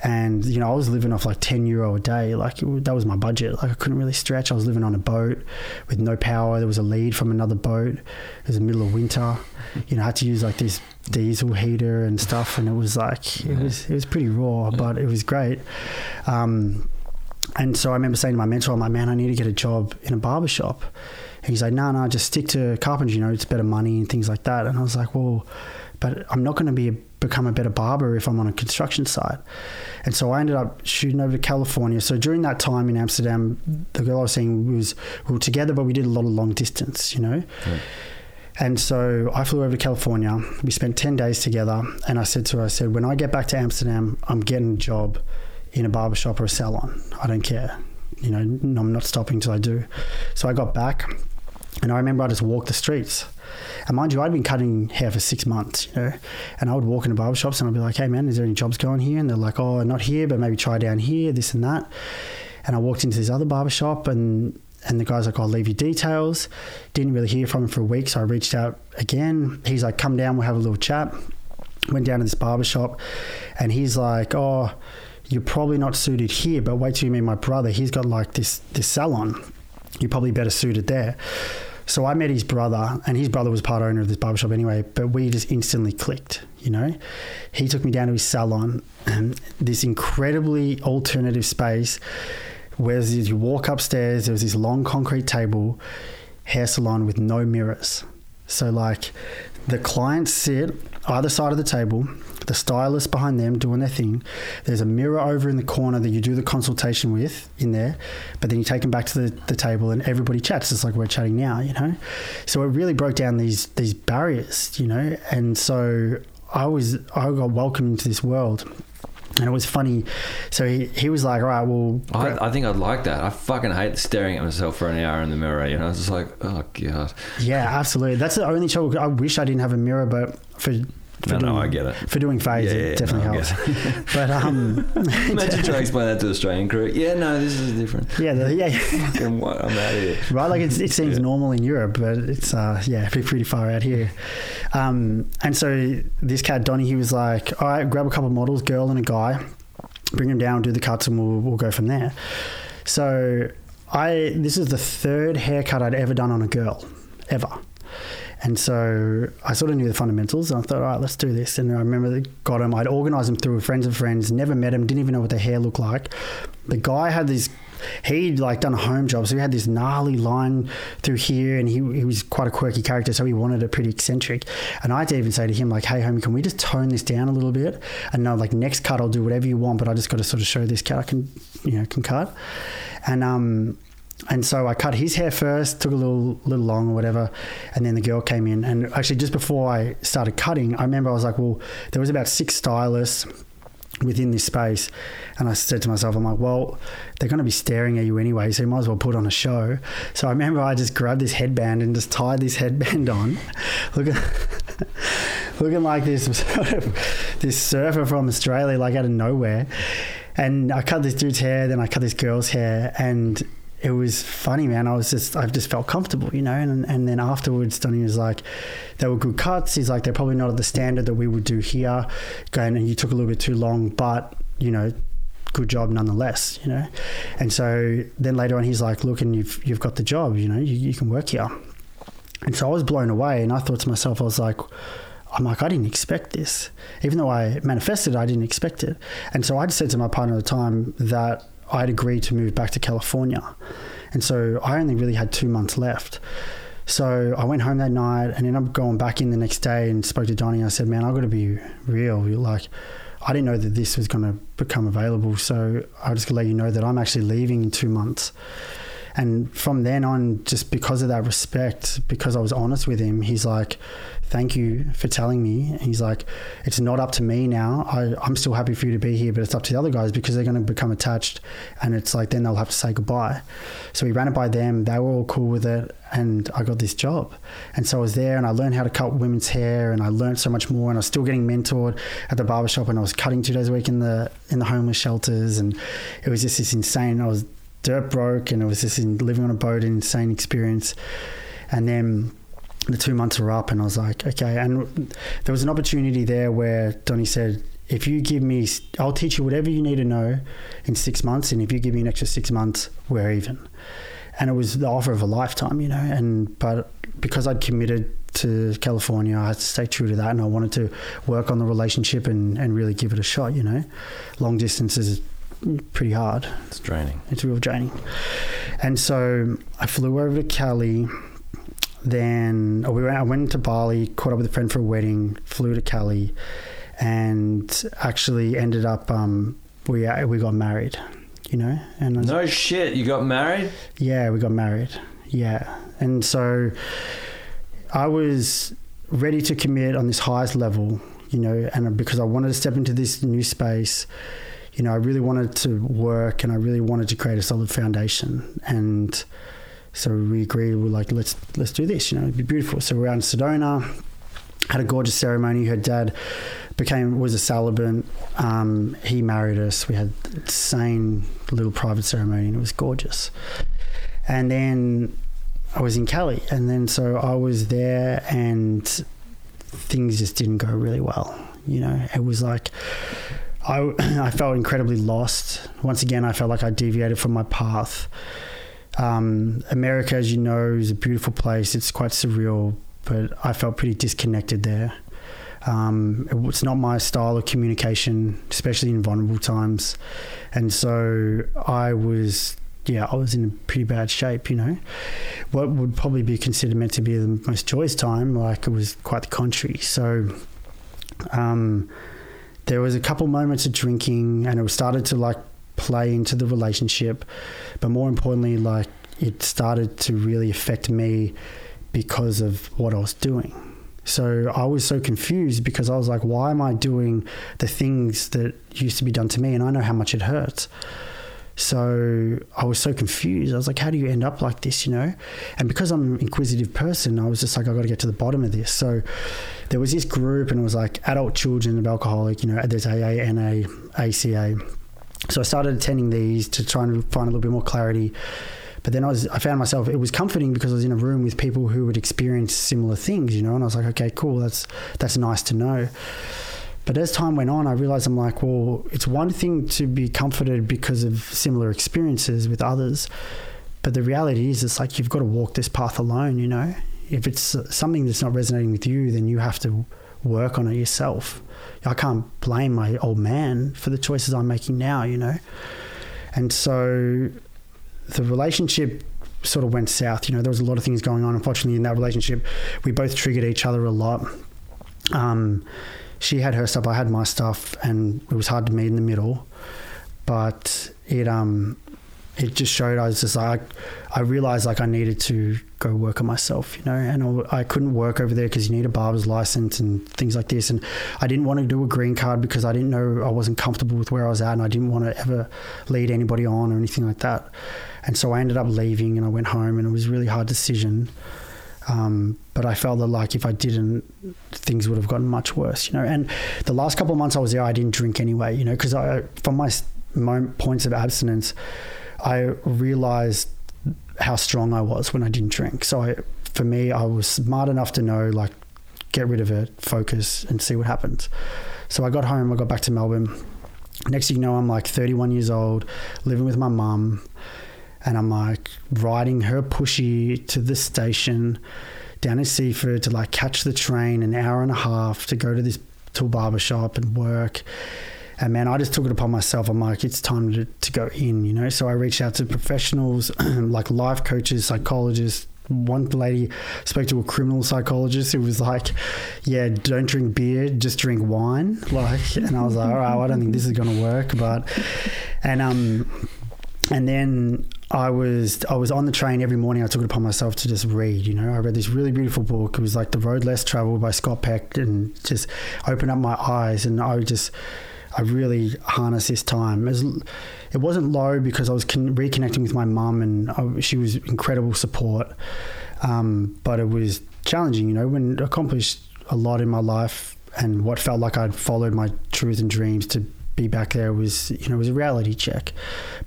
and you know I was living off like 10 euro a day like it, that was my budget. Like I couldn't really stretch. I was living on a boat with no power. There was a lead from another boat. It was the middle of winter. You know I had to use like this diesel heater and stuff and it was like it was it was pretty raw but it was great. Um, and so I remember saying to my mentor I'm like man I need to get a job in a barber shop. And he's like no no just stick to carpentry you know it's better money and things like that. And I was like well but I'm not going to be a, become a better barber if I'm on a construction site. And so I ended up shooting over to California. So during that time in Amsterdam, the girl I was seeing was we were together, but we did a lot of long distance, you know. And so I flew over to California. We spent 10 days together. And I said to her, I said, when I get back to Amsterdam, I'm getting a job in a barbershop or a salon. I don't care. You know, I'm not stopping till I do. So I got back and I remember I just walked the streets. And mind you, I'd been cutting hair for six months, you know, and I would walk into barbershops and I'd be like, hey, man, is there any jobs going here? And they're like, oh, not here, but maybe try down here, this and that. And I walked into this other barbershop and and the guy's like, I'll leave you details. Didn't really hear from him for a week, so I reached out again. He's like, come down, we'll have a little chat. Went down to this barbershop and he's like, oh, you're probably not suited here, but wait till you meet my brother. He's got like this this salon. You're probably better suited there. So I met his brother, and his brother was part owner of this barbershop anyway, but we just instantly clicked, you know? He took me down to his salon, and this incredibly alternative space where you walk upstairs, there was this long concrete table, hair salon with no mirrors. So, like, the clients sit either side of the table, the stylist behind them doing their thing. There's a mirror over in the corner that you do the consultation with in there, but then you take them back to the, the table and everybody chats just like we're chatting now, you know? So it really broke down these these barriers, you know? And so I was I got welcomed into this world. And it was funny. So he, he was like, all right, well, I, I think I'd like that. I fucking hate staring at myself for an hour in the mirror. You know, it's just like, oh god. yeah, absolutely. That's the only trouble. I wish I didn't have a mirror, but for, for No, doing, no, I get it. For doing phase, Yeah, yeah, it definitely no, helps. but um, Imagine trying to explain that to the Australian crew. Yeah, no, this is different. yeah, the, yeah. Fucking what? I'm out of here. right? Like it's, it seems normal in Europe, but it's uh, yeah, pretty, pretty far out here. Um, and so this cat Donny, he was like, "All right, grab a couple of models, girl and a guy, bring them down, do the cuts, and we'll we'll go from there." So I this is the third haircut I'd ever done on a girl, ever. And so I sort of knew the fundamentals, and I thought, all right, let's do this. And I remember that got him. I'd organised him through friends of friends. Never met him. Didn't even know what their hair looked like. The guy had this. He'd like done a home job, so he had this gnarly line through here, and he, he was quite a quirky character, so he wanted it pretty eccentric. And I had to even say to him, like, "Hey, homie, can we just tone this down a little bit?" And no, like next cut, I'll do whatever you want, but I just got to sort of show this cut I can, you know, can cut. And um, and so I cut his hair first, took a little little long or whatever, and then the girl came in. And actually, just before I started cutting, I remember I was like, well, there was about six stylists within this space, and I said to myself, I'm like, well, they're going to be staring at you anyway, so you might as well put on a show. So I remember I just grabbed this headband and just tied this headband on, looking looking like this sort of this surfer from Australia, like out of nowhere. And I cut this dude's hair, then I cut this girl's hair, and it was funny, man. I was just, I just felt comfortable, you know. And and then afterwards, Donny was like, they were good cuts. He's like, they're probably not at the standard that we would do here. Going, and you took a little bit too long, but you know, good job nonetheless, you know. And so then later on, he's like, look, and you've you've got the job, you know, you, you can work here. And so I was blown away, and I thought to myself, I was like. I'm like, I didn't expect this. Even though I manifested, I didn't expect it. And so I just said to my partner at the time that I'd agreed to move back to California. And so I only really had two months left. So I went home that night and ended up going back in the next day and spoke to Donnie. I said, Man, I've got to be real. Like, I didn't know that this was going to become available. So I just let you know that I'm actually leaving in two months. And from then on, just because of that respect, because I was honest with him, he's like, thank you for telling me. He's like, it's not up to me now. I, I'm still happy for you to be here, but it's up to the other guys because they're going to become attached. And it's like, then they'll have to say goodbye. So we ran it by them. They were all cool with it. And I got this job. And so I was there and I learned how to cut women's hair and I learned so much more. And I was still getting mentored at the barbershop and I was cutting two days a week in the, in the homeless shelters. And it was just this insane, I was dirt broke and it was just in, living on a boat, an insane experience. And then the two months were up, and I was like, okay. And there was an opportunity there where Donny said, if you give me, I'll teach you whatever you need to know in six months, and if you give me an extra six months, we're even. And it was the offer of a lifetime, you know. And but because I'd committed to California, I had to stay true to that, and I wanted to work on the relationship and, and really give it a shot, you know. Long distance is pretty hard. It's draining. It's real draining. And so I flew over to Cali then we went, I went to Bali, caught up with a friend for a wedding, flew to Cali, and actually ended up um, we uh, we got married. You know, and no shit, you got married? Yeah, we got married. Yeah, and so I was ready to commit on this highest level. You know, and because I wanted to step into this new space. You know, I really wanted to work, and I really wanted to create a solid foundation, and so we agreed, we're like, let's let's do this. You know, it'd be beautiful. So we're out in Sedona, had a gorgeous ceremony. Her dad became was a celibate. Um, he married us. We had insane little private ceremony, and it was gorgeous. And then I was in Cali, and then so I was there, and things just didn't go really well. You know, it was like. I, I felt incredibly lost. Once again, I felt like I deviated from my path. Um, America, as you know, is a beautiful place. It's quite surreal, but I felt pretty disconnected there. Um, it's not my style of communication, especially in vulnerable times. And so I was, yeah, I was in pretty bad shape, you know. What would probably be considered meant to be the most joyous time, like it was quite the contrary. So, um, there was a couple moments of drinking, and it started to like play into the relationship. But more importantly, like it started to really affect me because of what I was doing. So I was so confused because I was like, why am I doing the things that used to be done to me? And I know how much it hurts. So I was so confused. I was like, how do you end up like this, you know? And because I'm an inquisitive person, I was just like, I got to get to the bottom of this. So there was this group, and it was like adult children of alcoholic, you know, there's AA, NA, ACA so I started attending these to try and find a little bit more clarity. But then I was, I found myself, it was comforting because I was in a room with people who had experienced similar things, you know, and I was like, okay, cool, that's, that's nice to know. But as time went on, I realized I'm like, well, it's one thing to be comforted because of similar experiences with others. But the reality is, it's like you've got to walk this path alone, you know? if it's something that's not resonating with you, then you have to work on it yourself. I can't blame my old man for the choices I'm making now, you know. And so the relationship sort of went south. You know, there was a lot of things going on. Unfortunately, in that relationship, we both triggered each other a lot. Um, she had her stuff, I had my stuff, and it was hard to meet in the middle. But it um, it just showed I was just like I realized like I needed to go work on myself, you know, and I, couldn't work over there because you need a barber's license and things like this, and I didn't want to do a green card because I didn't know I wasn't comfortable with where I was at, and I didn't want to ever lead anybody on or anything like that, and so I ended up leaving and I went home, and it was a really hard decision. Um, but I felt that like if I didn't, things would have gotten much worse, you know. And the last couple of months I was there, I didn't drink anyway, you know, because I from my moment, points of abstinence, I realized how strong I was when I didn't drink. So I, for me, I was smart enough to know like get rid of it, focus, and see what happens. So I got home. I got back to Melbourne. Next thing you know, I'm like 31 years old, living with my mum and I'm like riding her pushy to the station down in Seaford to like catch the train an hour and a half to go to this to a barber shop and work. And man, I just took it upon myself. I'm like, it's time to, to go in, you know. So I reached out to professionals like life coaches, psychologists. One lady spoke to a criminal psychologist who was like, "Yeah, don't drink beer, just drink wine." Like, and I was like, "All right, well, I don't think this is going to work." But, and um, and then I was I was on the train every morning. I took it upon myself to just read. You know, I read this really beautiful book. It was like The Road Less Traveled by Scott Peck, and just opened up my eyes. And I just I really harnessed this time. It, was, it wasn't low because I was con- reconnecting with my mum, and I, she was incredible support. Um, but it was challenging. You know, when accomplished a lot in my life, and what felt like I'd followed my truth and dreams to be back there was you know was a reality check,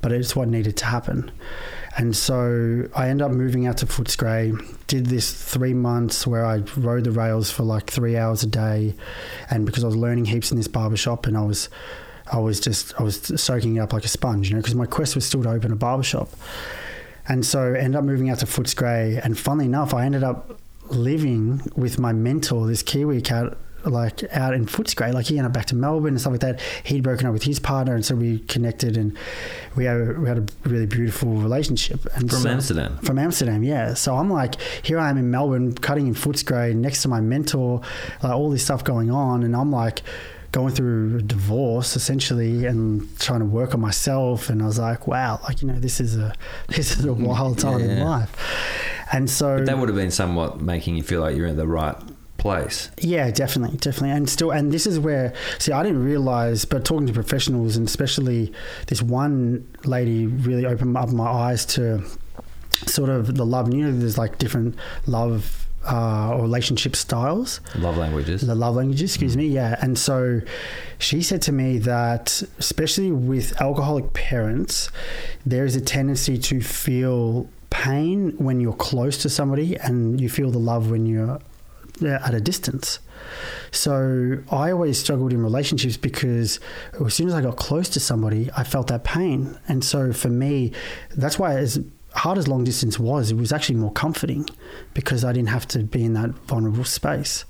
but it's what needed to happen. And so I ended up moving out to Footscray, did this three months where I rode the rails for like three hours a day. And because I was learning heaps in this barbershop and I was, I was just, I was soaking it up like a sponge, you know, because my quest was still to open a barbershop. And so I ended up moving out to Footscray. And funnily enough, I ended up living with my mentor, this Kiwi cat like out in Footscray. Like he ended up back to Melbourne and stuff like that. He'd broken up with his partner, and so we connected, and we had, we had a really beautiful relationship. And From so- Amsterdam. From Amsterdam, yeah. So I'm like, here I am in Melbourne, cutting in Footscray next to my mentor, like all this stuff going on, and I'm like. Going through a divorce essentially and trying to work on myself, and I was like, "Wow, like you know, this is a this is a mm-hmm. wild time in Yeah. life." And so But that would have been somewhat making you feel like you're in the right place. Yeah, definitely, definitely, and still, and this is where see, I didn't realize, but talking to professionals and especially this one lady really opened up my eyes to sort of the love. And you know, there's like different love uh, or relationship styles Love languages. the love languages, excuse me, yeah. And so she said to me that, especially with alcoholic parents, there is a tendency to feel pain when you're close to somebody and you feel the love when you're at a distance. So I always struggled in relationships because as soon as I got close to somebody, I felt that pain. And so for me, that's why as hard as long distance was, it was actually more comforting because I didn't have to be in that vulnerable space.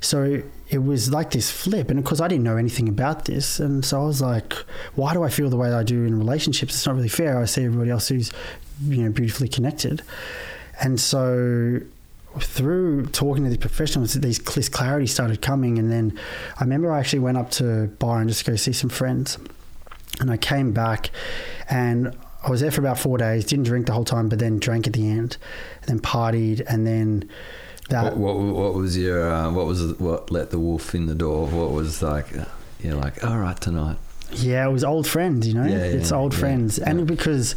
So it was like this flip. And of course, I didn't know anything about this. And so I was like, why do I feel the way I do in relationships? It's not really fair. I see everybody else who's, you know, beautifully connected. And so through talking to these professionals, these this clarity started coming, and then I remember I actually went up to Byron just to go see some friends, and I came back, and I was there for about four days. Didn't drink the whole time, but then drank at the end, and then partied, and then that What, what, what was your uh, what was what let the wolf in the door? What was like? You're like, all right, tonight. Yeah, it was old friends, you know. Yeah, it's old yeah, friends, and because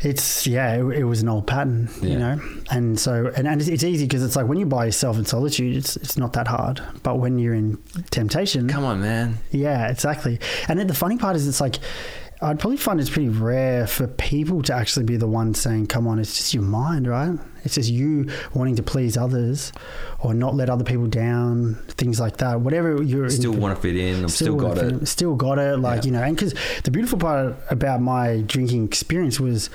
it's yeah, it, it was an old pattern, you know. And so, and, and it's, it's easy because it's like when you're by yourself in solitude, it's it's not that hard. But when you're in temptation, Come on, man. yeah, exactly. And then the funny part is, it's like I'd probably find it's pretty rare for people to actually be the one saying, "Come on, it's just your mind, right? It's just you wanting to please others or not let other people down, things like that. Whatever you're Still want to fit in. I've still, wanna got it. in, Still got it. Like, Yeah. you know, and because the beautiful part about my drinking experience was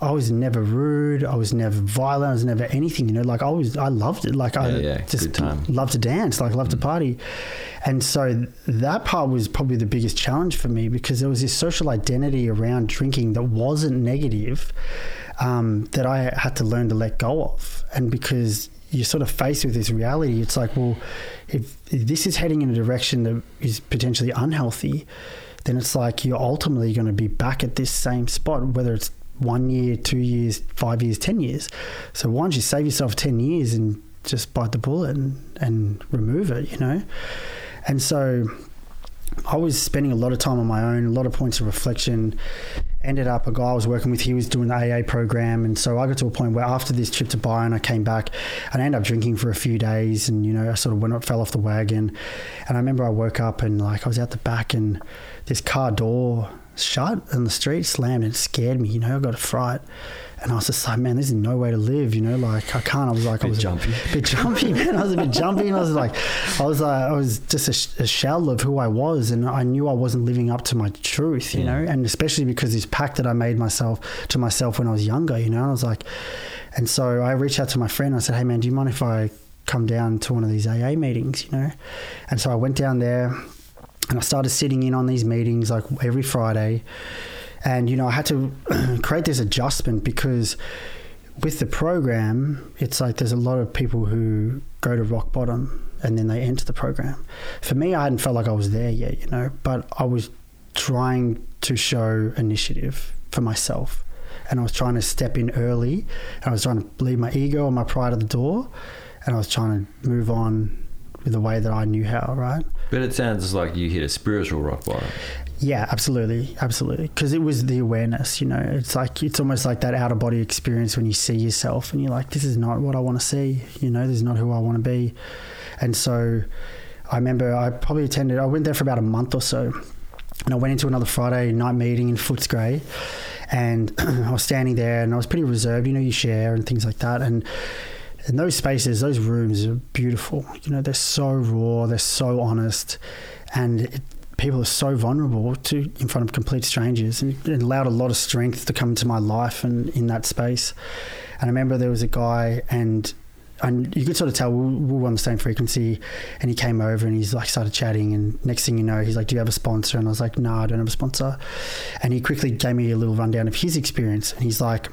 I was never rude. I was never violent. I was never anything, you know, like I was, I loved it. Like I Yeah, just loved to dance, like loved to mm. party. And so that part was probably the biggest challenge for me because there was this social identity around drinking that wasn't negative um, that I had to learn to let go of. And because you're sort of faced with this reality, it's like, well, if, this is heading in a direction that is potentially unhealthy, then it's like you're ultimately going to be back at this same spot, whether it's one year, two years, five years, ten years. So why don't you save yourself ten years and just bite the bullet and, and remove it, you know? And so I was spending a lot of time on my own, a lot of points of reflection. Ended up, a guy I was working with, he was doing the AA program. And so I got to a point where after this trip to Byron, I came back and I ended up drinking for a few days. And, you know, I sort of went up, fell off the wagon. And I remember I woke up and, like, I was out the back and this car door shut and the street, slammed, and it scared me. You know, I got a fright. And I was just like, man, this is no way to live. You know, like I can't. I was like, I was jumpy. a bit jumpy, man. I was a bit jumpy, and I was like, I was like, I was just a, sh- a shell of who I was, and I knew I wasn't living up to my truth. You know, and especially because this pact that I made myself to myself when I was younger. You know, and I was like, and so I reached out to my friend. I said, hey, man, do you mind if I come down to one of these AA meetings? You know, and so I went down there. And I started sitting in on these meetings like every Friday. And, you know, I had to create this adjustment because with the program, it's like there's a lot of people who go to rock bottom and then they enter the program. For me, I hadn't felt like I was there yet, you know, but I was trying to show initiative for myself. And I was trying to step in early. And I was trying to leave my ego and my pride at the door. And I was trying to move on with the way that I knew how, right? But it sounds like you hit a spiritual rock bottom. Yeah, absolutely, absolutely. Because it was the awareness, you know. It's like it's almost like that out of body experience when you see yourself and you're like, this is not what I want to see. You know, this is not who I want to be. And so, I remember I probably attended. I went there for about a month or so, and I went into another Friday night meeting in Footscray, and I was standing there and I was pretty reserved. You know, you share and things like that, and and those spaces, those rooms are beautiful. You know, they're so raw, they're so honest, and it, people are so vulnerable to in front of complete strangers, and it allowed a lot of strength to come into my life and in that space. And I remember there was a guy, and and you could sort of tell we we were on the same frequency. And he came over and he's like started chatting, and next thing you know, he's like, "Do you have a sponsor?" And I was like, "No, I don't have a sponsor." And he quickly gave me a little rundown of his experience, and he's like.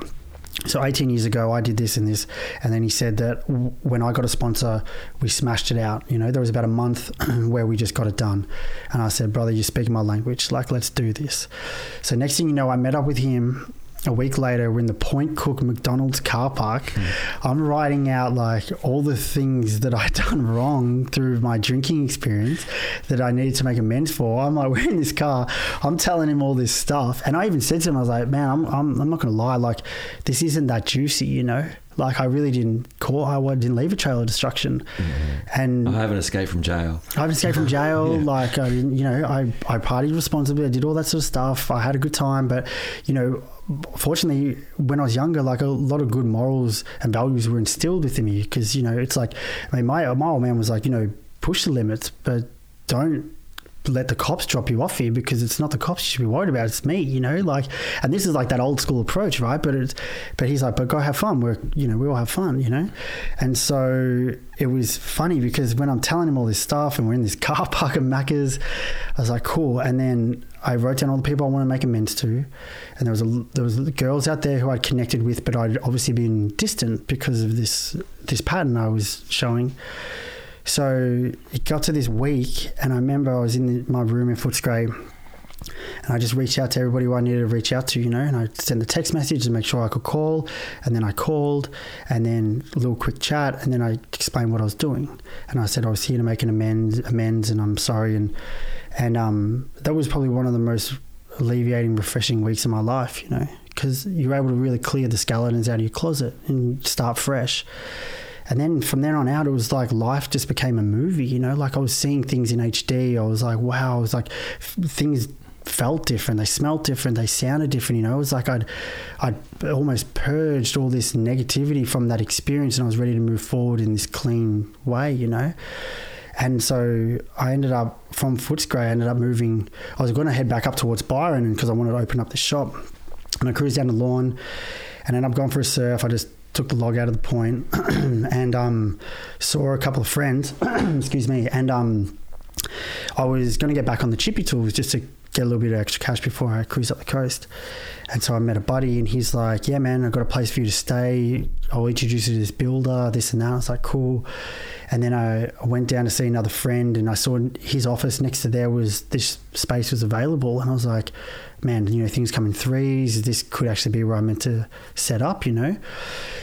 So 18 years ago, I did this and this, and then he said that w- when I got a sponsor, we smashed it out. You know, there was about a month where we just got it done, and I said, "Brother, you speak my language. Like, let's do this." So next thing you know, I met up with him. A week later, we're in the Point Cook McDonald's car park. Hmm. I'm writing out like all the things that I'd done wrong through my drinking experience that I needed to make amends for. I'm like, we're in this car. I'm telling him all this stuff. And I even said to him, I was like, man, I'm, I'm, I'm not going to lie. Like, this isn't that juicy, you know? Like, I really didn't call, I didn't leave a trail of destruction. Mm-hmm. And I haven't escaped from jail. I haven't escaped from jail. Like I you know, I, I partied responsibly. I did all that sort of stuff. I had a good time, but you know, fortunately, when I was younger, like a lot of good morals and values were instilled within me. Because you know, it's like, I mean, my my old man was like, you know, push the limits, but don't let the cops drop you off here because it's not the cops you should be worried about it's me you know like and this is like that old school approach right? But it's but he's like but go have fun we're you know we all have fun you know? And so it was funny because when I'm telling him all this stuff and we're in this car park at Macca's I was like cool. And then I wrote down all the people I want to make amends to. And there was a there was girls out there who I'd connected with but I'd obviously been distant because of this this pattern I was showing so it got to this week, and I remember I was in the, my room in Footscray, and I just reached out to everybody who I needed to reach out to, you know, and I sent a text message to make sure I could call, and then I called, and then a little quick chat, and then I explained what I was doing, and I said I was here to make an amends, amends, and I'm sorry, and and um, that was probably one of the most alleviating, refreshing weeks of my life, you know, because you're able to really clear the skeletons out of your closet and start fresh. And then from then on out, it was like life just became a movie, you know, like I was seeing things in HD. I was like, wow, it was like f- things felt different. They smelled different. They sounded different. You know, it was like I'd, I'd almost purged all this negativity from that experience, and I was ready to move forward in this clean way. You know, and so I ended up from Footscray. I ended up moving. I was going to head back up towards Byron because I wanted to open up the shop, and I cruised down the Lorne, and then I've gone for a surf. I just took the log out of the point and um, saw a couple of friends. excuse me, and um, I was going to get back on the chippy tools just to get a little bit of extra cash before I cruise up the coast. And so I met a buddy, and he's like, "Yeah, man, I've got a place for you to stay. I'll introduce you to this builder, this and that." I was like, "Cool." And then I went down to see another friend, and I saw his office next to there was this space was available, and I was like, "Man, you know, things come in threes. This could actually be where I'm meant to set up," you know.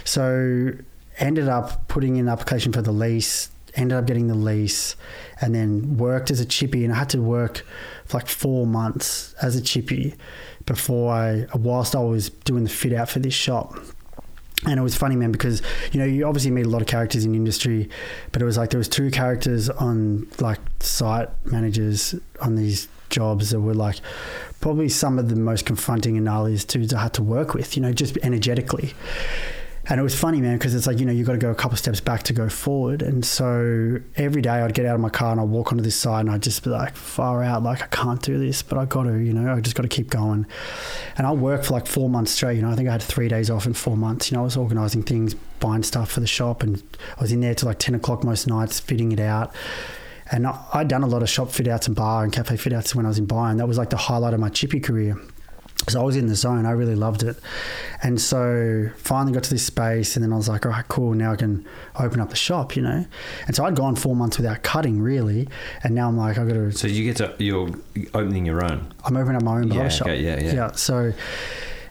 So ended up putting in an application for the lease. Ended up getting the lease, and then worked as a chippy, and I had to work like four months as a chippy before I, whilst I was doing the fit out for this shop. And it was funny, man, because you know you obviously meet a lot of characters in industry, but it was like there was two characters on like site managers on these jobs that were like probably some of the most confronting and gnarliest dudes I had to work with. You know, just energetically. And it was funny, man, because it's like, you know, you got to go a couple steps back to go forward. And so every day I'd get out of my car and I'd walk onto this side and I'd just be like, far out, like, I can't do this, but I got to, you know, I just got to keep going. And I worked for like four months straight. You know, I think I had three days off in four months. You know, I was organizing things, buying stuff for the shop, and I was in there till like 10 o'clock most nights, fitting it out. And I'd done a lot of shop fit outs and bar and cafe fit outs when I was in Byron. That was like the highlight of my chippy career. So I was in the zone. I really loved it. And so finally got to this space and then I was like, all right, cool. Now I can open up the shop, you know? And so I'd gone four months without cutting really. And now I'm like, I've got to, So you get to you're opening your own. I'm opening up my own Yeah, barber shop. okay, yeah, yeah. Yeah. So,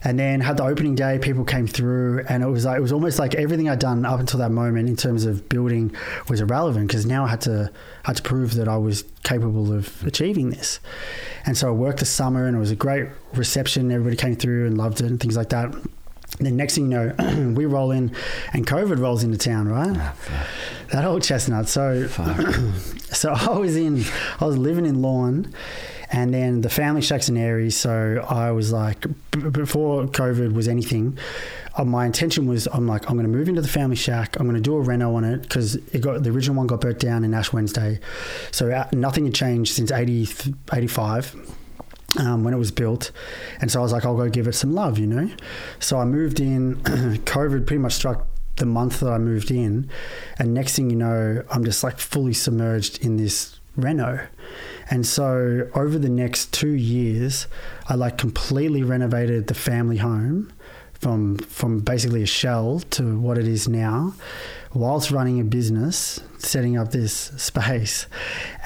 and then had the opening day, people came through, and it was like it was almost like everything I'd done up until that moment in terms of building was irrelevant because now I had to had to prove that I was capable of achieving this. And so I worked the summer, and it was a great reception. Everybody came through and loved it, and things like that. And then next thing you know, we roll in, and COVID rolls into town, right? Ah, that old chestnut. So, so I was in, I was living in Lorne, and then the family shack's in Aireys. So I was like, b- before COVID was anything, uh, my intention was, I'm like, I'm going to move into the family shack. I'm going to do a reno on it because it got the original one got burnt down in Ash Wednesday, so uh, nothing had changed since 80, 85 um, when it was built. And so I was like, I'll go give it some love, you know? So I moved in. COVID pretty much struck the month that I moved in. And next thing you know, I'm just like fully submerged in this reno. And so over the next two years, I like completely renovated the family home from from basically a shell to what it is now, whilst running a business, setting up this space,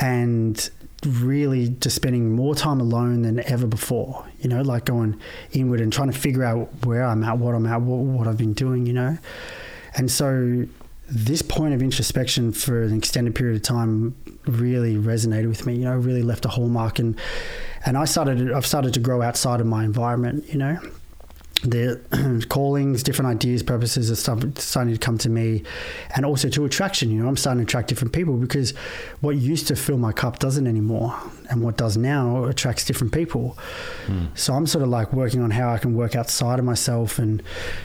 and really just spending more time alone than ever before. You know, like going inward and trying to figure out where I'm at, what I'm at, what, what I've been doing. You know, and so this point of introspection for an extended period of time really resonated with me. You know, really left a hallmark, and and I started. I've started to grow outside of my environment. You know, the callings, different ideas, purposes are stuff starting to come to me, and also to attraction. You know, I'm starting to attract different people because what used to fill my cup doesn't anymore, and what does now attracts different people. So I'm sort of like working on how I can work outside of myself, and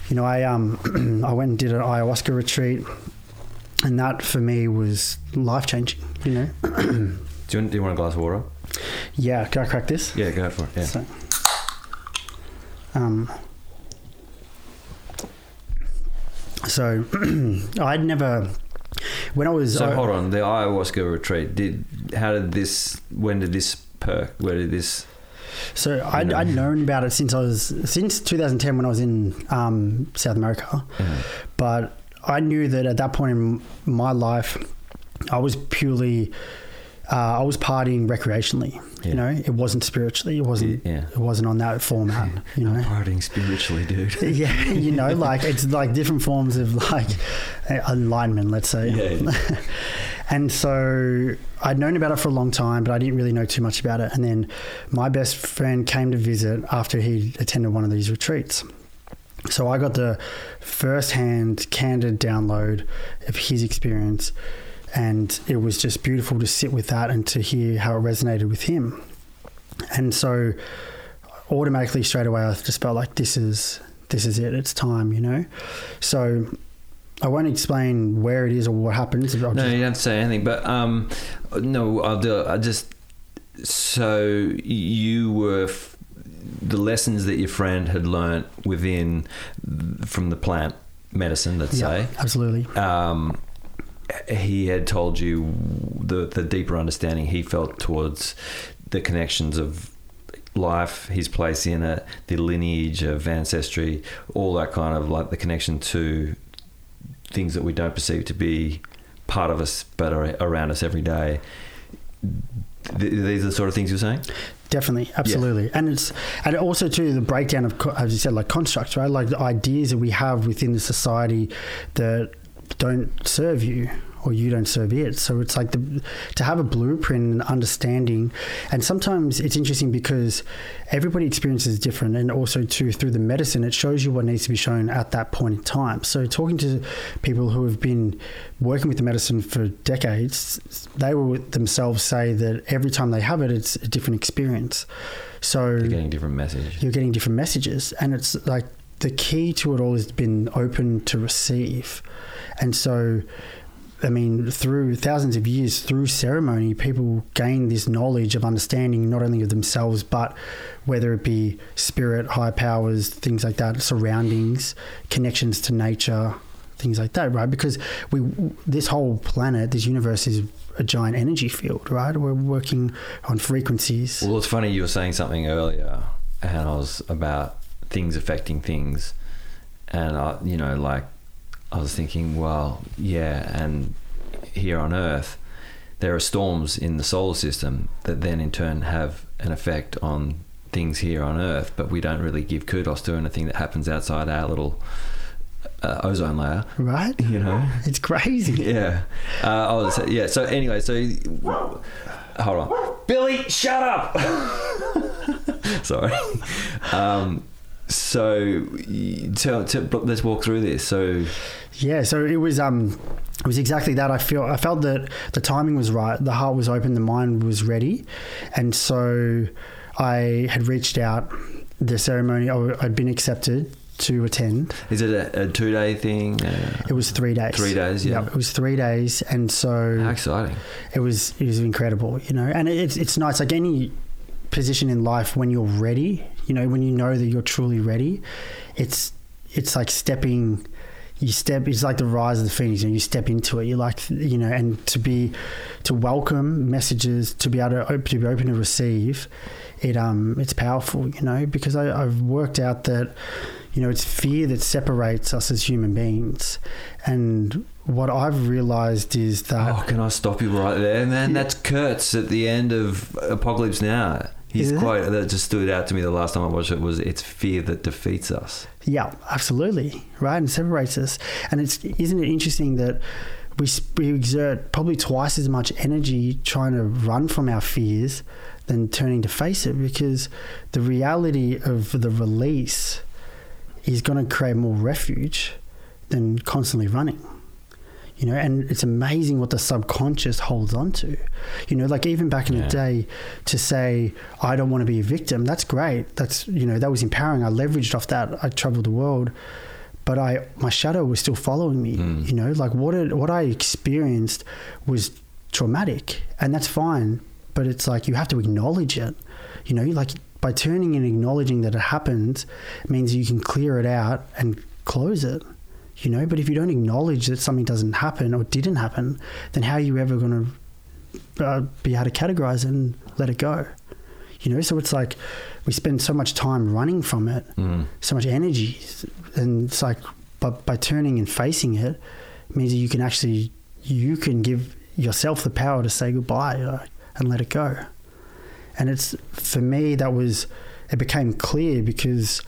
you know, I um I went and did an ayahuasca retreat, and that for me was life changing. You know, Do you, want, do you want a glass of water? yeah. Can I crack this? Yeah, go for it. Yeah. So, um, so I'd never, when I was, So I- hold on, the ayahuasca retreat. Did how did this? When did this perk? Where did this? so I'd, know. I'd known about it since I was, since 2010 when I was in um, South America. But I knew that at that point in my life, I was purely, uh, I was partying recreationally. Yeah. You know, it wasn't spiritually. It wasn't. Yeah. It wasn't on that format. You know. Partying spiritually, dude. yeah, you know, like it's like different forms of like alignment, let's say. Yeah. and so I'd known about it for a long time, but I didn't really know too much about it. And then my best friend came to visit after he attended one of these retreats. So I got the first-hand, candid download of his experience, and it was just beautiful to sit with that and to hear how it resonated with him. and so automatically straight away I just felt like this is this is it. It's time, you know. So I won't explain where it is or what happens. No, you don't say anything. But um, no, I'll do. It. I just so you were f- the lessons that your friend had learnt within from the plant medicine. Let's yeah, say absolutely. um, he had told you the the deeper understanding he felt towards the connections of life, his place in it, the lineage of ancestry, all that kind of like the connection to things that we don't perceive to be part of us but are around us every day. Th- these are the sort of things you're saying. Definitely, absolutely, and it's and also too the breakdown of as you said like constructs, right? Like the ideas that we have within the society that don't serve you or you don't serve it. So it's like the to have a blueprint and understanding, and sometimes it's interesting because everybody experiences different, and also too through the medicine it shows you what needs to be shown at that point in time. So talking to people who have been working with the medicine for decades, they will themselves say that every time they have it, it's a different experience. So You're getting different message. you're getting different messages and it's like the key to it all has been open to receive and so i mean through thousands of years through ceremony people gain this knowledge of understanding not only of themselves but whether it be spirit high powers things like that surroundings connections to nature things like that right? Because we this whole planet this universe is a giant energy field right? We're working on frequencies. Well, it's funny you were saying something earlier, and I was about things affecting things, and I, you know, like I was thinking, well, yeah, and here on Earth, there are storms in the solar system that then in turn have an effect on things here on Earth, but we don't really give kudos to anything that happens outside our little uh, ozone layer. right You know, it's crazy yeah. Uh, I was, yeah. So anyway, so hold on, Billy, shut up. Sorry. Um, so y- tell, tell, let's walk through this. So Yeah, so it was um it was exactly that. I feel I felt that the timing was right, the heart was open, the mind was ready, and so I had reached out. The ceremony I- I'd been accepted to attend. is it a, a two-day thing? Uh, It was three days. Three days, yeah. it was three days, and so how exciting! it was it was incredible, you know. And it's it's nice, like any position in life when you're ready, you know, when you know that you're truly ready, it's it's like stepping. You step. It's like the rise of the phoenix, and you step into it. You like, you know, and to be, to welcome messages, to be able to to be open to receive, it um it's powerful, you know, because I, I've worked out that, you know, it's fear that separates us as human beings, and what I've realized is that Oh, can I stop you right there, man? That's Kurtz at the end of Apocalypse Now. His quote that just stood out to me the last time I watched it was, "It's fear that defeats us." Yeah, absolutely. Right, and separates us. And it's isn't it interesting that we we exert probably twice as much energy trying to run from our fears than turning to face it because the reality of the release is going to create more refuge than constantly running. You know, and it's amazing what the subconscious holds on to. You know, like even back in Yeah. the day, to say I don't want to be a victim, that's great. That's you know that was empowering. I leveraged off that. I traveled the world, but I my shadow was still following me. Mm. You know, like what it, what I experienced was traumatic, and that's fine. But it's like you have to acknowledge it. You know, like by turning and acknowledging that it happened, means you can clear it out and close it you know but if you don't acknowledge that something doesn't happen or didn't happen then how are you ever going to uh, be able to categorize it and let it go you know so it's like we spend so much time running from it Mm. so much energy and it's like but by turning and facing it means that you can actually you can give yourself the power to say goodbye uh, and let it go and it's for me that was it became clear because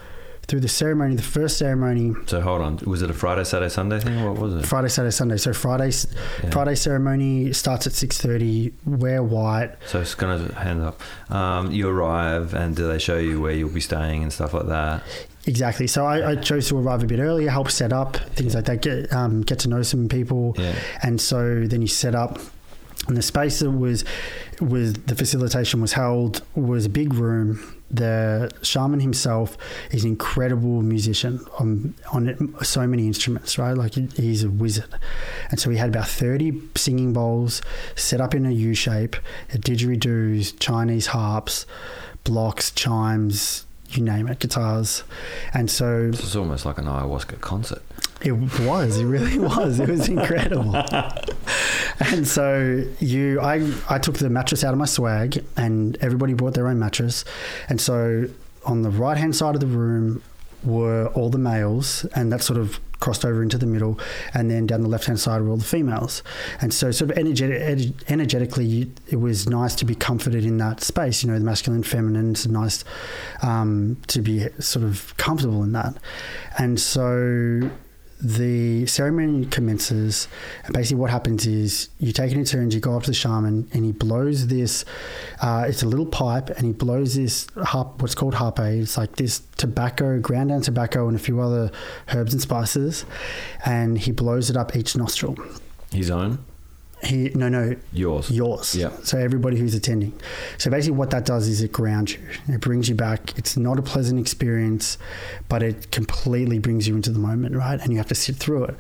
through the ceremony the first ceremony So hold on, was it a Friday, Saturday, Sunday thing? What was it? Friday, Saturday, Sunday. So Friday's Yeah. Friday ceremony starts at six thirty. Wear white. So it's kind of hand up. Um, you arrive, and do they show you where you'll be staying and stuff like that? Exactly. So I, I chose to arrive a bit earlier, help set up things like that, get um, get to know some people, Yeah. and so then you set up. And the space that was was the facilitation was held was a big room. The shaman himself is an incredible musician on on so many instruments, right? Like he's a wizard. And so we had about thirty singing bowls set up in a U shape, didgeridoos, Chinese harps, blocks, chimes, you name it, guitars. And so It's almost like an ayahuasca concert. it was. It really was. It was incredible. and so you, I, I took the mattress out of my swag, and everybody brought their own mattress. And so on the right hand side of the room were all the males, and that sort of crossed over into the middle, and then down the left hand side were all the females. And so, sort of energetic, ener- energetically, it was nice to be comforted in that space. You know, the masculine, feminine. It's nice um, to be sort of comfortable in that. And so the ceremony commences, and basically what happens is you take it in turns. You go up to the shaman, and he blows this. Uh, it's a little pipe, and he blows this harp, what's called hape. It's like this tobacco, ground down tobacco, and a few other herbs and spices, and he blows it up each nostril. His own, He no no yours. yours. Yeah. So everybody who's attending. So basically, what that does is it grounds you. It brings you back. It's not a pleasant experience, but it completely brings you into the moment, right? And you have to sit through it.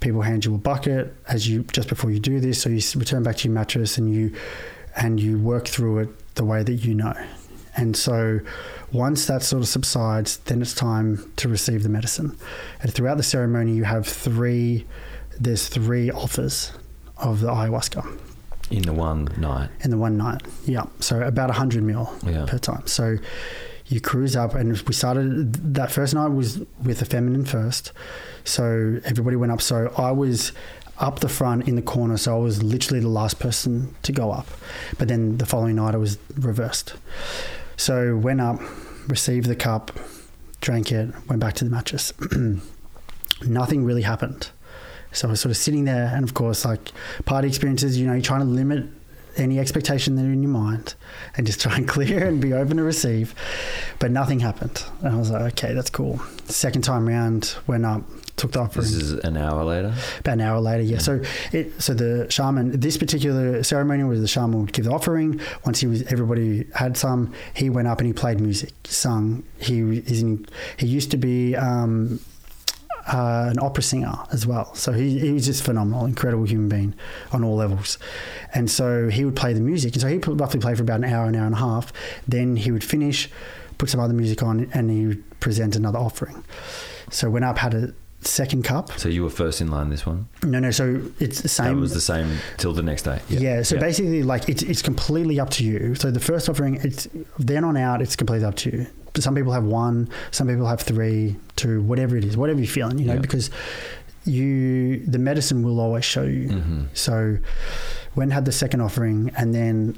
People hand you a bucket as you just before you do this. So you return back to your mattress and you and you work through it the way that you know. And so once that sort of subsides, then it's time to receive the medicine. And throughout the ceremony, you have three. There's three offers of the ayahuasca in the one night. in the one night. Yeah. So about 100 mil Yeah. per time. So you cruise up, and we started that first night was with the feminine first. So everybody went up. So I was up the front in the corner. So I was literally the last person to go up. But then the following night, it was reversed. So went up, received the cup, drank it, went back to the mattress. Nothing really happened. So I was sort of sitting there, and of course, like party experiences, you know, you're trying to limit any expectation that are in your mind and just try and clear and be open to receive. But nothing happened. And I was like, okay, that's cool. Second time round, went up, took the offering This is an hour later. about an hour later. Yeah. So it so the shaman this particular ceremony was the shaman would give the offering. Once he was everybody had some, he went up and he played music, sung. He is in, he used to be um, uh, an opera singer as well. So he, he was just phenomenal, incredible human being on all levels. And so he would play the music. And so he would roughly play for about an hour, an hour and a half. Then he would finish, put some other music on, and he would present another offering. So went up, had a second cup. So you were first in line this one. No, no. So it's the same. That was the same till the next day. Yeah. so basically, like it's it's completely up to you. So the first offering, it's then on out, it's completely up to you. Some people have one, some people have three, two, whatever it is, whatever you're feeling, you know, Yeah. because you the medicine will always show you. Mhm. So when had the second offering, and then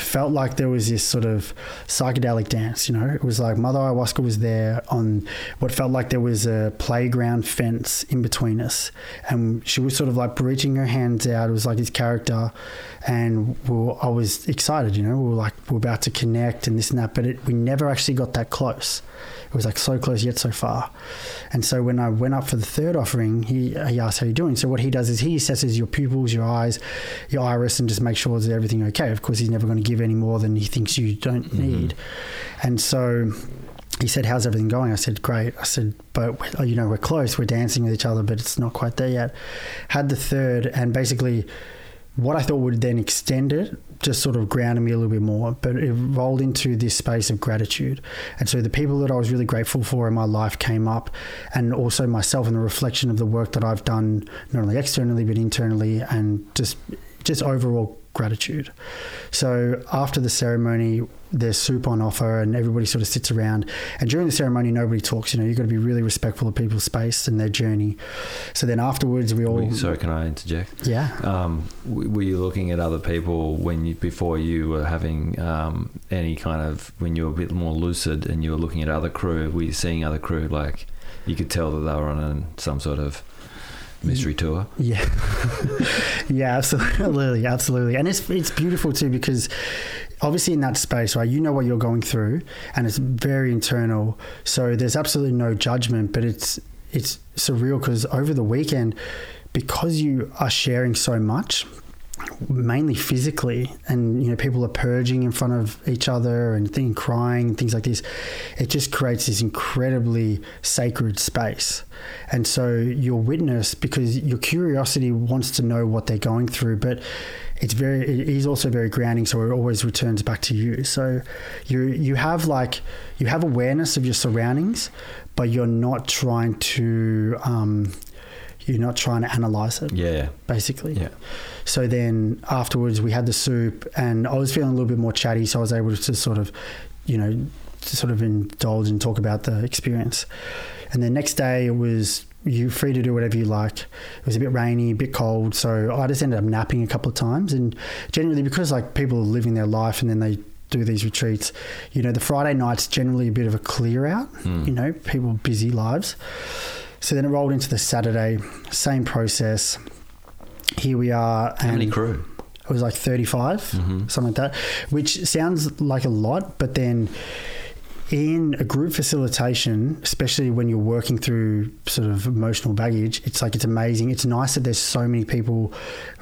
felt like there was this sort of psychedelic dance. You know, it was like Mother Ayahuasca was there on what felt like there was a playground fence in between us, and she was sort of like reaching her hands out. It was like this character, and we were, I was excited. You know, we were like we are about to connect and this and that, but it, we never actually got that close. It was like so close yet so far. And so when I went up for the third offering, he he asked how you're doing. So what he does is he assesses your pupils, your eyes, your iris, and just make sure that everything okay. Of course, he's never going to give any more than he thinks you don't mm-hmm. need. And so he said, "How's everything going?" I said, "Great." I said, "But you know, we're close. We're dancing with each other, but it's not quite there yet." Had the third, and basically, what I thought would then extend it just sort of grounded me a little bit more, but it rolled into this space of gratitude. And so the people that I was really grateful for in my life came up, and also myself and the reflection of the work that I've done, not only externally but internally, and just just overall gratitude. So after the ceremony, there's soup on offer, and everybody sort of sits around. And during the ceremony, nobody talks. You know, you've got to be really respectful of people's space and their journey. So then afterwards, we all sorry, can I interject? yeah. Um, were you looking at other people when you before you were having um, any kind of when you were a bit more lucid and you were looking at other crew? Were you seeing other crew like you could tell that they were on some sort of mystery tour? Yeah, yeah, absolutely, absolutely, and it's it's beautiful too because obviously in that space, right, you know what you're going through, and it's very internal. So there's absolutely no judgment, but it's it's surreal because over the weekend, because you are sharing so much, mainly physically and you know people are purging in front of each other and thing crying and things like this it just creates this incredibly sacred space and so your witness because your curiosity wants to know what they're going through but it's very it is also very grounding so it always returns back to you so you you have like you have awareness of your surroundings but you're not trying to um, you're not trying to analyze it Yeah. basically Yeah. so then afterwards we had the soup and I was feeling a little bit more chatty so I was able to sort of you know to sort of indulge and talk about the experience and then next day it was you free to do whatever you like it was a bit rainy a bit cold so I just ended up napping a couple of times. And generally because like people are living their life and then they do these retreats you know the Friday night's generally a bit of a clear out hmm. you know people busy lives. So then it rolled into the Saturday same process. Here we are How many and- crew? it was like 35 mm-hmm. something like that which sounds like a lot but then in a group facilitation especially when you're working through sort of emotional baggage it's like it's amazing. It's nice that there's so many people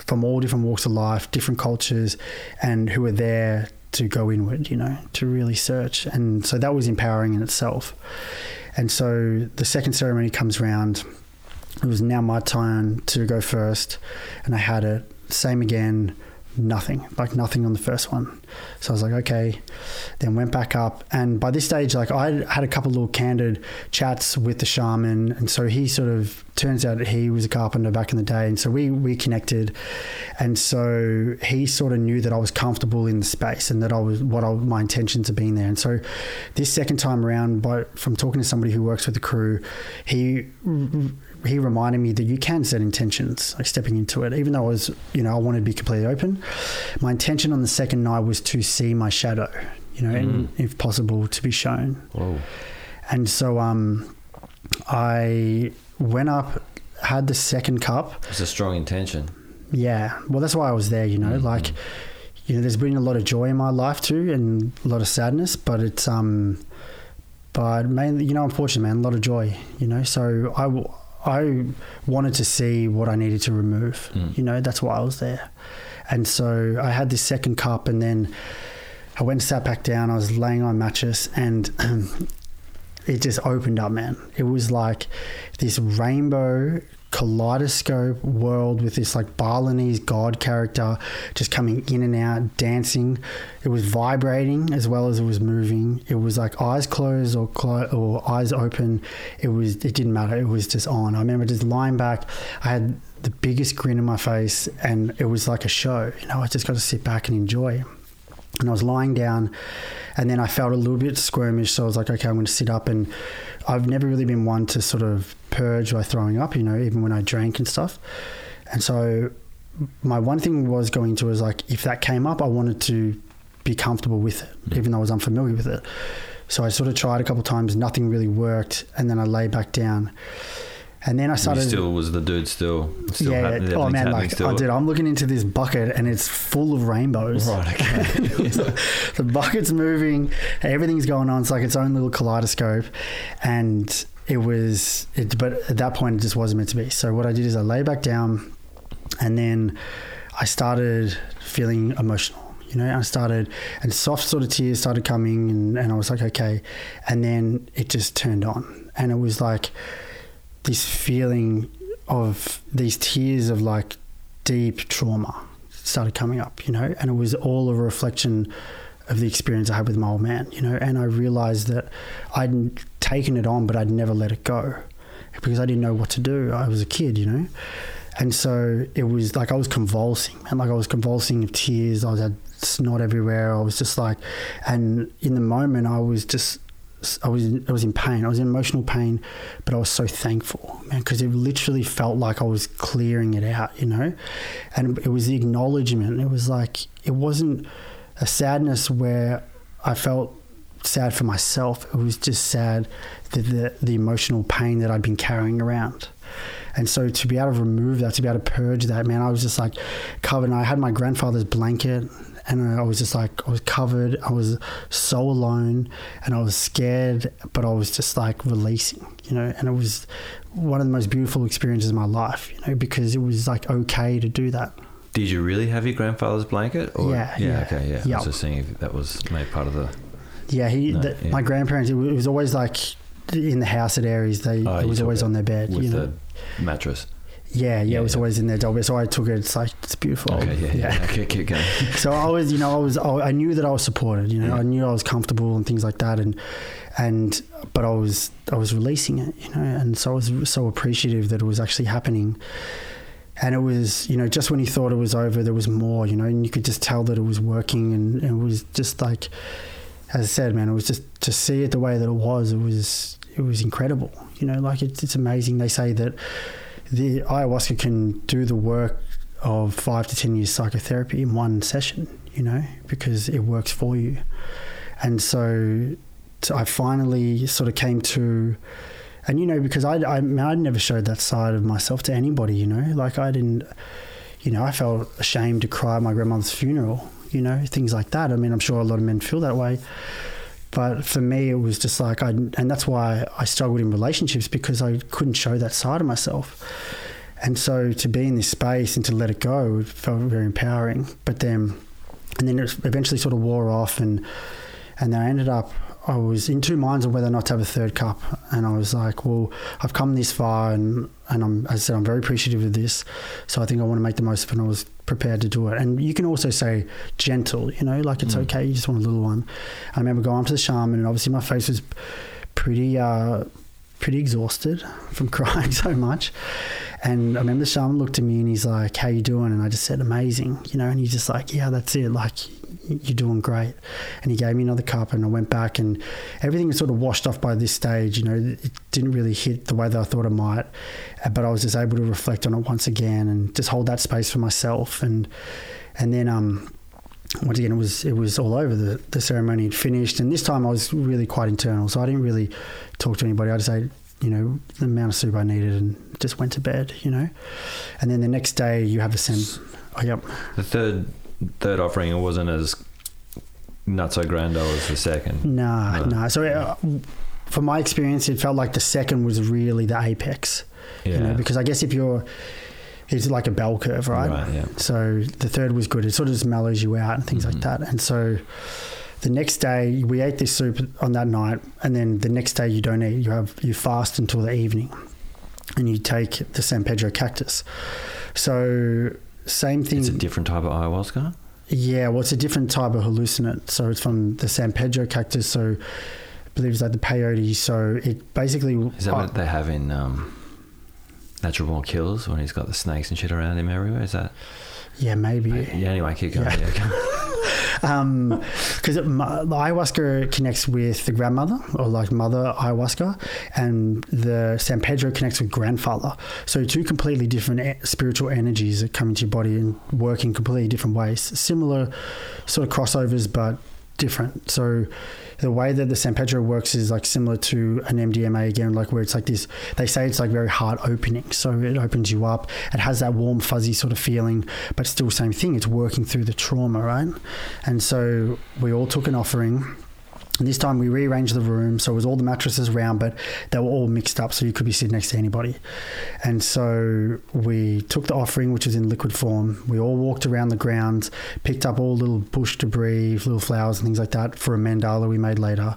from all different walks of life different cultures and who are there to go inward you know to really search. And so that was empowering in itself. And so the second ceremony comes round. It was now my turn to go first and i had it. Same again nothing like nothing on the first one. So i was like okay then went back up. And by this stage like i had a couple little candid chats with the shaman. And so he sort of turns out he was a carpenter back in the day. And so we we connected. And so he sort of knew that i was comfortable in the space and that i was what I, my intentions of being there. And so this second time around by from talking to somebody who works with the crew he he reminded me that you can set intentions like stepping into it. Even though i was you know i wanted to be completely open my intention on the second night was to see my shadow you know and if possible to be shown. Whoa. and so um i went up had the second cup. It's a strong intention. yeah. Well that's why i was there you know like you know there's been a lot of joy in my life too and a lot of sadness but it's um but mainly you know unfortunately man a lot of joy you know. So i i wanted to see what i needed to remove. Hmm. You know that's why i was there. And so i had this second cup and then i went and sat back down. I was laying on mattress and it just opened up, man. It was like this rainbow kaleidoscope world with this like Balinese god character just coming in and out, dancing. It was vibrating as well as it was moving. It was like eyes closed or clo- or eyes open. It was it didn't matter. It was just on. I remember just lying back. I had the biggest grin on my face, and it was like a show. You know, I just got to sit back and enjoy and I was lying down, and then I felt a little bit squirmish. So I was like, okay, I'm going to sit up. And I've never really been one to sort of purge by throwing up, you know, even when I drank and stuff. And so my one thing was going to was like, if that came up, I wanted to be comfortable with it, even though I was unfamiliar with it. So I sort of tried a couple of times, nothing really worked, and then I lay back down. And then I You started. still was the dude still. still yeah, oh man, like still. I did. I'm looking into this bucket and it's full of rainbows. Right, okay. the bucket's moving, everything's going on. It's like its own little kaleidoscope, and it was. It, but at that point, it just wasn't meant to be. So what I did is I lay back down, and then I started feeling emotional. You know, I started, and soft sort of tears started coming, and, and I was like, okay. And then it just turned on, and it was like this feeling of these tears of like deep trauma started coming up, you know, and it was all a reflection of the experience I had with my old man, you know, and I realized that I'd taken it on, but I'd never let it go because I didn't know what to do. I was a kid, you know, and so it was like I was convulsing, and like I was convulsing of tears. I was had snot everywhere. I was just like, and in the moment, I was just I was I was in pain. I was in emotional pain, but I was so thankful, man, because it literally felt like I was clearing it out, you know. And it was the acknowledgement. It was like it wasn't a sadness where I felt sad for myself. It was just sad that the the emotional pain that I'd been carrying around. And so to be able to remove that, to be able to purge that, man, I was just like covered. And I had my grandfather's blanket, and I was just like I was covered. I was so alone, and I was scared, but I was just like releasing, you know. And it was one of the most beautiful experiences of my life, you know, because it was like okay to do that. Did you really have your grandfather's blanket? Or, Yeah, yeah, yeah. okay, yeah. I was just seeing if that was made part of the. Yeah, he. No, the, yeah. My grandparents. It was always like in the house at Aireys. They Oh, it was always on their bed. with You know. the mattress. Yeah, yeah, yeah, it was yeah. always in their double bed. So I took it. It's like it's beautiful. Okay, yeah, yeah. Okay, keep going. so I was, you know, I was, I knew that I was supported. You know, Yeah. I knew I was comfortable and things like that, and and but I was, I was releasing it. You know, and so I was so appreciative that it was actually happening. And it was, you know, just when you thought it was over, there was more. You know, and you could just tell that it was working, and, and it was just like, as I said, man, it was just to see it the way that it was. It was, it was incredible. You know, like it's, it's amazing. They say that the ayahuasca can do the work of five to ten years psychotherapy in one session. You know, because it works for you. And so, I finally sort of came to, and you know, because I I I'd never showed that side of myself to anybody. You know, like I didn't, you know, I felt ashamed to cry at my grandmother's funeral. You know, things like that. I mean, I'm sure a lot of men feel that way. But for me, it was just like I, and that's why I struggled in relationships because I couldn't show that side of myself. And so to be in this space and to let it go, it felt very empowering. But then, and then it eventually sort of wore off, and and then I ended up. I was in two minds on whether or not to have a third cup, and I was like, "Well, I've come this far, and and I'm, as I said, I'm very appreciative of this, so I think I want to make the most of it." And I was prepared to do it. And you can also say gentle, you know, like it's okay, you just want a little one. I remember going up to the shaman, and obviously my face was pretty, uh, pretty exhausted from crying so much. And I remember shaman looked at me and he's like, "How you doing?" And I just said, "Amazing," you know. And he's just like, "Yeah, that's it. Like, you're doing great." And he gave me another cup, and I went back, and everything was sort of washed off by this stage. You know, it didn't really hit the way that I thought it might, Uh, but I was just able to reflect on it once again and just hold that space for myself. And and then um, once again, it was it was all over. The the ceremony had finished, and this time I was really quite internal, so I didn't really talk to anybody. I just ate, you know, the amount of soup I needed, and just went to bed. You know, and then the next day you have the same. Oh, yep. The third third offering it wasn't as not so grand as the second. Nah, No. nah. So, uh, from my experience, it felt like the second was really the apex. Yeah. You know, because I guess if you're, it's like a bell curve, right? Right, yeah. So the third was good. It sort of just mellows you out and things like Mm-hmm. that. And so the next day we ate this soup on that night, and then the next day you don't eat. You have you fast until the evening, and you take the San Pedro cactus. So same thing. It's a different type of ayahuasca. Yeah, well, it's a different type of hallucinant. So it's from the San Pedro cactus. So I believe it's like the peyote. So it basically. Is that uh, what they have in um, Natural Born Killers when he's got the snakes and shit around him everywhere? Is that? yeah, maybe. Yeah. Anyway, keep going. Yeah. Yeah. Um, because the ayahuasca connects with the grandmother or like mother ayahuasca, and the San Pedro connects with grandfather. So two completely different spiritual energies that come into your body and work in completely different ways. Similar sort of crossovers, but different. So the way that the San Pedro works is like similar to an MDMA again, like where it's like this. They say it's like very heart opening, so it opens you up. It has that warm, fuzzy sort of feeling, but still same thing. It's working through the trauma, right? And so we all took an offering. And this time we rearranged the room, so it was all the mattresses round, but they were all mixed up, so you could be sitting next to anybody. And so we took the offering, which was in liquid form. We all walked around the grounds, picked up all little bush debris, little flowers and things like that for a mandala we made later.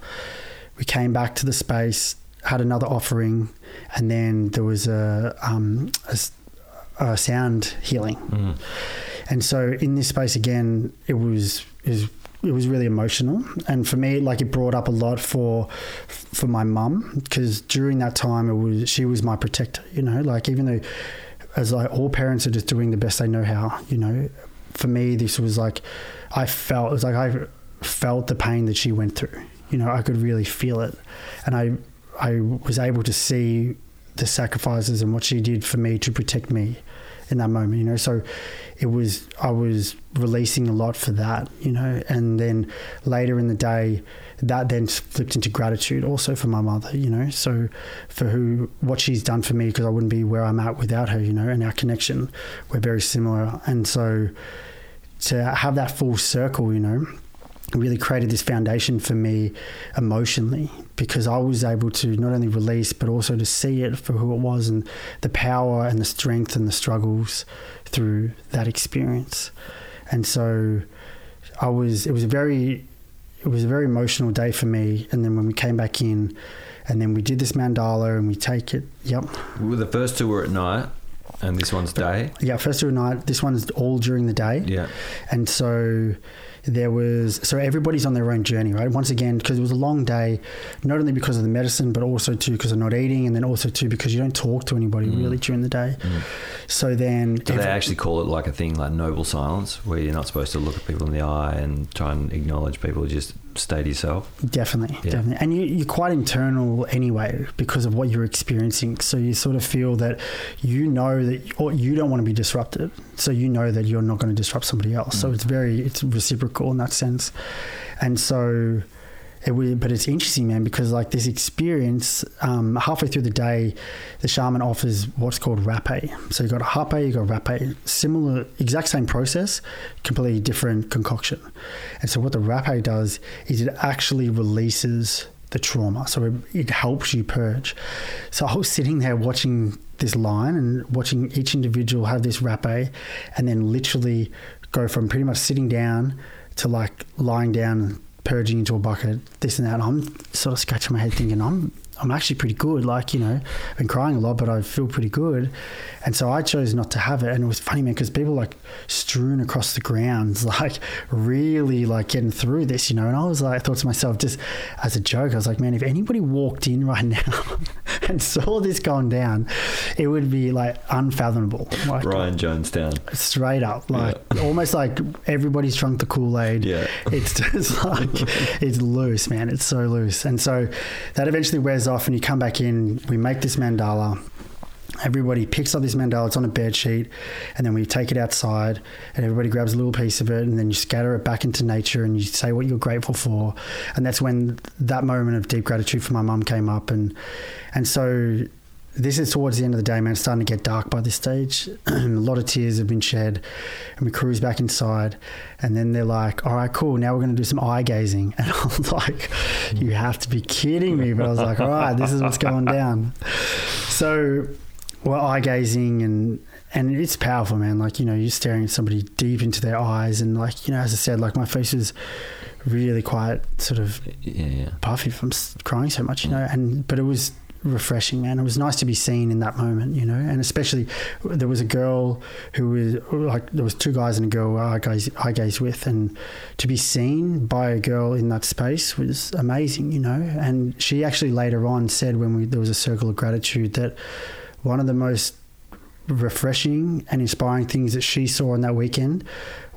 We came back to the space, had another offering, and then there was a, um, a a sound healing. Mm. And so in this space again, it was it was it was really emotional, and for me, like it brought up a lot for for my mum because during that time, it was she was my protector. You know, like even though as like all parents are just doing the best they know how. You know, for me, this was like I felt it was like I felt the pain that she went through. You know, I could really feel it, and I I was able to see the sacrifices and what she did for me to protect me in that moment, you know. So it was I was releasing a lot for that, you know, and then later in the day, that then flipped into gratitude also for my mother, you know. So for who what she's done for me because I wouldn't be where I'm at without her, you know, and our connection we're very similar, and so to have that full circle, you know. really created this foundation for me emotionally because I was able to not only release but also to see it for who it was and the power and the strength and the struggles through that experience. And so I was it was a very it was a very emotional day for me and then when we came back in and then we did this mandala and we take it yep Well, the first two were at night, and this one's day. yeah first of night this one's all during the day Yeah. and so there was so everybody's on their own journey right? Once again because it was a long day not only because of the medicine but also too because of not eating and then also too because you don't talk to anybody mm. really during the day. Mm. So then Do every- they actually call it like a thing like noble silence, where you're not supposed to look at people in the eye and try and acknowledge people, just stay to yourself? Definitely, Yeah. definitely. And you, you're quite internal anyway because of what you're experiencing. So you sort of feel that you know that or you don't want to be disrupted. So you know that you're not going to disrupt somebody else. Mm. So it's very, it's reciprocal in that sense. And so it but it's interesting, man, because like this experience, um, halfway through the day, the shaman offers what's called rapé. So you got hape, you got rapé, similar, exact same process, completely different concoction. And so what the rapé does is it actually releases the trauma. So it, it helps you purge. So I was sitting there watching this line and watching each individual have this rapé and then literally go from pretty much sitting down to like lying down purging into a bucket, this and that. And I'm sort of scratching my head thinking, I'm I'm actually pretty good. Like, you know, I've been crying a lot, but I feel pretty good. And so I chose not to have it. And it was funny, man, because people like strewn across the grounds, like really like getting through this, you know. And I was like, I thought to myself, just as a joke, I was like, man, if anybody walked in right now and saw this going down, it would be like unfathomable. Like, Brian Jonestown. straight up like almost like everybody's drunk the kool-aid Yeah. it's just like it's loose man it's so loose and so that eventually wears off and you come back in we make this mandala everybody picks up this mandala it's on a bed sheet and then we take it outside and everybody grabs a little piece of it and then you scatter it back into nature and you say what you're grateful for. And that's when that moment of deep gratitude for my mum came up and and so this is towards the end of the day, man. It's starting to get dark by this stage. a lot of tears have been shed, and we cruise back inside. And then they're like, "All right, cool. Now we're going to do some eye gazing." And I'm like, "You have to be kidding me!" But I was like, "All right, this is what's going down." So we're eye gazing, and and it's powerful, man. Like you know, you're staring at somebody deep into their eyes, and like you know, as I said, like my face is really quite sort of Yeah, yeah. puffy from crying so much, you know. And but it was refreshing, man. It was nice to be seen in that moment, you know. And especially there was a girl who was like there was two guys and a girl I gaze I with, and to be seen by a girl in that space was amazing, you know. And she actually later on said when we there was a circle of gratitude that one of the most refreshing and inspiring things that she saw on that weekend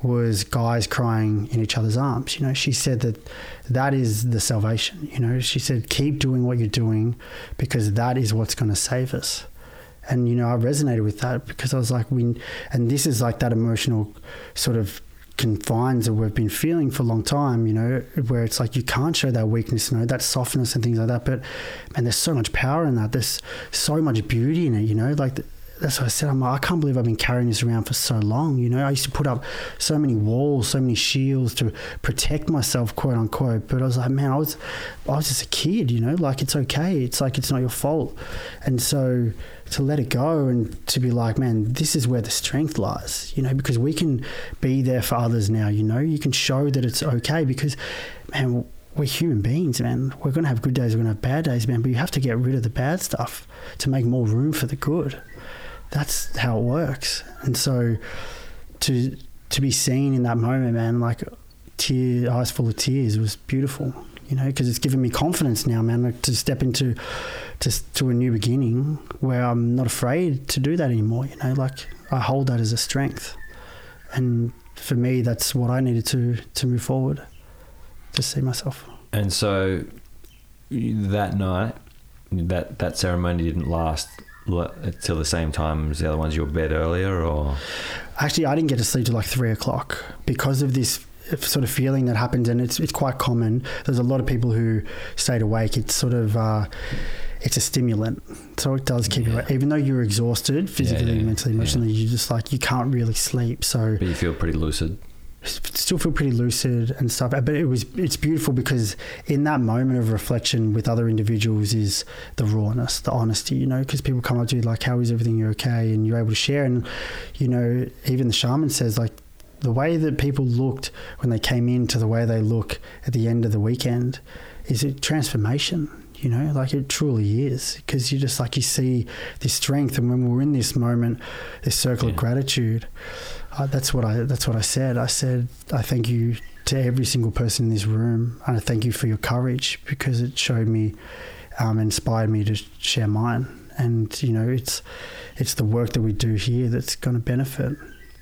was guys crying in each other's arms. You know, she said that that is the salvation. You know, she said, keep doing what you're doing because that is what's going to save us. And, you know, I resonated with that because I was like, we, and this is like that emotional sort of confines that we've been feeling for a long time, you know, where it's like you can't show that weakness, you know, that softness and things like that. But, man, there's so much power in that. There's so much beauty in it, you know, like, that's what I said. I'm like, I can't believe I've been carrying this around for so long. You know, I used to put up so many walls, so many shields to protect myself, quote unquote. But I was like, man, I was, I was just a kid. You know, like it's okay. It's like it's not your fault. And so to let it go and to be like, man, this is where the strength lies. You know, because we can be there for others now. You know, you can show that it's okay because, man. We're human beings, man. We're going to have good days, we're going to have bad days, man. But you have to get rid of the bad stuff to make more room for the good that's how it works. And so to to be seen in that moment, man, like tear eyes full of tears was beautiful. You know, because it's given me confidence now, man, like, to step into to to a new beginning where I'm not afraid to do that anymore. You know, like I hold that as a strength, and for me, that's what I needed to to move forward, to see myself. And so that night, that that ceremony didn't last till the same time as the other ones. You were bed earlier, or Actually, I didn't get to sleep till like three o'clock because of this sort of feeling that happens, and it's it's quite common. There's a lot of people who stayed awake. It's sort of uh, it's a stimulant, so it does keep you awake. Even though you're exhausted physically, yeah, mentally, yeah. emotionally, you just like you can't really sleep. So but you feel pretty lucid. Still feel pretty lucid and stuff. But it was it's beautiful because in that moment of reflection with other individuals is the rawness, the honesty. You know, because people come up to you like, "How is everything? You okay?" And you're able to share. And you know, even the shaman says like the way that people looked when they came in to the way they look at the end of the weekend is a transformation you know like it truly is because you just like you see this strength and when we're in this moment this circle Yeah. of gratitude uh, that's what I that's what I said I said I thank you to every single person in this room and I thank you for your courage because it showed me um, inspired me to share mine and you know it's it's the work that we do here that's going to benefit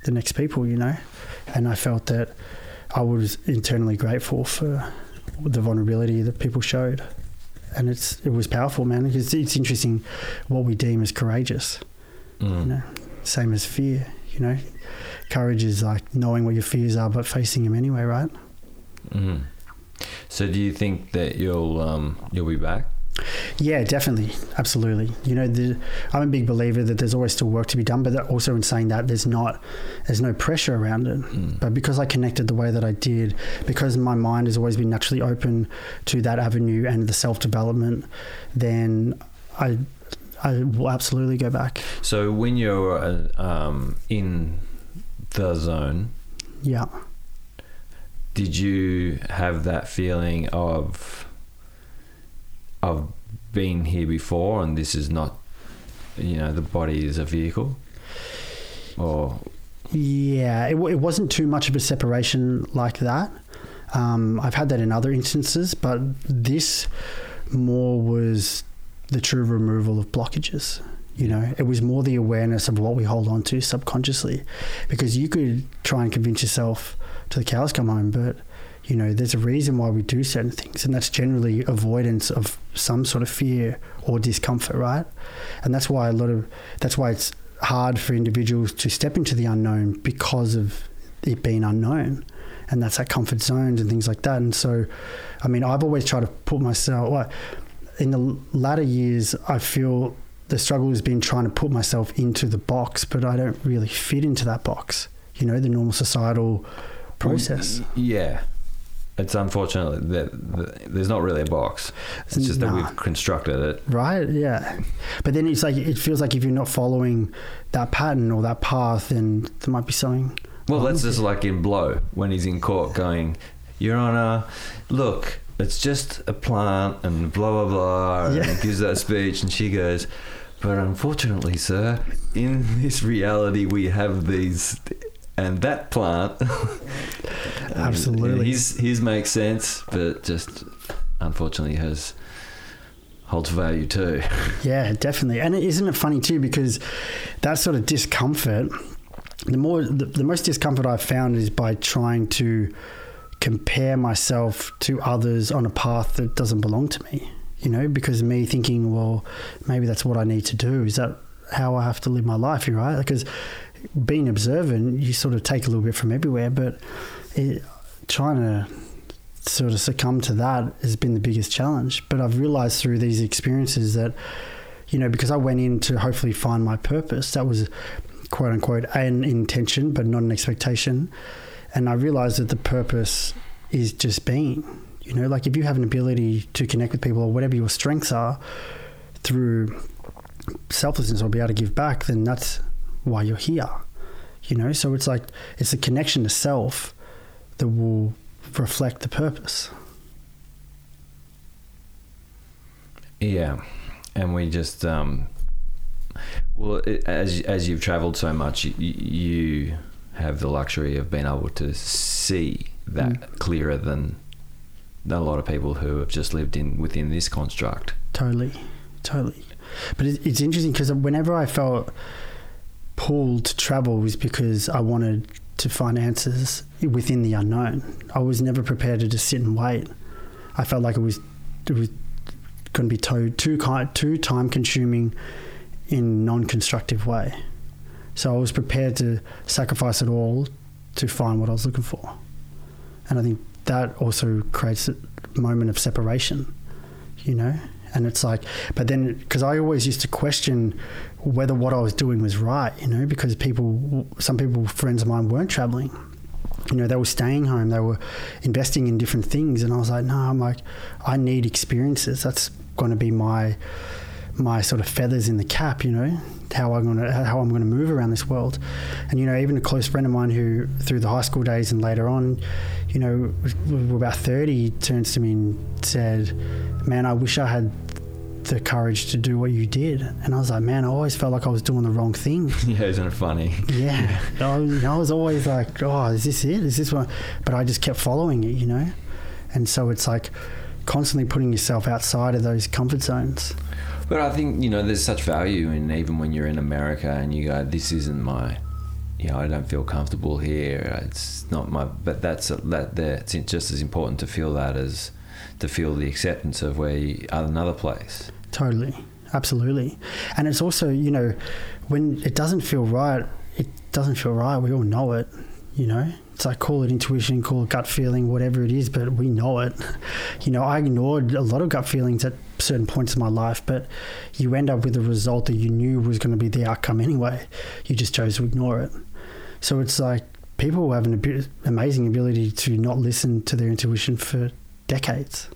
the next people you know and I felt that I was internally grateful for the vulnerability that people showed and it's it was powerful, man. Because it's interesting what we deem as courageous. Mm. You know, same as fear. You know, courage is like knowing what your fears are, but facing them anyway, right? Mm. So, do you think that you'll um, you'll be back? Yeah, definitely, absolutely. You know, the, I'm a big believer that there's always still work to be done, but that also in saying that there's not, there's no pressure around it. Mm. But because I connected the way that I did, because my mind has always been naturally open to that avenue and the self development, then I, I will absolutely go back. So, when you're uh, um, in the zone, Yeah. did you have that feeling of of being here before, and this is not, you know, the body is a vehicle, or Yeah, it, w- it wasn't too much of a separation like that. Um, I've had that in other instances, but this more was the true removal of blockages. You know, it was more the awareness of what we hold on to subconsciously, because you could try and convince yourself to the cows come home, but you know, there's a reason why we do certain things, and that's generally avoidance of some sort of fear or discomfort, right? And that's why a lot of that's why it's hard for individuals to step into the unknown because of it being unknown, and that's that comfort zones and things like that. And so, I mean, I've always tried to put myself in the latter years. I feel the struggle has been trying to put myself into the box, but I don't really fit into that box. You know, the normal societal process. yeah. It's unfortunate that, that there's not really a box. It's just that we've constructed it. Right? Yeah. But then it's like it feels like if you're not following that pattern or that path, then there might be something. Well, that's just like in Blow when he's in court going, Your Honour, look, it's just a plant and blah, blah, blah. And Yeah. he gives that speech and she goes, But unfortunately, sir, in this reality, we have these. And that plant. Um, Absolutely. his his makes sense, but just unfortunately has holds value too. Yeah, definitely. And isn't it funny too? Because that sort of discomfort, the more, the, the most discomfort I've found is by trying to compare myself to others on a path that doesn't belong to me. You know, because me thinking, well, maybe that's what I need to do. Is that how I have to live my life? You're right. Because being observant, you sort of take a little bit from everywhere, but it, trying to sort of succumb to that has been the biggest challenge. But I've realized through these experiences that, you know, because I went in to hopefully find my purpose, that was quote unquote an intention, but not an expectation. And I realized that the purpose is just being. You know, like if you have an ability to connect with people or whatever your strengths are through selflessness or be able to give back, then that's why you're here. You know, so it's like it's a connection to self that will reflect the purpose. Yeah, and we just um, well, it, as as you've travelled so much, you, you have the luxury of being able to see that clearer than a lot of people who have just lived in within this construct. Totally, totally. But it, it's interesting because whenever I felt pulled to travel was because I wanted to find answers within the unknown. I was never prepared to just sit and wait. I felt like it was it was going to be too too too time consuming in non-constructive way. So I was prepared to sacrifice it all to find what I was looking for. And I think that also creates a moment of separation, you know? And it's like, but then, because I always used to question whether what I was doing was right, you know, because people, some people, friends of mine weren't traveling. you know, they were staying home, they were investing in different things, and I was like, no, I'm like, I need experiences. That's going to be my my sort of feathers in the cap, you know, how I'm gonna how I'm gonna move around this world. And you know, even a close friend of mine who through the high school days and later on, you know, we're about thirty, turns to me and said, "Man, I wish I had." The courage to do what you did, and I was like, man, I always felt like I was doing the wrong thing. Yeah, isn't it funny? Yeah, I, was, I was always like, oh, is this it? Is this what? But I just kept following it, you know. And so it's like constantly putting yourself outside of those comfort zones. But I think you know there's such value in even when you're in America and you go, this isn't my, you know, I don't feel comfortable here. It's not my. But that's that. That's just as important to feel that as to feel the acceptance of where you are in another place. Totally, absolutely, and it's also you know when it doesn't feel right, it doesn't feel right. We all know it, you know. It's like call it intuition, call it gut feeling, whatever it is, but we know it. You know, I ignored a lot of gut feelings at certain points in my life, but you end up with a result that you knew was going to be the outcome anyway. You just chose to ignore it. So it's like people have an amazing ability to not listen to their intuition for decades,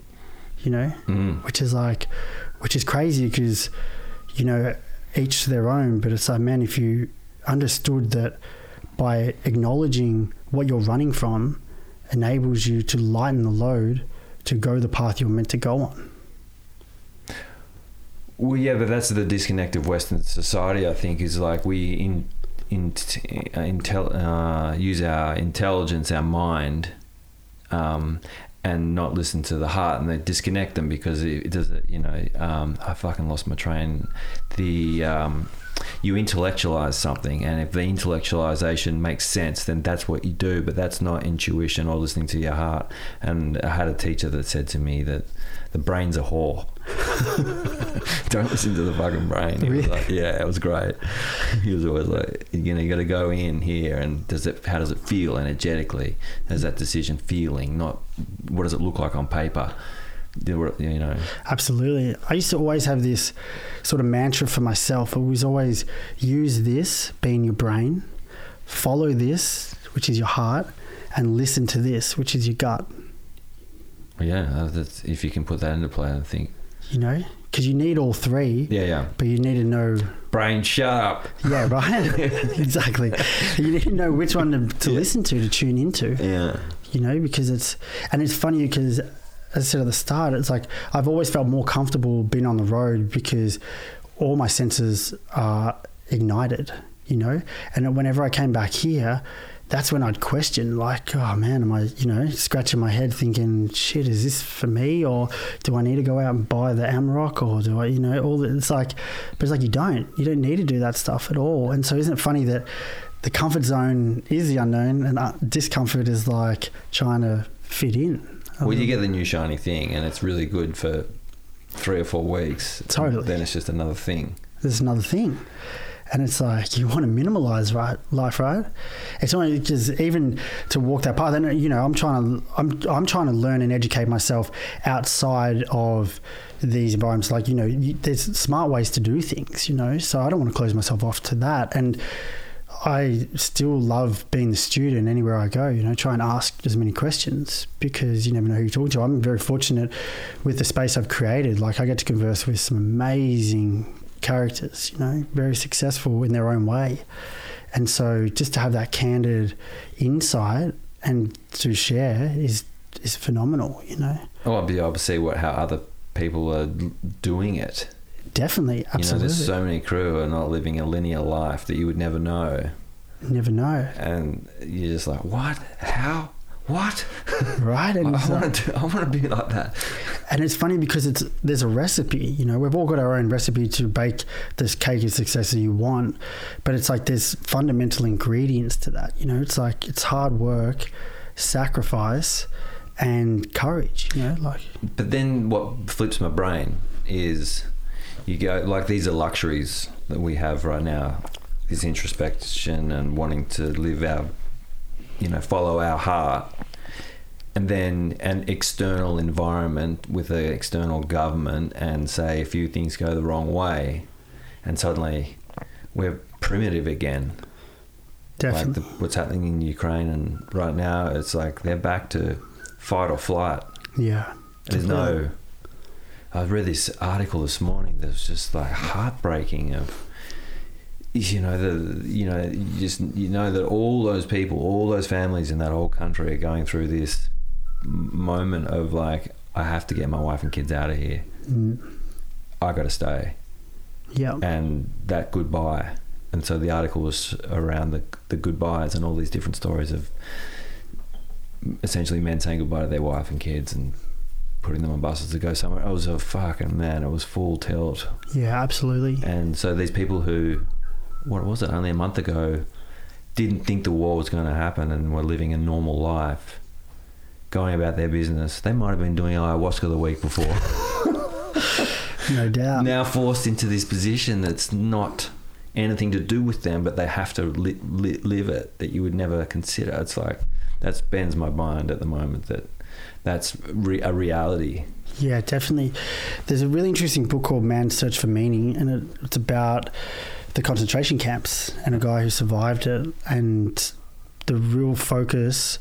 you know, Mm. which is like, which is crazy because, you know, each to their own, but it's like, man, if you understood that by acknowledging what you're running from enables you to lighten the load to go the path you're meant to go on. Well, yeah, but that's the disconnect of Western society. I think is like we in, in, uh, intel, uh, use our intelligence, our mind, um, and not listen to the heart, and they disconnect them because it, it does. it, You know, um, I fucking lost my train. The um, you intellectualize something, and if the intellectualization makes sense, then that's what you do. But that's not intuition or listening to your heart. And I had a teacher that said to me that the brain's a whore. Don't listen to the fucking brain. He was like, yeah, it was great. He was always like, you know, you got to go in here, and does it? How does it feel energetically? Does that decision feeling? Not what does it look like on paper? You know, Absolutely. I used to always have this sort of mantra for myself. It was always use this, being your brain, follow this, which is your heart, and listen to this, which is your gut. yeah. That's, if you can put that into play, I think. You know, because you need all three, Yeah, yeah. but you need to know. Brain, shut up. Yeah, right. exactly. You need to know which one to, to Yeah. listen to, to tune into. Yeah. you know, because it's and it's funny because as I said at the start, it's like I've always felt more comfortable being on the road because all my senses are ignited, you know, and whenever I came back here. That's when I'd question, like, oh man, am I, you know, scratching my head thinking, shit, is this for me? Or do I need to go out and buy the Amarok? Or do I, you know, all that? It's like, but it's like, you don't. You don't need to do that stuff at all. And so, isn't it funny that the comfort zone is the unknown and uh, discomfort is like trying to fit in. Well, you get the new shiny thing, and it's really good for three or four weeks. Totally. Then it's just another thing. There's another thing. And it's like you want to minimalize right life, right? It's only just even to walk that path. And you know, I'm trying to I'm I'm trying to learn and educate myself outside of these environments. Like you know, you, there's smart ways to do things. You know, so I don't want to close myself off to that. And I still love being the student anywhere I go, you know, try and ask as many questions because you never know who you're talking to. I'm very fortunate with the space I've created. Like, I get to converse with some amazing characters, you know, very successful in their own way. And so just to have that candid insight and to share is is phenomenal, you know. Oh, I'll be able to see what how other people are doing it. Definitely, You know, absolutely. there's so many crew who are not living a linear life that you would never know, never know, and you're just like, what? How? What? right? I, And it's uh, like- want to. I want to be like that. And it's funny because it's there's a recipe, you know. We've all got our own recipe to bake this cake of success that you want, but it's like there's fundamental ingredients to that. You know, it's like it's hard work, sacrifice, and courage. You know, like But then what flips my brain is you go like these are luxuries that we have right now. This introspection and wanting to live our, you know, follow our heart, and then an external environment with an external government, and say a few things go the wrong way, and suddenly we're primitive again. Definitely. Like the, what's happening in Ukraine, and right now it's like they're back to fight or flight. yeah. There's no. I read this article this morning that was just like heartbreaking. Of you know the you know you just you know that all those people, all those families in that whole country are going through this moment of like I have to get my wife and kids out of here. Mm, I got to stay, yeah. and that goodbye. And so the article was around the the goodbyes and all these different stories of essentially men saying goodbye to their wife and kids and putting them on buses to go somewhere. I was a fucking man. It was full tilt. Yeah, absolutely. And so these people who, what was it, only a month ago, didn't think the war was going to happen and were living a normal life, going about their business. They might have been doing ayahuasca the week before. No doubt. now forced into this position that's not anything to do with them, but they have to li- li- live it that you would never consider. It's like that bends my mind at the moment that that's re- a reality. Yeah, definitely. There's a really interesting book called Man's Search for Meaning, and it, it's about the concentration camps and a guy who survived it. And the real focus,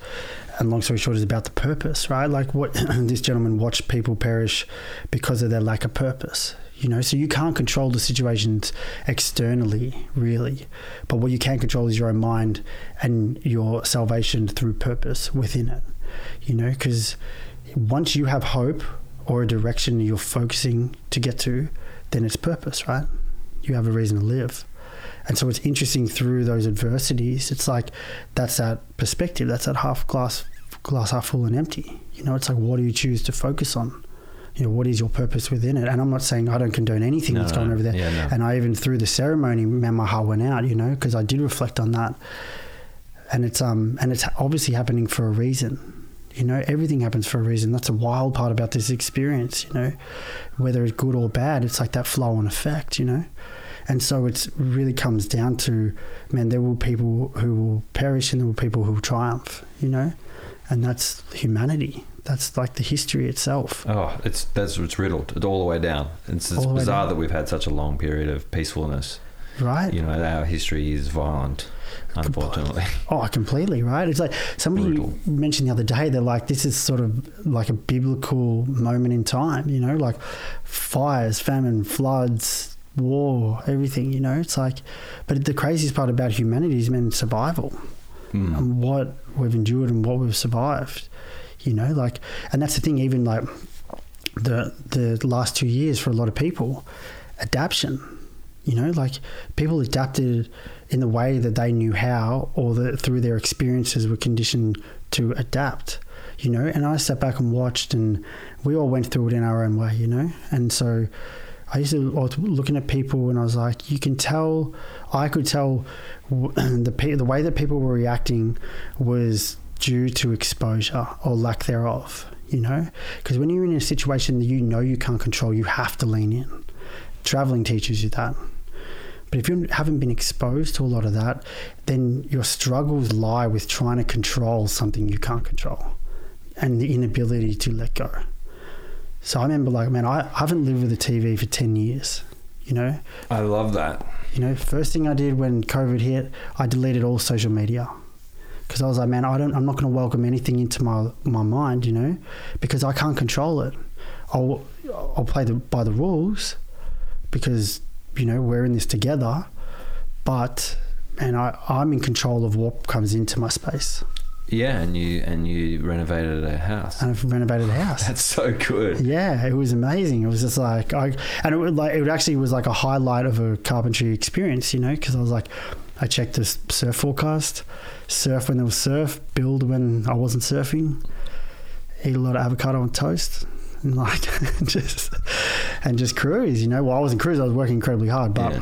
and long story short, is about the purpose, right? Like what this gentleman watched people perish because of their lack of purpose. You know, so you can't control the situations externally, really, but what you can control is your own mind and your salvation through purpose within it. You know, because once you have hope or a direction you're focusing to get to, then it's purpose, right? You have a reason to live. And so it's interesting through those adversities. It's like that's that perspective. That's that half glass, glass half full and empty. You know, it's like what do you choose to focus on? You know, what is your purpose within it? And I'm not saying I don't condone anything No, that's no. going over there. Yeah, no. And I even through the ceremony, man, my heart went out. You know, because I did reflect on that. And it's um and it's obviously happening for a reason. You know, everything happens for a reason. That's a wild part about this experience, you know. Whether it's good or bad, it's like that flow and effect, you know. And so it really comes down to, man, there will people who will perish and there will people who will triumph, you know. And that's humanity. That's like the history itself. Oh, it's that's it's riddled. All the way down. It's, it's bizarre down. that we've had such a long period of peacefulness. Right? You know, our history is violent, unfortunately. Oh, completely, right? It's like somebody Brutal. mentioned the other day, they're like, this is sort of like a biblical moment in time, you know, like fires, famine, floods, war, everything, you know? It's like, but the craziest part about humanity is man survival. Mm. and what we've endured and what we've survived, you know, like, and that's the thing, even like the, the last two years for a lot of people, adaptation, you know, like people adapted in the way that they knew how or that through their experiences were conditioned to adapt, you know, and I sat back and watched and we all went through it in our own way, you know, and so I used to I was looking at people and I was like, you can tell, I could tell the the way that people were reacting was due to exposure or lack thereof. You know, because when you're in a situation that you know you can't control, you have to lean in. Traveling teaches you that. But if you haven't been exposed to a lot of that, then your struggles lie with trying to control something you can't control and the inability to let go. So I remember, like, man, I, I haven't lived with a TV for 10 years, you know? I love that. You know, first thing I did when COVID hit, I deleted all social media because I was like, man, I don't, I'm not going to welcome anything into my my mind, you know, because I can't control it. I'll I'll play the by the rules because you know we're in this together, but and I I'm in control of what comes into my space, Yeah, and you and you renovated a house. and I've renovated a house. That's so good. Yeah, it was amazing. It was just like I, and it would like it actually was like a highlight of a carpentry experience, you know, because I was like, I checked the surf forecast, surf when there was surf, build when I wasn't surfing, eat a lot of avocado on toast, and like just and just cruise, you know. Well, I wasn't cruise; I was working incredibly hard, but Yeah.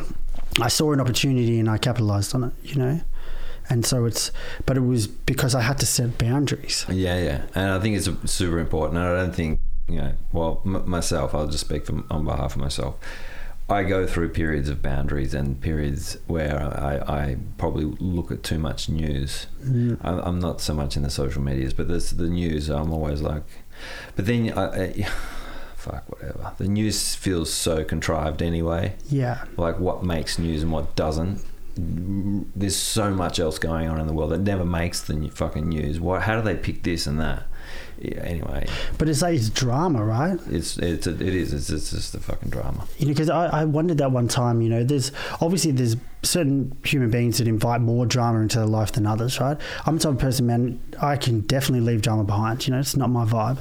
I saw an opportunity and I capitalized on it, you know. And so it's, but it was because I had to set boundaries. Yeah, yeah, and I think it's super important. And I don't think you know. Well, m- myself, I'll just speak from, on behalf of myself. I go through periods of boundaries and periods where I, I probably look at too much news. Mm. I'm, I'm not so much in the social medias, but this, the news, I'm always like. But then, I, I, fuck whatever. The news feels so contrived anyway. Yeah, Like what makes news and what doesn't. There's so much else going on in the world that never makes the fucking news. What? How do they pick this and that? Yeah, anyway, But it's like it's drama, right? it's it's it is it's, it's just a fucking drama. You know, because I, I wondered that one time. You know, there's obviously there's certain human beings that invite more drama into their life than others, right? I'm the type of person, man. I can definitely leave drama behind. You know, it's not my vibe.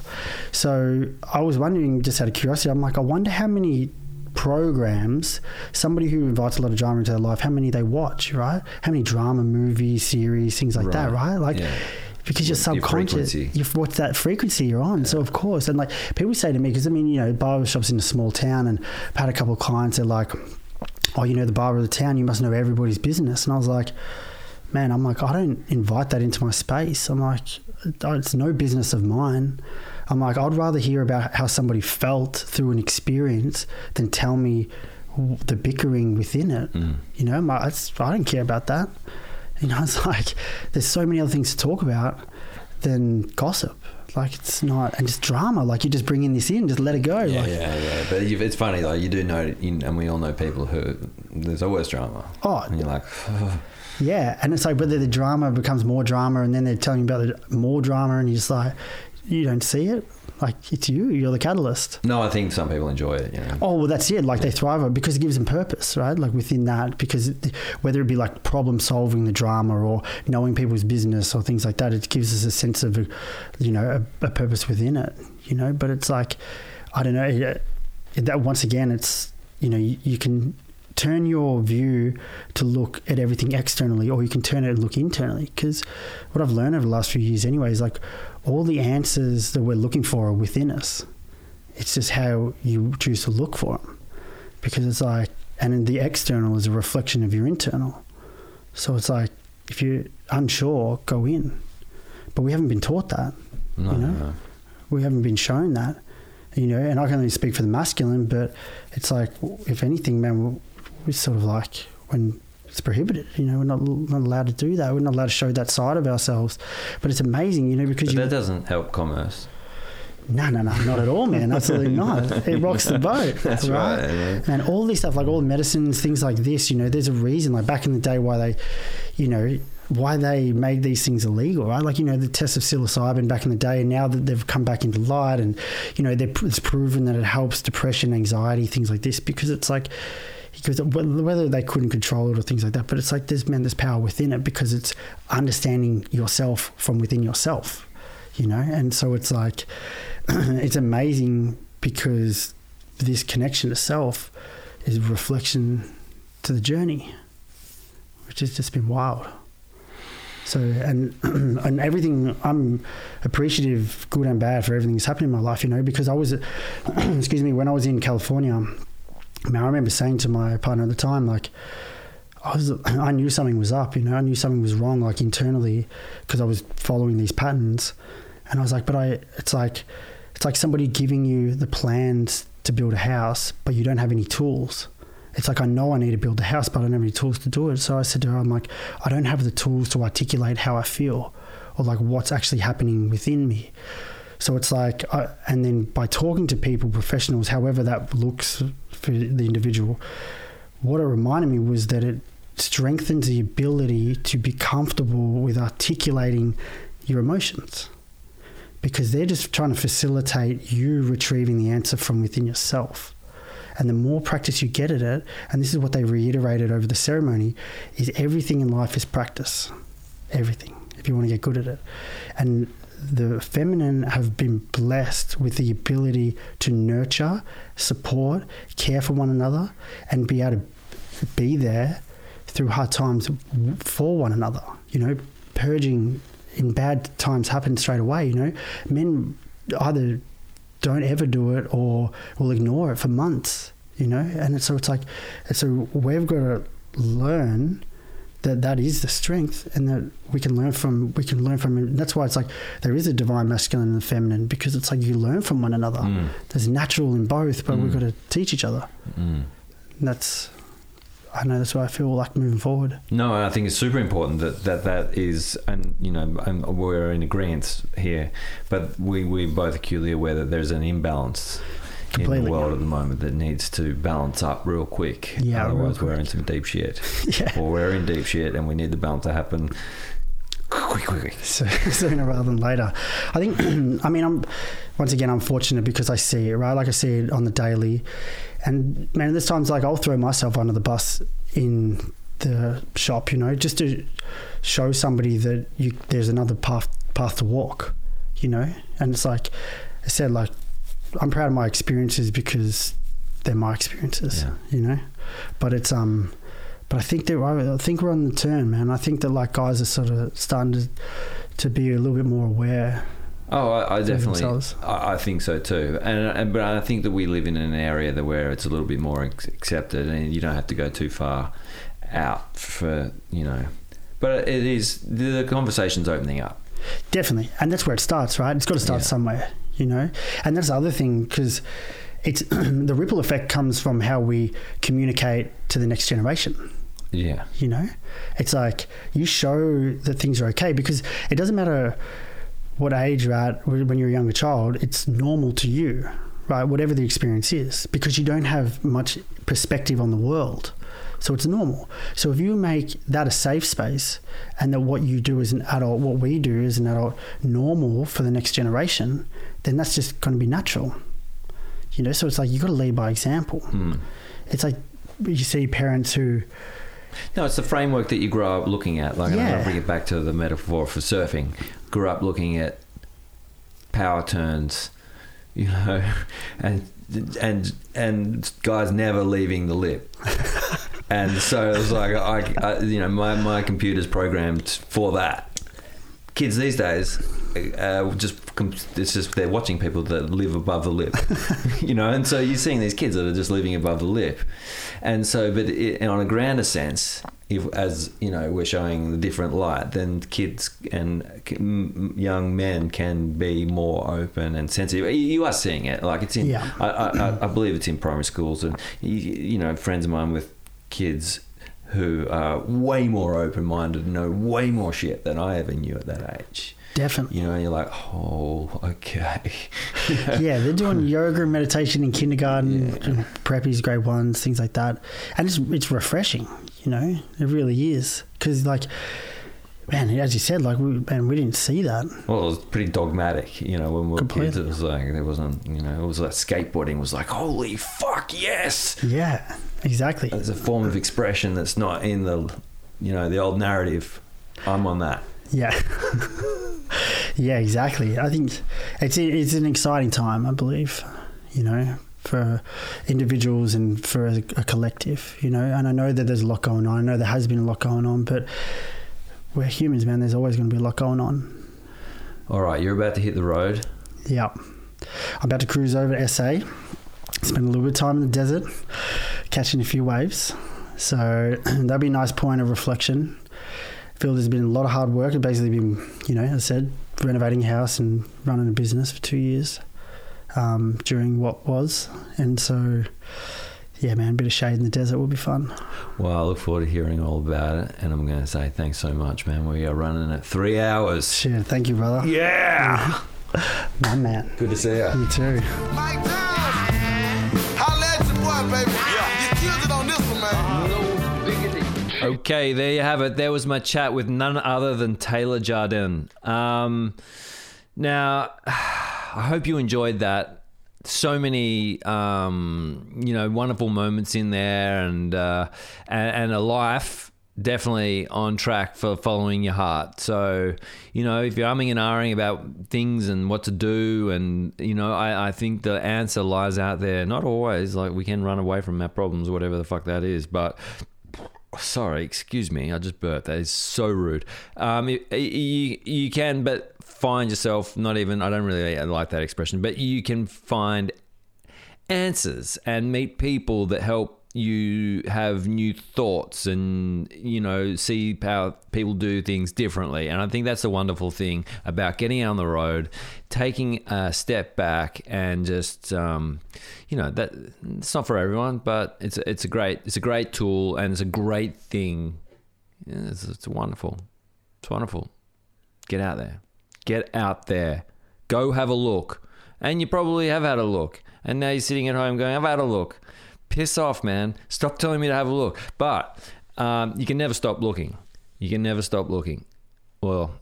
So I was wondering, just out of curiosity, I'm like, I wonder how many programs somebody who invites a lot of drama into their life, how many they watch, right? How many drama movies, series, things like that, Right. right? Like. Yeah. Because you're Your subconscious, frequency. you've what's that frequency you're on. So of course, and like people say to me, because I mean, you know, barbershops in a small town, and I've had a couple of clients. They're like, "Oh, you know, the barber of the town, you must know everybody's business." And I was like, "Man, I'm like, I don't invite that into my space. I'm like, it's no business of mine." I'm like, I'd rather hear about how somebody felt through an experience than tell me the bickering within it. Mm. You know, my, I don't care about that. You know, it's like there's so many other things to talk about than gossip. Like it's not, and just drama. Like you're just bring in this in, just let it go. Yeah, like, yeah, yeah. But it's funny, like you do know, you, and we all know people who there's always drama. Oh, and you're like, Yeah, and it's like whether the drama becomes more drama, and then they're telling you about the more drama, and you're just like, you don't see it. Like it's you. You're the catalyst. no, I think some people enjoy it. You know. Oh well, that's it. Like they thrive on it because it gives them purpose, right? Like within that, because it, whether it be like problem solving the drama or knowing people's business or things like that, it gives us a sense of, you know, a, a purpose within it. You know, but it's like, I don't know. it- That once again, it's you know, you, you can turn your view to look at everything externally, or you can turn it and look internally. Because what I've learned over the last few years, anyway, is like all the answers that we're looking for are within us. It's just how you choose to look for them. Because it's like, and the external is a reflection of your internal. So it's like, if you're unsure, go in. But we haven't been taught that. No, you know? no. We haven't been shown that. You know, and I can only speak for the masculine, but it's like, if anything, man, we're sort of like when it's prohibited. You know, we're not not allowed to do that. We're not allowed to show that side of ourselves. But it's amazing, you know, because But you that doesn't help commerce. no, no, no, not at all, man. Absolutely not. It rocks the boat. That's right, yeah. And all this stuff, like all the medicines, things like this, you know, there's a reason. Like back in the day, why they, you know, why they made these things illegal, right? Like you know, the test of psilocybin back in the day, and now that they've come back into light, and you know, it's proven that it helps depression, anxiety, things like this, because it's like. Because whether they couldn't control it or things like that, but it's like there's man, there's power within it because it's understanding yourself from within yourself, you know. And so it's like it's amazing because this connection to self is reflection to the journey, which has just been wild. So and and everything I'm appreciative, good and bad, for everything that's happened in my life, you know, because I was, excuse me, when I was in California, I, mean, I remember saying to my partner at the time, like, I was, I knew something was up, you know, I knew something was wrong, like internally, because I was following these patterns, and I was like, but I, it's like, it's like somebody giving you the plans to build a house, but you don't have any tools. It's like I know I need to build a house, but I don't have any tools to do it. So I said to her, I'm like, I don't have the tools to articulate how I feel, or like what's actually happening within me. So it's like, I, and then by talking to people, professionals, however that looks for the individual, what it reminded me was that it strengthens the ability to be comfortable with articulating your emotions because they're just trying to facilitate you retrieving the answer from within yourself. And the more practice you get at it, and this is what they reiterated over the ceremony, is everything in life is practice. Everything, if you want to get good at it. And the feminine have been blessed with the ability to nurture, support, care for one another, and be able to be there through hard times for one another. You know, purging in bad times happen straight away. You know, men either don't ever do it or will ignore it for months. You know, and so it's like, so we've got to learn that that is the strength and that we can learn from we can learn from it. that's why it's like there is a divine masculine and feminine because it's like you learn from one another Mm. there's natural in both but we've Mm. got to teach each other Mm. that's i know that's why i feel like moving forward No, I think it's super important that that, that is, and you know, and we're in agreement here, but we we both acutely aware that there's an imbalance in the world at the moment that needs to balance up real quick. Yeah, otherwise we're in some deep shit. Yeah. or we're in deep shit, and we need the balance to happen quick, quick, quick. So- sooner rather than later. I think, I mean, I'm once again, I'm fortunate because I see it, right? Like I see it on the daily. And man, there's times like I'll throw myself under the bus in the shop, you know, just to show somebody that you there's another path path to walk, you know. And it's like I said, like I'm proud of my experiences because they're my experiences, Yeah. you know. But it's um, but I think that I think we're on the turn, man. I think that like guys are sort of starting to to be a little bit more aware. Oh, I, I definitely. I, I think so too. And, and but I think that we live in an area that where it's a little bit more accepted, and you don't have to go too far out for you know. But it is the conversation's opening up. Definitely, and that's where it starts, right? It's got to start Yeah. somewhere, you know. And that's the other thing because it's the ripple effect comes from how we communicate to the next generation. Yeah, You know, it's like you show that things are okay because it doesn't matter what age you're at when you're a younger child. It's normal to you, right? Whatever the experience is, because you don't have much perspective on the world. So it's normal. So if you make that a safe space and that what you do as an adult, what we do as an adult, normal for the next generation, then that's just going to be natural. You know, so it's like you got to lead by example. Hmm. It's like you see parents who, No, it's the framework that you grow up looking at. Like I'm going Yeah. to bring it back to the metaphor for surfing. Grew up looking at power turns, you know, and and and guys never leaving the lip. and so it was like I, I you know my my computer's programmed for that. Kids these days, uh, just it's just they're watching people that live above the lip, you know, and so you're seeing these kids that are just living above the lip, and so but it, on a grander sense, if as you know we're showing the different light, then kids and young men can be more open and sensitive. You- are seeing it, like it's in. Yeah. I, I, I- believe it's in primary schools, and you, you know, friends of mine with kids who are way more open-minded, and know way more shit than I ever knew at that age. Definitely. You know, and you're like, oh, okay. yeah, they're doing yoga and meditation in kindergarten, and preppies, grade ones, things like that, and it's it's refreshing. You know, it really is because like, man, as you said, like, we, man, we didn't see that. Well, it was pretty dogmatic, you know, when we were kids. It was like, there wasn't, you know, it was like skateboarding was like, holy fuck, yes! Yeah, exactly. It's a form of expression that's not in the, you know, the old narrative. I'm on that. Yeah, yeah, exactly. I think it's it's an exciting time. I believe, you know, for individuals and for a, a collective. You know, and I know that there's a lot going on. I know there has been a lot going on, but we're humans, man. There's always going to be a lot going on. All right, you're about to hit the road. Yeah. I'm about to cruise over to SA, spend a little bit of time in the desert, catching a few waves. So that'll be a nice point of reflection. I feel there's been a lot of hard work. I've basically been, you know, as I said, renovating a house and running a business for two years um, during what was. And so, yeah, man, a bit of shade in the desert will be fun. Well, I look forward to hearing all about it. And I'm going to say thanks so much, man. We are running at three hours. Sure. Thank you, brother. Yeah! My man. Good to see you. You too. Okay, there you have it. There was my chat with none other than Taylor Jardin. Um, now, I hope you enjoyed that. So many, um, you know, wonderful moments in there, and uh, and, and a life definitely on track for following your heart. So, you know, if you're umming and ahhing about things and what to do, and you know, I, I think the answer lies out there. Not always, like we can run away from our problems, whatever the fuck that is, but sorry, excuse me, I just burped. That is so rude. Um, you, you, you can, but find yourself, not even, I don't really like that expression, but you can find answers and meet people that help you have new thoughts and you know see how people do things differently. And i think that's a wonderful thing about getting on the road taking a step back and just um, you know that it's not for everyone but it's it's a great it's a great tool and it's a great thing. It's, it's wonderful. It's wonderful. Get out there. Get out there. Go have a look. And you probably have had a look. And now you're sitting at home going, I've had a look. Piss off, man. Stop telling me to have a look. But um, you can never stop looking. You can never stop looking. Well,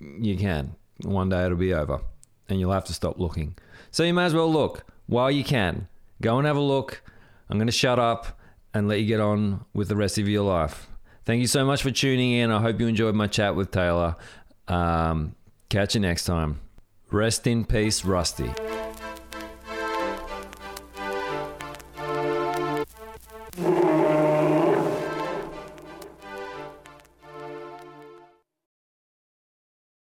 you can. One day it'll be over and you'll have to stop looking. So you may as well look while you can. Go and have a look. I'm going to shut up and let you get on with the rest of your life. Thank you so much for tuning in. I hope you enjoyed my chat with Taylor. Um, catch you next time. Rest in peace, Rusty.